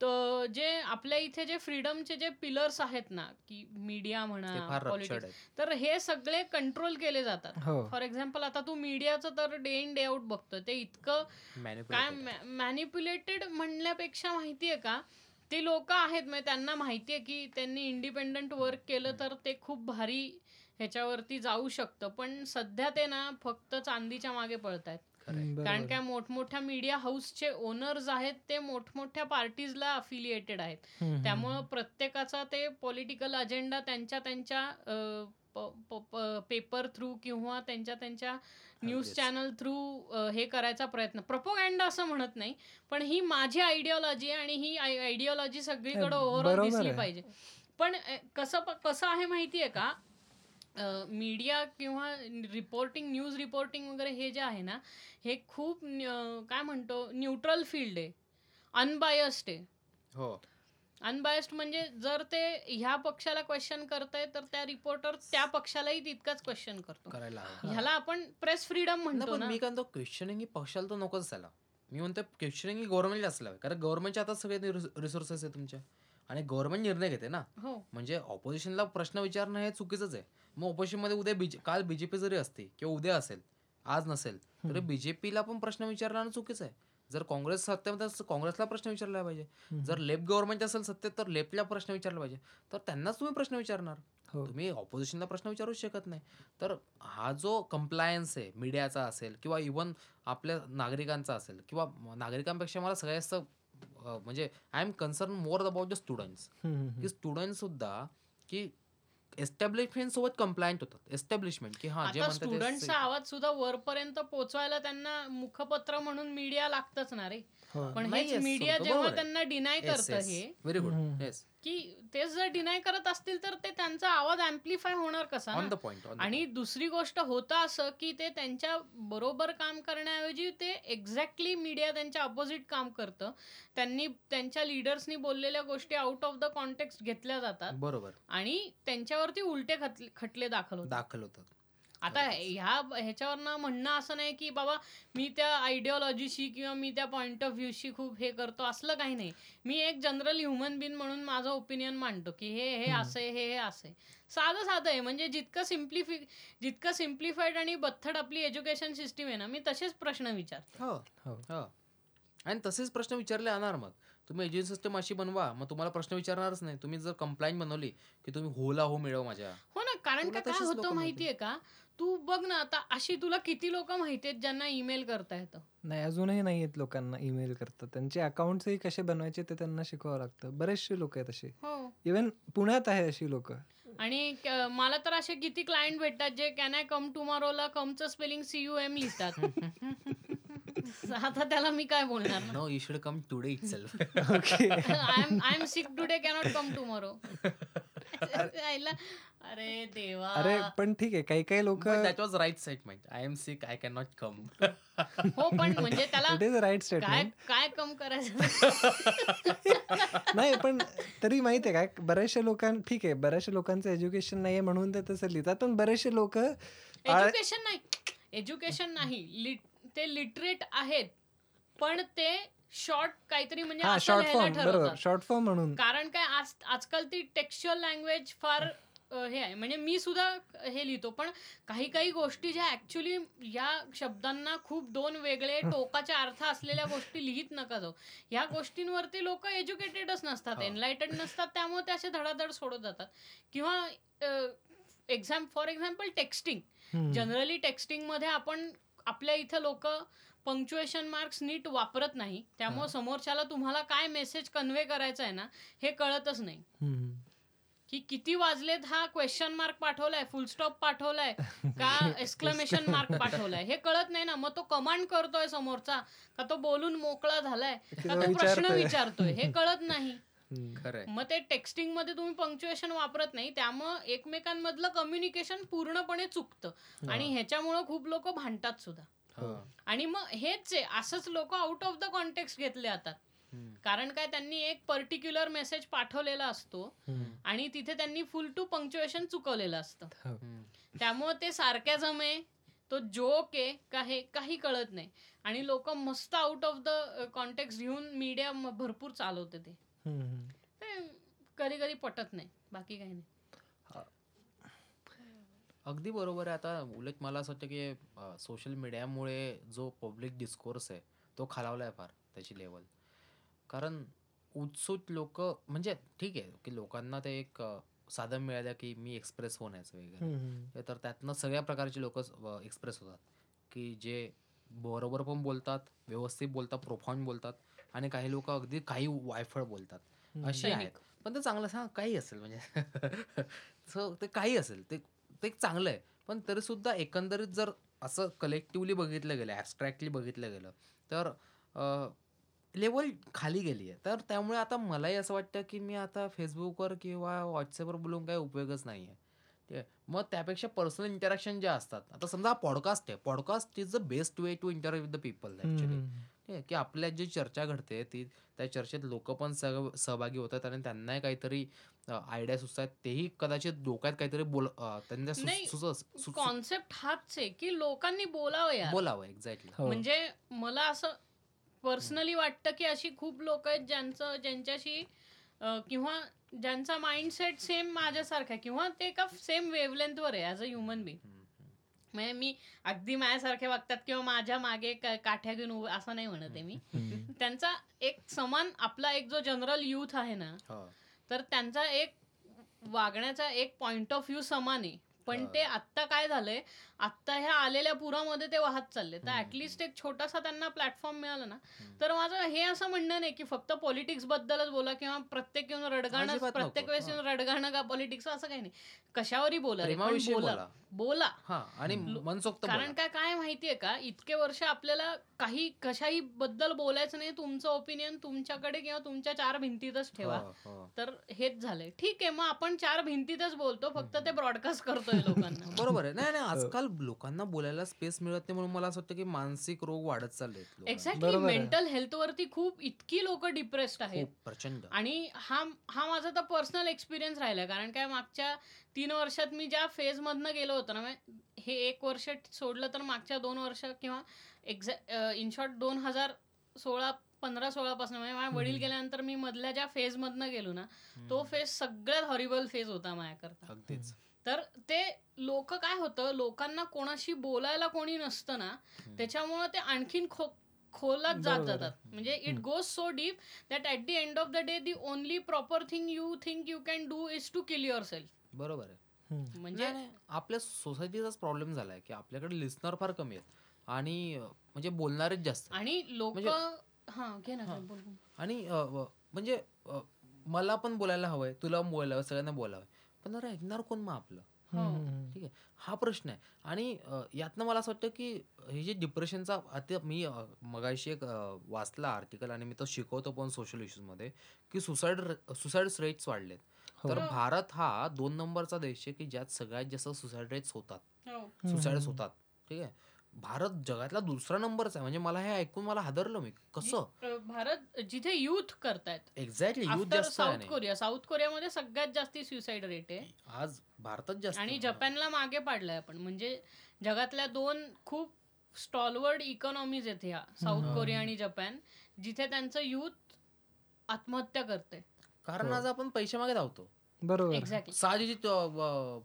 तो जे आपल्या इथे जे फ्रीडमचे जे पिलर्स आहेत ना की मीडिया म्हणा पॉलिटिक्स तर हे सगळे कंट्रोल केले जातात. हो. फॉर एक्झाम्पल आता तू मीडियाचं तर डे इन डे आउट बघतो ते इतकं काय मॅनिप्युलेटेड म्हणण्यापेक्षा माहितीये का ते लोक आहेत. म्हणजे त्यांना माहितीये की त्यांनी इंडिपेंडंट वर्क केलं तर ते खूप भारी ह्याच्यावरती जाऊ शकतं. पण सध्या ते ना फक्त चांदीच्या मागे पळतायत. कारण काय मोठमोठ्या मीडिया हाऊसचे ओनर्स आहेत ते मोठमोठ्या पार्टीजला अफिलिएटेड आहेत. त्यामुळं प्रत्येकाचा ते पॉलिटिकल अजेंडा त्यांच्या त्यांच्या पेपर थ्रू किंवा त्यांच्या त्यांच्या न्यूज. चॅनल थ्रू हे करायचा प्रयत्न प्रपोगँडा असं म्हणत नाही पण ही माझी आयडिओलॉजी आहे आणि ही आयडिओलॉजी सगळीकडे ओव्हरऑल दिसली. पाहिजे पण कसं कसं आहे माहितीये का मीडिया किंवा रिपोर्टिंग न्यूज रिपोर्टिंग वगैरे हे जे आहे ना हे खूप काय म्हणतो न्यूट्रल फील्ड आहे. अनबायस्ड आहे. हो. अनबायस्ड म्हणजे जर ते ह्या पक्षाला क्वेश्चन करताय तर त्या रिपोर्टर त्या पक्षालाही तितकाच क्वेश्चन करतो. करायला ह्याला आपण प्रेस फ्रीडम म्हणतो मी काय म्हणतो क्वेश्चनिंग ही पक्षाला तर नकोच असायला मी म्हणतो क्वेश्चनिंग ही गव्हर्नमेंटला असलं. कारण गव्हर्नमेंटच्या आता सगळे रिसोर्सेस आहे तुमच्या. आणि गव्हर्नमेंट निर्णय घेते ना. हो. म्हणजे ऑपोजिशनला प्रश्न विचारणं हे चुकीचंच आहे. मग ऑपोजिशनमध्ये उद्या बीजे काल बीजेपी जरी असते किंवा उद्या असेल आज नसेल तरी बीजेपीला पण प्रश्न विचारणं चुकीचं आहे. जर काँग्रेस सत्तेमध्ये असेल तर काँग्रेसला प्रश्न विचारला पाहिजे. जर लेफ्ट गव्हर्नमेंट असेल सत्तेत तर लेफ्टला प्रश्न विचारला पाहिजे. तर त्यांनाच तुम्ही प्रश्न विचारणार. हो. तुम्ही ऑपोजिशनला प्रश्न विचारूच शकत नाही. तर हा जो कम्प्लायन्स आहे मीडियाचा असेल किंवा इवन आपल्या नागरिकांचा असेल किंवा नागरिकांपेक्षा मला सगळ्यात म्हणजे I am concern more about the students की स्टुडंट सुद्धा की एस्टॅब्लिशमेंट सोबत कम्प्लायंट होतात. एस्टॅब्लिशमेंट की हा जे स्टुडंटचा आवाज सुद्धा वरपर्यंत पोहोचवायला त्यांना मुखपत्र म्हणून मीडिया लागतच ना रे. पण हेच yes, मीडिया जेव्हा. त्यांना डिनाय करतं. हे. व्हेरी गुड की तेच जर डिनाय करत असतील तर ते त्यांचा आवाज अँप्लिफाय होणार कसा ऑन ना? द पॉइंट आणि दुसरी गोष्ट होतं असं की ते त्यांच्या बरोबर काम करण्याऐवजी ते एक्झॅक्टली मीडिया त्यांच्या अपोजिट काम करतं. त्यांनी त्यांच्या लिडर्सनी बोललेल्या गोष्टी आउट ऑफ द कॉन्टेक्स्ट घेतल्या जातात. बरोबर. आणि त्यांच्यावरती उलटे खटले दाखल होतात. दाखल होतात. आता ह्या ह्याच्यावरनं म्हणणं असं नाही की बाबा मी त्या आयडिओलॉजीशी किंवा मी त्या पॉइंट ऑफ व्ह्यूशी खूप हे करतो असलं काही नाही. मी एक जनरल ह्युमन बिन म्हणून माझं ओपिनियन मांडतो की हे हे असं आहे हे हे असं आहे. साधं साधं आहे. म्हणजे जितकं सिम्प्लिफि जितकं सिम्प्लिफाईड आणि बथ्थड आपली एज्युकेशन सिस्टीम आहे ना मी तसेच प्रश्न विचारतो. हो हो. हो. आणि तसेच प्रश्न विचारले जाणार मग. तुम्ही एज्युकेशन सिस्टम अशी बनवा मग तुम्हाला प्रश्न विचारणारच नाही. तुम्ही जर कंप्लाईन बनवली की तुम्ही होला हो मिळव माझ्या. हो ना कारण का काय होतं माहितीये का? तू बघ ना आता अशी तुला किती लोक माहिती आहेत ज्यांना ईमेल करता येतं? नाही अजूनही नाही आहेत लोकांना ईमेल करतात त्यांचे अकाउंट्सही कसे बनवायचे ते त्यांना शिकवावं लागतं. बरेचसे लोक आहेत असे. हो. इवन पुण्यात आहे अशी लोक. आणि मला तर असे किती क्लायंट भेटतात जे कॅन आय कम टुमॉरोला कमचं स्पेलिंग सी यू एम लिहितात. आता त्याला मी काय बोलणार ना? You should come today itself okay I am I am sick today cannot come tomorrow अरे देवा. अरे पण ठीक आहे. काही काही लोक that was right statement I am sick I can not come हो पण म्हणजे त्याला इट इज राईट काय स्टेटमेंट काय कम करायचं? नाही पण तरी माहितीये काय बऱ्याचशा लोकां ठीक आहे बऱ्याचशा लोकांचं एज्युकेशन नाहीये म्हणून ते तसं लिहितात पण बरेचसे लोक एज्युकेशन नाही. एज्युकेशन नाही. Lit- ते लिटरेट आहेत पण ते शॉर्ट काहीतरी म्हणजे हा शॉर्ट फॉर्म बरोबर. ठरवतात. शॉर्ट फॉर्म म्हणून. कारण काय आज आजकाल ती टेक्स्च्युअल लँग्वेज फार हे आहे म्हणजे मी सुद्धा हे लिहितो पण काही काही गोष्टी ज्या ऍक्च्युली या शब्दांना खूप दोन वेगळे टोकाचे अर्थ असलेल्या गोष्टी लिहित नका जाऊ ह्या गोष्टींवरती लोक एज्युकेटेडच नसतात हा. एनलायटेड नसतात त्यामुळे ते असे धडाधड सोडत जातात किंवा exam for example texting. Generally टेक्स्टिंगमध्ये आपण आपल्या इथं लोक पंक्च्युएशन मार्क्स नीट वापरत नाही त्यामुळे हा. समोरच्याला तुम्हाला काय मेसेज कन्व्हे करायचा आहे ना हे कळतच नाही. की किती वाजलेत हा क्वेश्चन मार्क पाठवलाय फुल स्टॉप पाठवलाय का एक्सक्लेमेशन मार्क पाठवलाय? हे कळत नाही ना. मग तो कमांड करतोय समोरचा का तो बोलून मोकळा झालाय की तो प्रश्न विचारतोय. हे कळत नाही. मग ते टेक्स्टिंगमध्ये तुम्ही पंक्च्युएशन वापरत नाही त्यामुळं एकमेकांमधलं कम्युनिकेशन पूर्णपणे चुकतं. आणि ह्याच्यामुळं खूप लोक भांडतात सुद्धा. हो. आणि मग हेच आहे असंच लोक आउट ऑफ द कॉन्टेक्स्ट घेतले जातात. कारण काय त्यांनी एक पर्टिक्युलर मेसेज पाठवलेला असतो. आणि तिथे त्यांनी फुल टू पंक्च्युएशन चुकवलेलं असतं. हो. त्यामुळे ते सारख्याजम आहे तो जोक आहे का हे काही कळत नाही. आणि लोक मस्त आउट ऑफ द कॉन्टेक्स्ट घेऊन मीडिया भरपूर चालवते ते. कधी कधी पटत नाही बाकी काही नाही. अगदी बरोबर आहे. आता उलट मला असं वाटतं की सोशल मीडियामुळे जो पब्लिक डिस्कोर्स आहे तो खालावलाय फार त्याची लेवल कारण उत्सुक लोक म्हणजे ठीक आहे की लोकांना ते एक साधन मिळालं की मी एक्सप्रेस होण्याचं वगैरे. तर त्यातनं सगळ्या प्रकारचे लोक एक्सप्रेस होतात. की जे बरोबर पण बोलतात व्यवस्थित बोलतात प्रोफाऊंड बोलतात आणि काही लोक अगदी काही वायफळ बोलतात. अशी आहेत. पण ते चांगलं सांग काही असेल म्हणजे. सो ते काही असेल. ते ते एक चांगलं आहे. पण तरी सुद्धा एकंदरीत जर असं कलेक्टिवली बघितलं गेलं ॲबस्ट्रॅक्टली बघितलं गेलं तर लेवल खाली गेली आहे. तर त्यामुळे आता मलाही असं वाटतं की मी आता फेसबुकवर किंवा व्हॉट्सअपवर बोलून काही उपयोगच नाही आहे ठीक आहे मग त्यापेक्षा पर्सनल इंटरॅक्शन जे असतात आता समजा हा पॉडकास्ट आहे. Podcast is the best way to interact with the people actually ठीक आहे की आपल्यात जी चर्चा घडते ती त्या चर्चेत लोक पण सह सहभागी होतात आणि त्यांनाही काहीतरी आयडिया सुचतात. तेही कदाचित डोक्यात काहीतरी बोल त्यांना नाही, सुचत कॉन्सेप्ट हाच आहे की लोकांनी बोलावं यार. बोलावं एक्झॅक्टली हो. म्हणजे मला असं पर्सनली वाटतं की अशी खूप लोक आहेत ज्यांचं ज्यांच्याशी अं, किंवा ज्यांचा माइंडसेट सेम माझ्यासारखा आहे किंवा ते एका सेम वेवलेंथवर आहे ॲज अ ह्युमन बिंग म्हणजे मी अगदी माझ्यासारखे वागतात किंवा माझ्या मागे का- काठ्या घेऊन उभं असं नाही म्हणत आहे मी. त्यांचा एक समान आपला एक जो जनरल युथ आहे ना तर त्यांचा एक वागण्याचा एक पॉइंट ऑफ व्ह्यू समान आहे. पण हा. ते आत्ता काय झालंय आत्ता ह्या आलेल्या पुरामध्ये ते वाहत चालले तर ऍटलिस्ट एक छोटासा त्यांना प्लॅटफॉर्म मिळाला ना. तर माझं हे असं म्हणणं नाही की फक्त पॉलिटिक्स बद्दलच बोला किंवा प्रत्येक येऊन रडगाणं. प्रत्येक वेळेस येऊन रडगाणं का पॉलिटिक्स असं काही नाही. कशावरही बोला बोला. हा आणि मनसोक्त कारण. काय काय माहितीये का? इतके वर्ष आपल्याला काही कशाही बद्दल बोलायचं नाही. तुमचं ओपिनियन तुमच्याकडे किंवा तुमच्या चार भिंतीतच ठेवा. हो, हो. तर हेच झालंय. ठीक आहे मग आपण चार भिंतीतच बोलतो. फक्त ते ब्रॉडकास्ट करतोय लोकांना. बरोबर आहे. नाही नाही आजकाल लोकांना बोलायला स्पेस मिळत नाही म्हणून मला असं वाटतं की मानसिक रोग वाढत चालले एक्झॅक्टली. मेंटल हेल्थ वरती खूप इतकी लोक डिप्रेस्ड आहेत. खूप प्रचंड. आणि हा हा माझा तर पर्सनल एक्सपिरियन्स राहिला कारण काय मागच्या तीन वर्षात मी ज्या फेज मधनं गेलो होतो ना म्हणजे हे एक वर्ष सोडलं तर मागच्या दोन वर्ष किंवा एक्झॅ इन शॉर्ट दोन हजार सोळा पंधरा सोळा पासून म्हणजे माझ्या वडील गेल्यानंतर मी मधल्या ज्या फेज मधनं गेलो ना तो फेज सगळ्यात हॉरिबल फेज होता माझ्याकरता. अगदीच. तर ते लोक काय होतं लोकांना कोणाशी बोलायला कोणी नसतं ना त्याच्यामुळं ते आणखीन खो खोलात जात. जातात. म्हणजे it goes so deep that at the end of the day the only proper thing you think you can do is to kill yourself बरोबर आहे. म्हणजे आपल्या सोसायटीचाच प्रॉब्लेम झालाय की आपल्याकडे लिस्नर फार कमी आहेत. आणि म्हणजे बोलणारेच जास्त आणि लोक म्हणजे- हा घे ना हा. आणि म्हणजे मला पण बोलायला हवंय तुला पण बोलायला हवंय सगळ्यांना बोलावंय पण ऐकणार कोण मग आपलं? हो. ठीक आहे. हा प्रश्न आहे. आणि यातनं मला असं वाटतं की हे जे डिप्रेशनचा आता मी मगाशी एक वाचला आर्टिकल आणि मी तो शिकवतो पण सोशल इश्यूजमध्ये की सुसाईड सुसाईड रेट्स वाढलेत. तर हो. भारत हा दोन नंबरचा देश आहे की ज्यात सगळ्यात जास्त सुसाईड रेट्स होतात. हो. सुसाईड्स होतात. ठीक आहे. भारत जगातला दुसरा नंबरचा आहे. म्हणजे मला हे ऐकून मला हादरलं मी. कसं? भारत जिथे युथ करतायत. एक्झॅक्टली युथ जास्त आहे साऊथ कोरिया. साऊथ कोरियामध्ये सगळ्यात जास्ती सुसाईड रेट आहे. आज भारतात जास्त आणि. जपानला मागे पाडलाय आपण. म्हणजे जगातल्या दोन खूप स्टॉलवर्ड इकॉनॉमीज आहेत ह्या. साऊथ. कोरिया आणि जपान. जिथे त्यांचं युथ आत्महत्या करते कारण हो. आज आपण पैसे मागे धावतो. बरोबर. एक्झॅक्टली साहजिक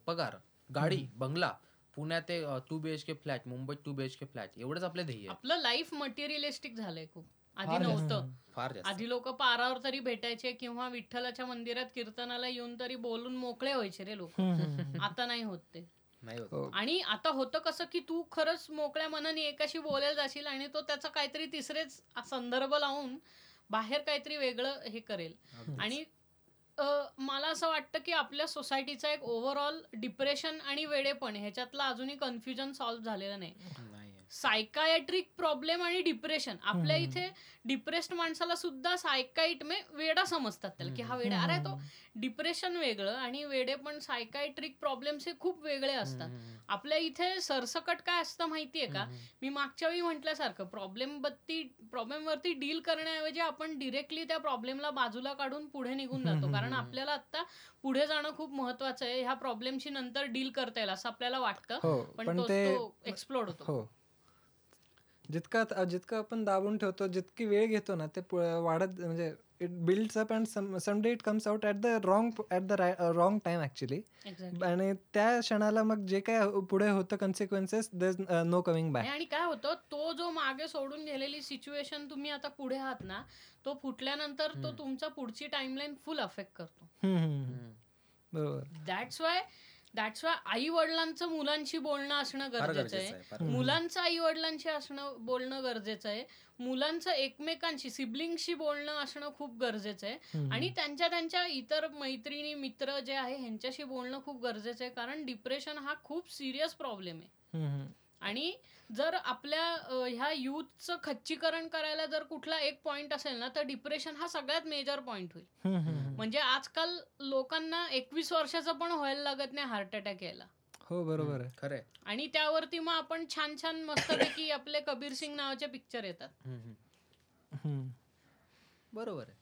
पगार गाडी बंगला पुण्यात ते two B H K flat मुंबईत two B H K flat एवढंच आपले ध्येय आहे. आपलं लाईफ मटेरियलिस्टिक झालंय खूप. आधी फार जास्त. नव्हतं. फार जास्त. आधी लोक पारावर तरी भेटायचे किंवा विठ्ठलाच्या मंदिरात कीर्तनाला येऊन तरी बोलून मोकळे व्हायचे रे लोक. आता नाही होत ते. नाही होत. हो. आणि आता होतं कसं की तू खरंच मोकळ्या मनाने एकाशी बोलायला जाशील आणि तो त्याचा काहीतरी तिसरेच संदर्भ लावून बाहेर काहीतरी वेगळं हे करेल. अगदीच. आणि अ, मला असं वाटतं की आपल्या सोसायटीचा एक ओव्हरऑल डिप्रेशन आणि वेडेपण ह्याच्यातला अजूनही कन्फ्युजन सॉल्व्ह झालेलं नाही. सायकायट्रिक प्रॉब्लेम आणि डिप्रेशन आपल्या. इथे डिप्रेस्ड माणसाला सुद्धा सायकाईट मे वेडा समजतात त्याला की हा वेडा अरे तो डिप्रेशन वेगळं आणि वेडेपण सायकायट्रिक प्रॉब्लेम्स हे खूप वेगळे असतात. आपल्या इथे सरसकट काय असतं माहितीये का? मी मागच्या वेळी म्हटल्यासारखं प्रॉब्लेम बत्ती प्रॉब्लेम वरती डील करण्याऐवजी आपण डिरेक्टली त्या प्रॉब्लेमला बाजूला काढून पुढे निघून जातो. कारण आपल्याला आता पुढे जाणं खूप महत्वाचं आहे. ह्या प्रॉब्लेमशी नंतर डील करता येईल असं आपल्याला वाटतं. हो पण पण तो एक्सप्लोड होतो. हो. जितका जितकं आपण दाबून ठेवतो जितकी वेळ घेतो ना ते पु- वाढत म्हणजे it builds up and someday it comes out at the wrong at the wrong time actually. आणि त्या क्षणाला मग जे काय पुढे होतं consequences there no coming back आणि काय होतं तो जो मागे सोडून गेलेली सिच्युएशन तुम्ही आता पुढे आहात ना तो फुटल्यानंतर तो तुमचा पुढची टाइमलाईन फुल अफेक्ट करतो. बरोबर. दॅट्स वाय दॅट्स वाय आई वडिलांचं मुलांशी बोलणं असणं गरजेचं आहे. मुलांचं आई वडिलांशी असणं बोलणं गरजेचं आहे. मुलांचं एकमेकांशी सिबलिंगशी बोलणं असणं खूप गरजेचं आहे. आणि त्यांच्या त्यांच्या इतर मैत्रिणी मित्र जे आहे ह्यांच्याशी बोलणं खूप गरजेचं आहे. कारण डिप्रेशन हा खूप सिरियस प्रॉब्लेम आहे. आणि जर आपल्या ह्या युथचं खच्चीकरण करायला जर कुठला एक पॉइंट असेल ना तर डिप्रेशन हा सगळ्यात मेजर पॉइंट होईल. म्हणजे आजकाल लोकांना एकवीस वर्षाचं पण व्हायला लागत नाही हार्ट अटॅक यायला. हो बरोबर आहे. आणि त्यावरती मग आपण छान छान मस्तपैकी आपले कबीर सिंग नावाचे पिक्चर येतात. बरोबर आहे.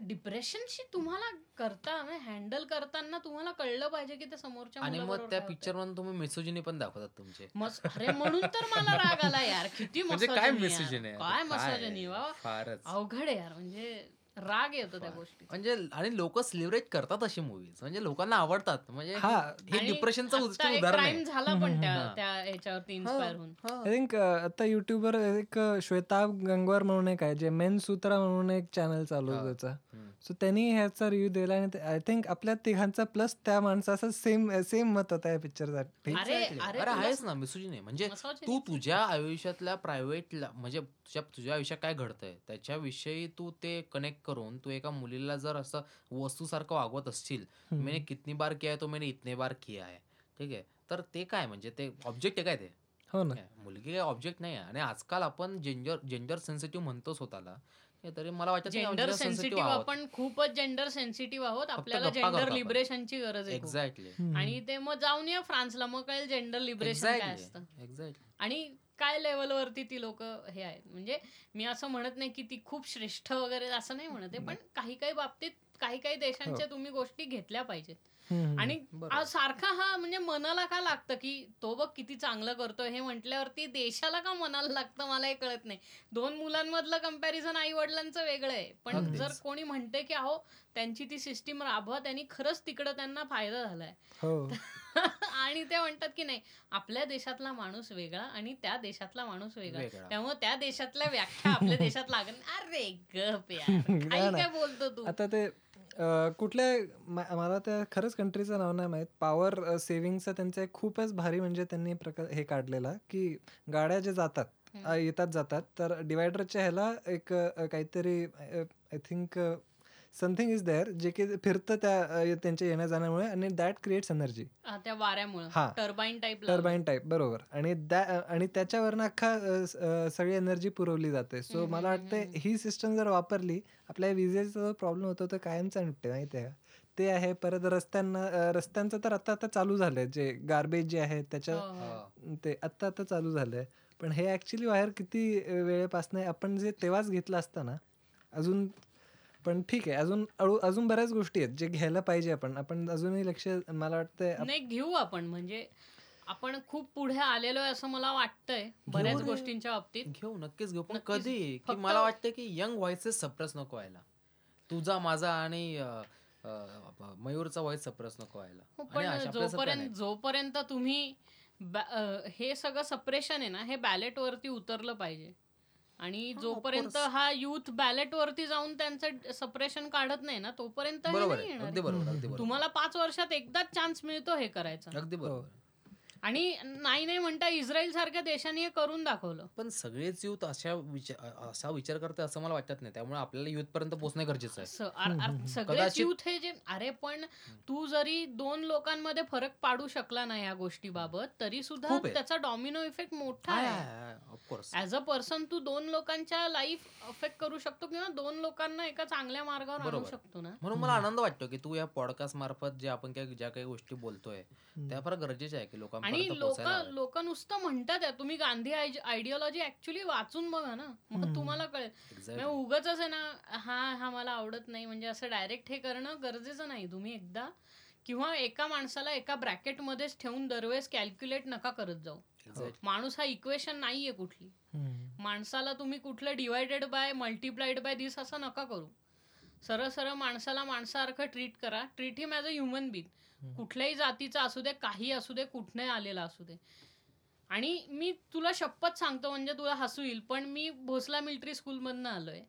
डिप्रेशनशी तुम्हाला करता हँडल करताना तुम्हाला कळलं पाहिजे की ते समोरच्या आणि मग त्या. पिक्चर मधून तुम्ही मिसोजिनी पण दाखवतात तुमचे. अरे म्हणून तर मला राग आला यार. किती म्हणजे काय मिसोजिनी काय मिसोजिनी अवघड आहे यार. म्हणजे राग येतो त्या गोष्टी म्हणजे आणि लोक सेलिब्रेट करतात अशी मूवीज म्हणजे लोकांना आवडतात म्हणजे हा. हे डिप्रेशनचं उदाहरण झाला पण त्या ह्याच्यावरती इन्स्पायर होऊन हा. आय थिंक आता युट्यूबवर एक अ, श्वेताब गंगवार म्हणून एक आहे जे मेन सूत्रा म्हणून एक चॅनल चालू आहे. त्याचा. सो त्यांनी ह्याचा रिव्ह्यू दिला आणि आय थिंक आपल्या तिघांचा प्लस त्या माणसाचा सेम सेम मत होता या पिक्चरसाठी आहेच ना मिसोजिनी. म्हणजे misogyny तू तुझ्या आयुष्यातल्या प्रायव्हेट म्हणजे तुझ्या तुझ्या आयुष्यात काय घडतंय? त्याच्याविषयी तू ते कनेक्ट करून तू एका मुलीला जर असं वस्तूसारखं वागवत असशील मैंने कितनी बार किया है तो मैंने इतने बार किया है. ठीक आहे? तर ते काय म्हणजे ते ऑब्जेक्ट आहे काय ते? हो ना. मुलगी काय ऑब्जेक्ट नाही आहे. आणि आजकाल आपण जेंडर जेंडर सेन्सिटिव्ह म्हणतो स्वतःला. तरी मला वाटत जेंडर सेन्सिटिव्ह आपण खूपच जेंडर सेन्सिटिव्ह आहोत. आपल्याला जेंडर. लिबरेशनची गरज आहे. एक्झॅक्टली. आणि ते मग जाऊन या फ्रान्सला. मग कळेल जेंडर लिबरेशन काय असतं. एक्झॅक्टली आणि काय लेवलवरती ती लोक हे आहेत? म्हणजे मी असं म्हणत नाही की ती खूप श्रेष्ठ वगैरे असं नाही म्हणत आहे पण काही काही बाबतीत काही काही देशांच्या तुम्ही गोष्टी घेतल्या पाहिजेत. आणि सारखा हा म्हणजे मनाला का लागतं की तो बघ किती चांगलं करतोय हे म्हटल्यावरती देशाला का मनाला लागतं मला हे कळत नाही. दोन मुलांमधलं कंपॅरिझन आई वडिलांचं वेगळं आहे. पण. जर कोणी म्हणते की अहो त्यांची ती सिस्टीम राबवा त्यांनी खरंच तिकडं त्यांना फायदा झालाय. हो. आणि ते म्हणतात की नाही आपल्या देशातला माणूस वेगळा आणि त्या देशातला माणूस वेगळा. त्यामुळे त्या देशातल्या व्याख्या आपल्या देशात लागण अरे गप यार. काय बोलतो तू? आता ते अ, कुठल्या म- मला त्या खरंच कंट्रीचं नाव नाही माहीत पॉवर सेव्हिंगचं त्यांचं एक खूपच भारी म्हणजे त्यांनी प्रकार हे काढलेला की गाड्या जे जातात. अ, येतात जातात तर डिवायडरच्या ह्याला एक अ, काहीतरी I think something is there जे की फिरतं त्या त्यांच्या येण्या जाण्यामुळे आणि दॅट क्रिएट्स एनर्जी त्या वाऱ्यामुळे हा. टर्बाईन टाईप टर्बाईन टाईप बरोबर आणि आणि त्याच्यावरनं अख्खा सगळी एनर्जी पुरवली जाते सो मला वाटतं. ही सिस्टम जर वापरली आपल्या विजेचा जो प्रॉब्लेम होतो तो कायमचा निपटे माहिती आहे का? ते आहे परत रस्त्यांना रस्त्यांचं तर आता आता चालू झालंय जे गार्बेज जे आहे त्याच्या हो, हो. ते आत्ता आता चालू झालंय पण हे ऍक्च्युली बाहेर किती वेळेपासनं आपण जे तेव्हाच घेतलं असतं ना अजून पण ठीक आहे अजून अजून बऱ्याच गोष्टी आहेत जे घ्यायला पाहिजे आपण. आपण अजूनही लक्ष मला वाटतंय नाही घेऊ आपण. म्हणजे आपण खूप पुढे आलेलो आहे असं मला वाटतंय बऱ्याच. गोष्टींच्या बाबतीत. घेऊ नक्कीच घेऊ. पण. कधी? की मला वाटतं की यंग व्हॉइसेस सप्रेस नको व्हायला. तुझा माझा आणि मयूरचा व्हॉइस सप्रेस नको व्हायला. हो, आणि पण जोपर्यंत. जोपर्यंत तुम्ही हे सगळं सप्रेशन आहे ना हे बॅलेट वरती उतरलं पाहिजे. आणि जोपर्यंत. हा युथ बॅलेट वरती जाऊन त्यांचं सप्रेशन काढत नाही ना तोपर्यंत हे बरोबर नाही आहे येणार अगदी बरोबर अगदी बरोबर तुम्हाला पाच वर्षात एकदाच चान्स मिळतो हे करायचा अगदी हो. बरोबर आणि नाही नाही म्हणता इस्रायल सारख्या देशाने हे करून दाखवलं. पण सगळेच युथ अशा विचार असा विचार करते असं मला वाटत नाही. त्यामुळे आपल्याला युथ पर्यंत पोहोचणे गरजेचं आहे. सगळेच युथ हे जे अरे पण तू जरी दोन लोकांमध्ये फरक पाडू शकला ना या गोष्टीबाबत तरी सुद्धा. त्याचा डॉमिनो इफेक्ट मोठा आहे. Of course as a person तू दोन लोकांच्या लाईफ अफेक्ट करू शकतो किंवा दोन लोकांना एका चांगल्या मार्गावर आणू. शकतो ना? म्हणून मला आनंद वाटतो की तू या पॉडकास्ट मार्फत जे आपण ज्या काही गोष्टी बोलतोय त्या फार गरजेच्या आहे की आणि लोक. लोक नुसतं म्हणतात तुम्ही गांधी आयडिओलॉजी ऍक्च्युली वाचून बघा ना मग तुम्हाला कळेल. उगाच आहे ना हा हा मला आवडत नाही. म्हणजे असं डायरेक्ट हे करणं गरजेचं नाही. तुम्ही एकदा किंवा एका माणसाला एका ब्रॅकेट मध्येच ठेवून दरवेळेस कॅल्क्युलेट नका करत जाऊ. Exactly. माणूस हा इक्वेशन नाहीये कुठली. माणसाला तुम्ही कुठलं divided by multiplied by this असं नका करू. सरळ सरळ माणसाला माणसासारखं ट्रीट करा. Treat him as a human being कुठल्याही जातीचा असू दे काही असू दे कुठनंही आलेला असू दे. आणि मी तुला शपथ सांगतो म्हणजे तुला हसू येईल पण मी भोसला मिलिटरी स्कूलमधनं आलोय.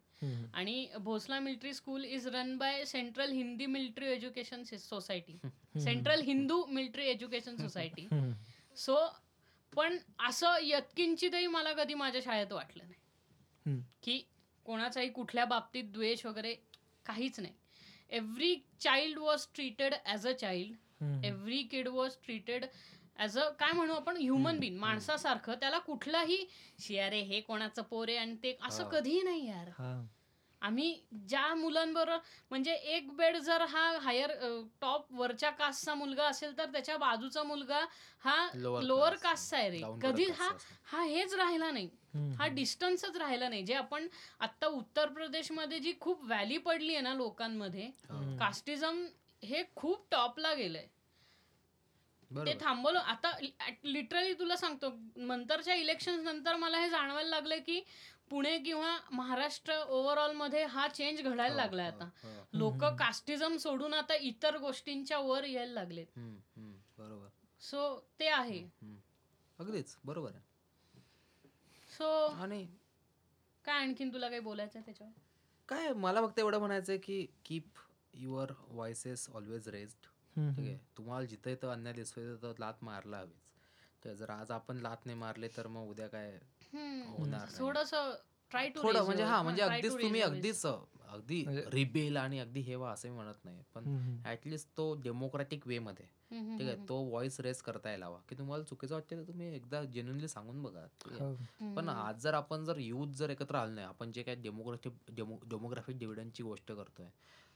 आणि Bhonsala military school is run by central Hindi military education society. Central Hindu military education society. So पण असं यत्किंचितही मला कधी माझ्या शाळेत वाटलं नाही. की कोणाचाही कुठल्या बाबतीत द्वेष वगैरे काहीच नाही. Every child was treated as a child. Every kid was treated as a काय म्हणू आपण? ह्युमन बिन माणसासारखं. त्याला कुठलाही शियारे हे कोणाचं पोर आहे? आणि ते असं. कधीही नाही यार. आम्ही ज्या मुलांबरोबर म्हणजे एक बेड जर हा हायर टॉप वरच्या कास्टचा मुलगा असेल तर त्याच्या बाजूचा मुलगा हा Lower लोअर कास्टचा आहे रे. कधी हा. हा हेच राहिला नाही. हा डिस्टन्सच राहिला नाही. जे आपण आता उत्तर प्रदेशमध्ये जी खूप व्हॅली पडली आहे ना लोकांमध्ये हो. कास्टिझम हे खूप टॉपला गेलंय. ते थांबवलं. आता लिटरली तुला सांगतो नंतरच्या इलेक्शन नंतर मला हे जाणवायला लागलं की पुणे किंवा महाराष्ट्र ओव्हरऑलमध्ये हा चेंज घडायला हो, लागलाय हो, आता. लोक कास्टिझम सोडून आता इतर गोष्टींच्या वर यायला लागलेत. बरोबर. सो ते आहे. अगदीच. बरोबर आहे. सो आणि काय आणखीन तुला काही बोलायचं आहे त्याच्यावर? काय मला फक्त एवढं म्हणायचं आहे की keep your voices always raised ठीक आहे? तुम्हाला जिथं इथं अन्याय दिसतोय तर लात मारला हवीच. तर जर आज आपण लात नाही मारले तर मग उद्या काय होणार नाही. थोडस ट्राय टू थोडं म्हणजे हा म्हणजे अगदीच तुम्ही अगदीच अगदी म्हणजे- रिबेल आणि अगदी हे व्हा असं मी म्हणत नाही. पण. ऍटलिस्ट तो डेमोक्रॅटिक वे मध्ये. ठीक आहे? तो व्हॉइस रेस करता यायला हवा. की तुम्हाला चुकीचं वाटतं तर तुम्ही एकदा जेन्युनली सांगून बघा. पण आज जर आपण जर युथ जर एकत्र आलो नाही आपण जे काय डेमोग्राफिक डेमोग्राफिक डिव्हिडंडची गोष्ट करतोय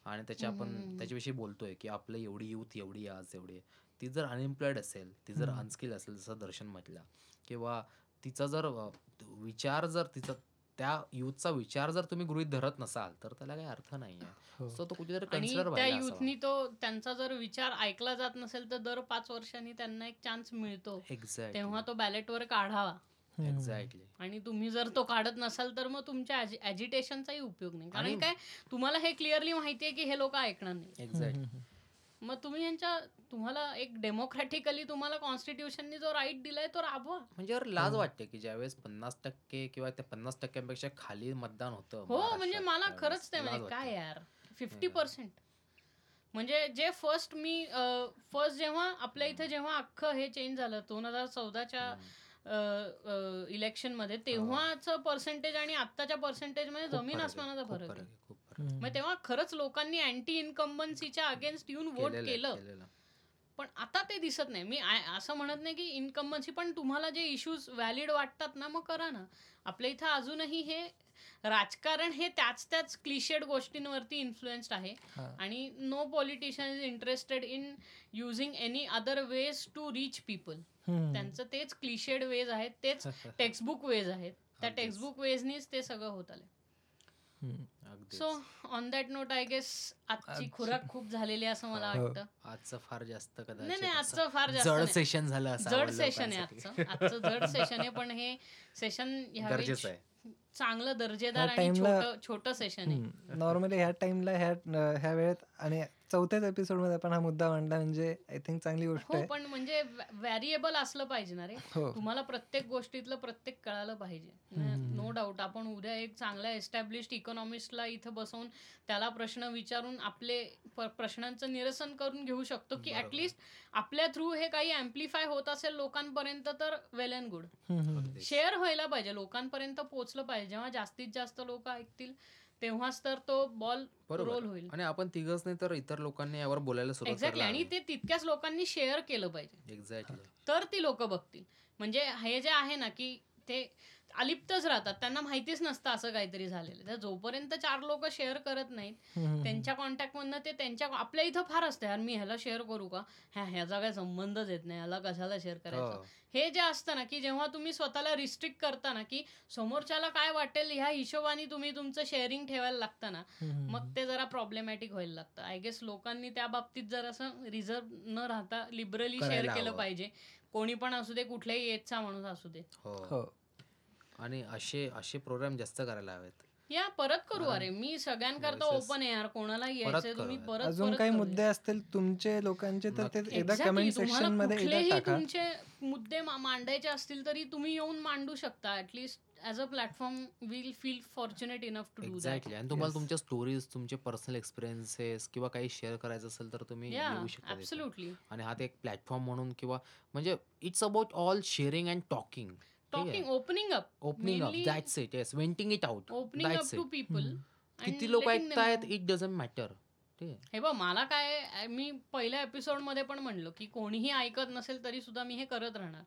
आणि त्याची आपण त्याच्याविषयी बोलतोय की आपलं एवढी युथ एवढी आज एवढी. ती जर अनएम्प्लॉईड असेल ती जर अनस्किल असेल जसं दर्शन म्हटलं किंवा तिचा जर विचार जर तिचा त्या युथचा विचार जर तुम्ही गृहित धरत नसाल तर त्याला काही अर्थ नाही हो. आहे सो तो कुठेतरी आणि कन्सिडर त्या. युथनी तो त्यांचा जर विचार ऐकला जात नसेल तर दर पाच वर्षांनी त्यांना एक चान्स मिळतो. एक्झॅक्टली तेव्हा तो बॅलेटवर काढावा. एक्झॅक्टली आणि तुम्ही जर तो काढत नसाल तर मग तुमच्या ॲजिटेशनचाही उपयोग नाही. कारण काय? तुम्हाला हे क्लिअरली माहिती आहे की हे लोक ऐकणार नाही. एक्झॅक्टली मग तुम्ही यांच्या तुम्हाला एक डेमोक्रॅटिकली तुम्हाला कॉन्स्टिट्यूशननी जो राईट दिलाय तो राबवा. म्हणजे लाज वाटते की ज्यावेळेस पन्नास टक्के किंवा त्या पन्नास टक्क्यांपेक्षा खाली मतदान होतं हो म्हणजे मला खरंच ते म्हणजे. काय यार फिफ्टी पर्सेंट म्हणजे जे फर्स्ट मी फर्स्ट जेव्हा आपल्या इथे जेव्हा अख्खं हे चेंज झालं दोन हजार चौदाच्या इलेक्शनमध्ये तेव्हाचं पर्सेंटेज आणि आत्ताच्या पर्सेंटेजमध्ये जमीन आसमानाचा फरक आहे. मग तेव्हा खरंच लोकांनी अँटी इन्कम्बन्सीच्या अगेन्स्ट येऊन वोट केलं. पण आता ते दिसत नाही मी असं म्हणत नाही की इन्कम्बन्सी पण तुम्हाला जे इश्यूज व्हॅलिड वाटतात ना मग करा ना आपल्या इथं अजूनही हे राजकारण हे त्याच त्याच क्लिशेड गोष्टींवरती इन्फ्लुएन्स्ड आहे. आणि no politician is interested in using any other ways to reach people. त्यांचं तेच क्लिशेड वेज आहेत तेच टेक्स्टबुक वेज आहेत त्या. टेक्स्टबुक वेजनीच ते सगळं होत आले. So on that note I guess आजची खुराक खूप झालेली आहे असं मला हो. वाटतं आजचं फार जास्त कदाचित नाही नाही आजचं फार जास्त जड. सेशन झालं जड सेशन आहे. आजचं आजचं जड सेशन आहे पण हे सेशन गरजेचं आहे चांगलं दर्जेदार आणि टाइमला- छोटं छोटं सेशन आहे. नॉर्मली ह्या टाइमला ह्या ह्या वेळेत आणि चौथ्याच एपिसोडमध्ये आपण हा मुद्दा मांडला म्हणजे आय थिंक चांगली गोष्ट हो आहे. पण म्हणजे व्हॅरिएबल असलं पाहिजे ना रे. हो. तुम्हाला प्रत्येक गोष्टीतलं प्रत्येक कळालं पाहिजे. नो डाऊट आपण उद्या एक चांगल्या एस्टॅब्लिश्ड इकॉनॉमिस्टला इथं बसवून त्याला प्रश्न विचारून आपले प्रश्नांचं निरसन करून घेऊ शकतो की. ऍटलिस्ट आपल्या थ्रू हे काही अँप्लिफाय होत असेल लोकांपर्यंत तर वेल अँड गुड. शेअर व्हायला पाहिजे. लोकांपर्यंत पोहोचलं पाहिजे. जेव्हा जास्तीत जास्त लोक ऐकतील तेव्हाच तर तो बॉल. रोल होईल. आणि आपण तिघच नाही तर इतर लोकांनी यावर बोलायला एक्झॅक्टली आणि ते तितक्याच लोकांनी शेअर केलं पाहिजे. एक्झॅक्टली तर ती लोक बघतील. म्हणजे हे जे आहे ना की ते अलिप्तच राहतात. त्यांना माहितीच नसतं असं काहीतरी झालेलं तर जोपर्यंत चार लोक शेअर करत नाहीत. त्यांच्या कॉन्टॅक्टमधनं ते त्यांच्या आपल्या इथं फार असतं. यार मी ह्याला शेअर करू का? ह्या ह्याचा काय संबंधच येत नाही. ह्याला कशाला शेअर करायचं? हो. जे असतं ना की जेव्हा तुम्ही स्वतःला रिस्ट्रिक्ट करता ना की समोरच्याला काय वाटेल ह्या हिशोबाने तुम्ही तुमचं शेअरिंग ठेवायला लागतं ना. मग ते जरा प्रॉब्लेमॅटिक व्हायला लागतं आय गेस लोकांनी त्या बाबतीत जर असं रिझर्व न राहता लिबरली शेअर केलं. पाहिजे कोणी पण असू दे कुठल्याही एजचा माणूस असू दे हो हो आणि असे असे प्रोग्राम जास्त करायला हवेत या परत करू अरे मी सगळ्यांकरता. ओपन आहे यार कोणाला यायचंय तुम्ही. परत अजून परत काही. मुद्दे असतील तुमचे लोकांचे तर ते. एकदा Exactly, कमेंट सेक्शनमध्ये कुठलेही तुमचे मुद्दे मा- मांडायचे असतील तरी तुम्ही येऊन मांडू शकता at least as a platform will feel fortunate enough to do that exactly आणि तुम्हाला. तुमच्या स्टोरीज तुमचे पर्सनल एक्सपिरियन्सेस किंवा काही शेअर करायचं असेल तर तुम्ही येऊ शकता. ऍब्सोल्युटली आणि हा ते एक प्लॅटफॉर्म म्हणून किंवा म्हणजे it's about all sharing and talking talking opening up opening up that's it yes venting it out opening up to people किती लोक ऐकतायत इट डझंट मॅटर हे बघ मला काय मी पहिल्या एपिसोडमध्ये पण म्हणलो की कोणीही ऐकत नसेल तरी सुद्धा मी हे करत राहणार.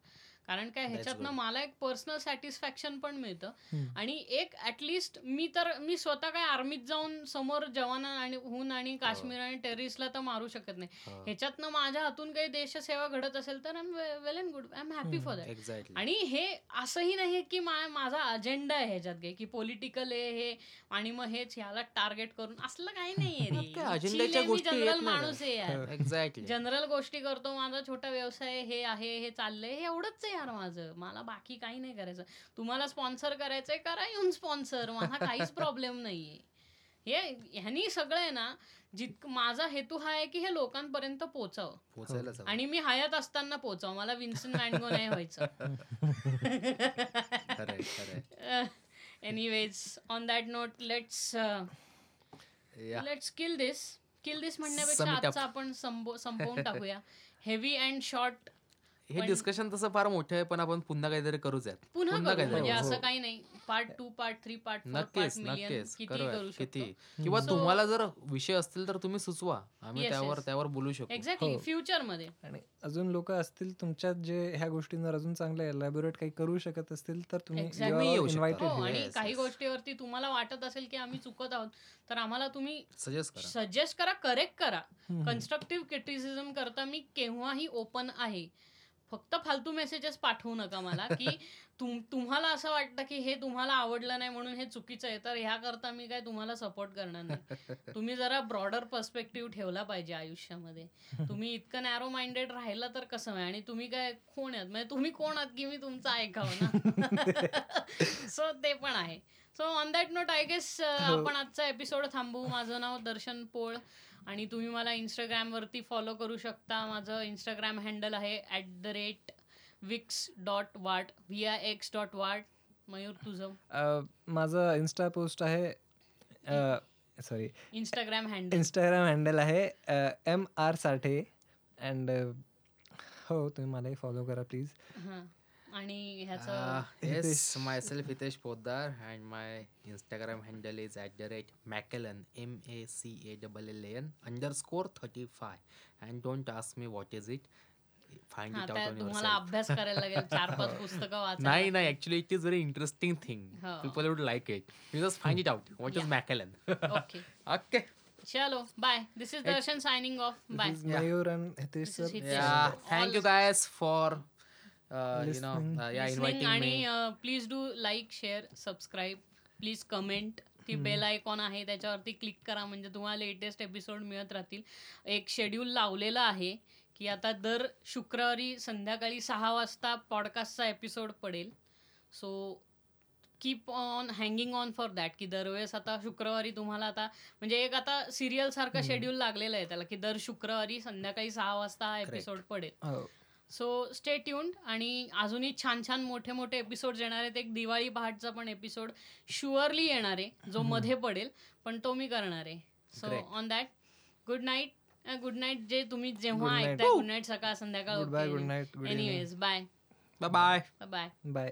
कारण काय ह्याच्यातनं. मला एक पर्सनल सॅटिस्फॅक्शन पण मिळतं. आणि एक ऍटलिस्ट मी तर मी स्वतः काय आर्मीत जाऊन समोर जवान आणि हून आणि काश्मीर आणि टेररिस्टला तर मारू शकत नाही. हो. ह्याच्यातनं माझ्या हातून काही देशसेवा घडत असेल तर well and good I am happy for that exactly आणि हे असंही नाही की माझा अजेंडा आहे ह्याच्यात काही की पॉलिटिकल आहे हे आणि मग हेच ह्याला टार्गेट करून. असलं काही नाहीये जनरल माणूस आहे जनरल गोष्टी करतो माझा छोटा व्यवसाय हे आहे हे चाललंय हे एवढंच आहे. यार माझं? मला बाकी काही नाही करायचं. तुम्हाला स्पॉन्सर करायचंय करा येऊन स्पॉन्सर मला काहीच प्रॉब्लेम नाहीये. हे ह्यानी सगळं आहे ना जितक माझा हेतू हा आहे की हे लोकांपर्यंत पोचावं पोचायलाच हवं. आणि मी हयात असताना पोचावं मला विन्सन मॅनगो नाही व्हायचं. Anyways on that note let's let's kill this kill this म्हणण्यापेक्षा. आजचा आपण संपव- संपवून टाकूया. हेवी अँड शॉर्ट हे डिस्कशन तसं फार मोठं आहे पण आपण पुन्हा काहीतरी करूच यात. पुन्हा करू काहीतरी म्हणजे असं हो. काही नाही. Part two part three part नक्कीच नक्कीच. किती. किंवा तुम्हाला जर विषय असतील तर तुम्ही सुचवा. आम्ही त्यावर. त्यावर बोलू शकतो एक्झॅक्टली. फ्युचरमध्ये. आणि अजून लोक असतील तुमच्यात जे ह्या गोष्टींवर अजून चांगलं एलॅबोरेट काही करू शकत असतील तर तुम्ही हो आणि काही. गोष्टीवरती तुम्हाला वाटत असेल की आम्ही चुकत आहोत तर आम्हाला तुम्ही सजेस्ट करा. सजेस्ट करा करेक्ट करा. कन्स्ट्रक्टिव्ह क्रिटिसिझम करता मी केव्हाही ओपन आहे. फक्त फालतू मेसेजेस पाठवू नका मला की तुम तुम्हाला असं वाटतं की हे तुम्हाला आवडलं नाही म्हणून हे चुकीचं आहे तर ह्या करता मी काय तुम्हाला सपोर्ट करणार नाही. तुम्ही जरा ब्रॉडर पर्स्पेक्टिव्ह ठेवला पाहिजे आयुष्यामध्ये. तुम्ही इतकं नॅरो माइंडेड राहिलं तर कसं आहे? आणि तुम्ही काय कोण आहात? म्हणजे तुम्ही कोण आहात की मी तुमचं ऐकावं ना? सो ते पण आहे. So on that note I guess आपण आजचा एपिसोड थांबवू. माझं नाव दर्शन पोळ. आणि तुम्ही मला इंस्टाग्रामवरती फॉलो करू शकता. माझं इंस्टाग्राम हँडल आहे at the rate vix dot what V I X dot what Mayur तुझं? माझं इन्स्टा पोस्ट आहे sorry Instagram handle Instagram handle आहे एम आर साठे अँड हो तुम्ही मलाही फॉलो करा प्लीज आणि ह्याचं yes myself Hitesh Poddar and my Instagram handle is at the rate macalln M A C A double L N underscore thirty five and don't ask me what is it find हां it out on तुम्हाला अभ्यास करायला लागेल चार पाच पुस्तकं वाचा नाही नाही actually it is very interesting thing. People would like it you just find it out what is. Macalln okay okay चलो bye this is Darshan signing off by Mayur and Hitesh This is sir Hitesh. Yeah, All- thank uh, you know Listening. uh, yeah listening inviting आणि me. Please do like share subscribe please comment ती bell icon आहे त्याच्यावरती click करा. म्हणजे तुम्हाला latest episode मिळत राहतील. एक शेड्यूल लावलेलं आहे की आता दर शुक्रवारी संध्याकाळी सहा वाजता पॉडकास्टचा एपिसोड पडेल. So keep on hanging on for that की दरवेळेस आता शुक्रवारी तुम्हाला आता म्हणजे एक आता सिरियल सारखं शेड्यूल लागलेलं आहे त्याला की दर शुक्रवारी संध्याकाळी सहा वाजता हा एपिसोड पडेल. हो सो स्टे ट्यून्ड आणि अजूनही छान छान मोठे मोठे एपिसोड येणार आहेत. एक दिवाळी पहाटचा पण एपिसोड शुअरली येणार आहे जो मध्ये पडेल पण तो मी करणार आहे. So. On that good night good night जे तुम्ही जेव्हा Good night. ऐकताय गुड नाईट सकाळ संध्याकाळ bye anyways bye Bye. Bye. Bye bye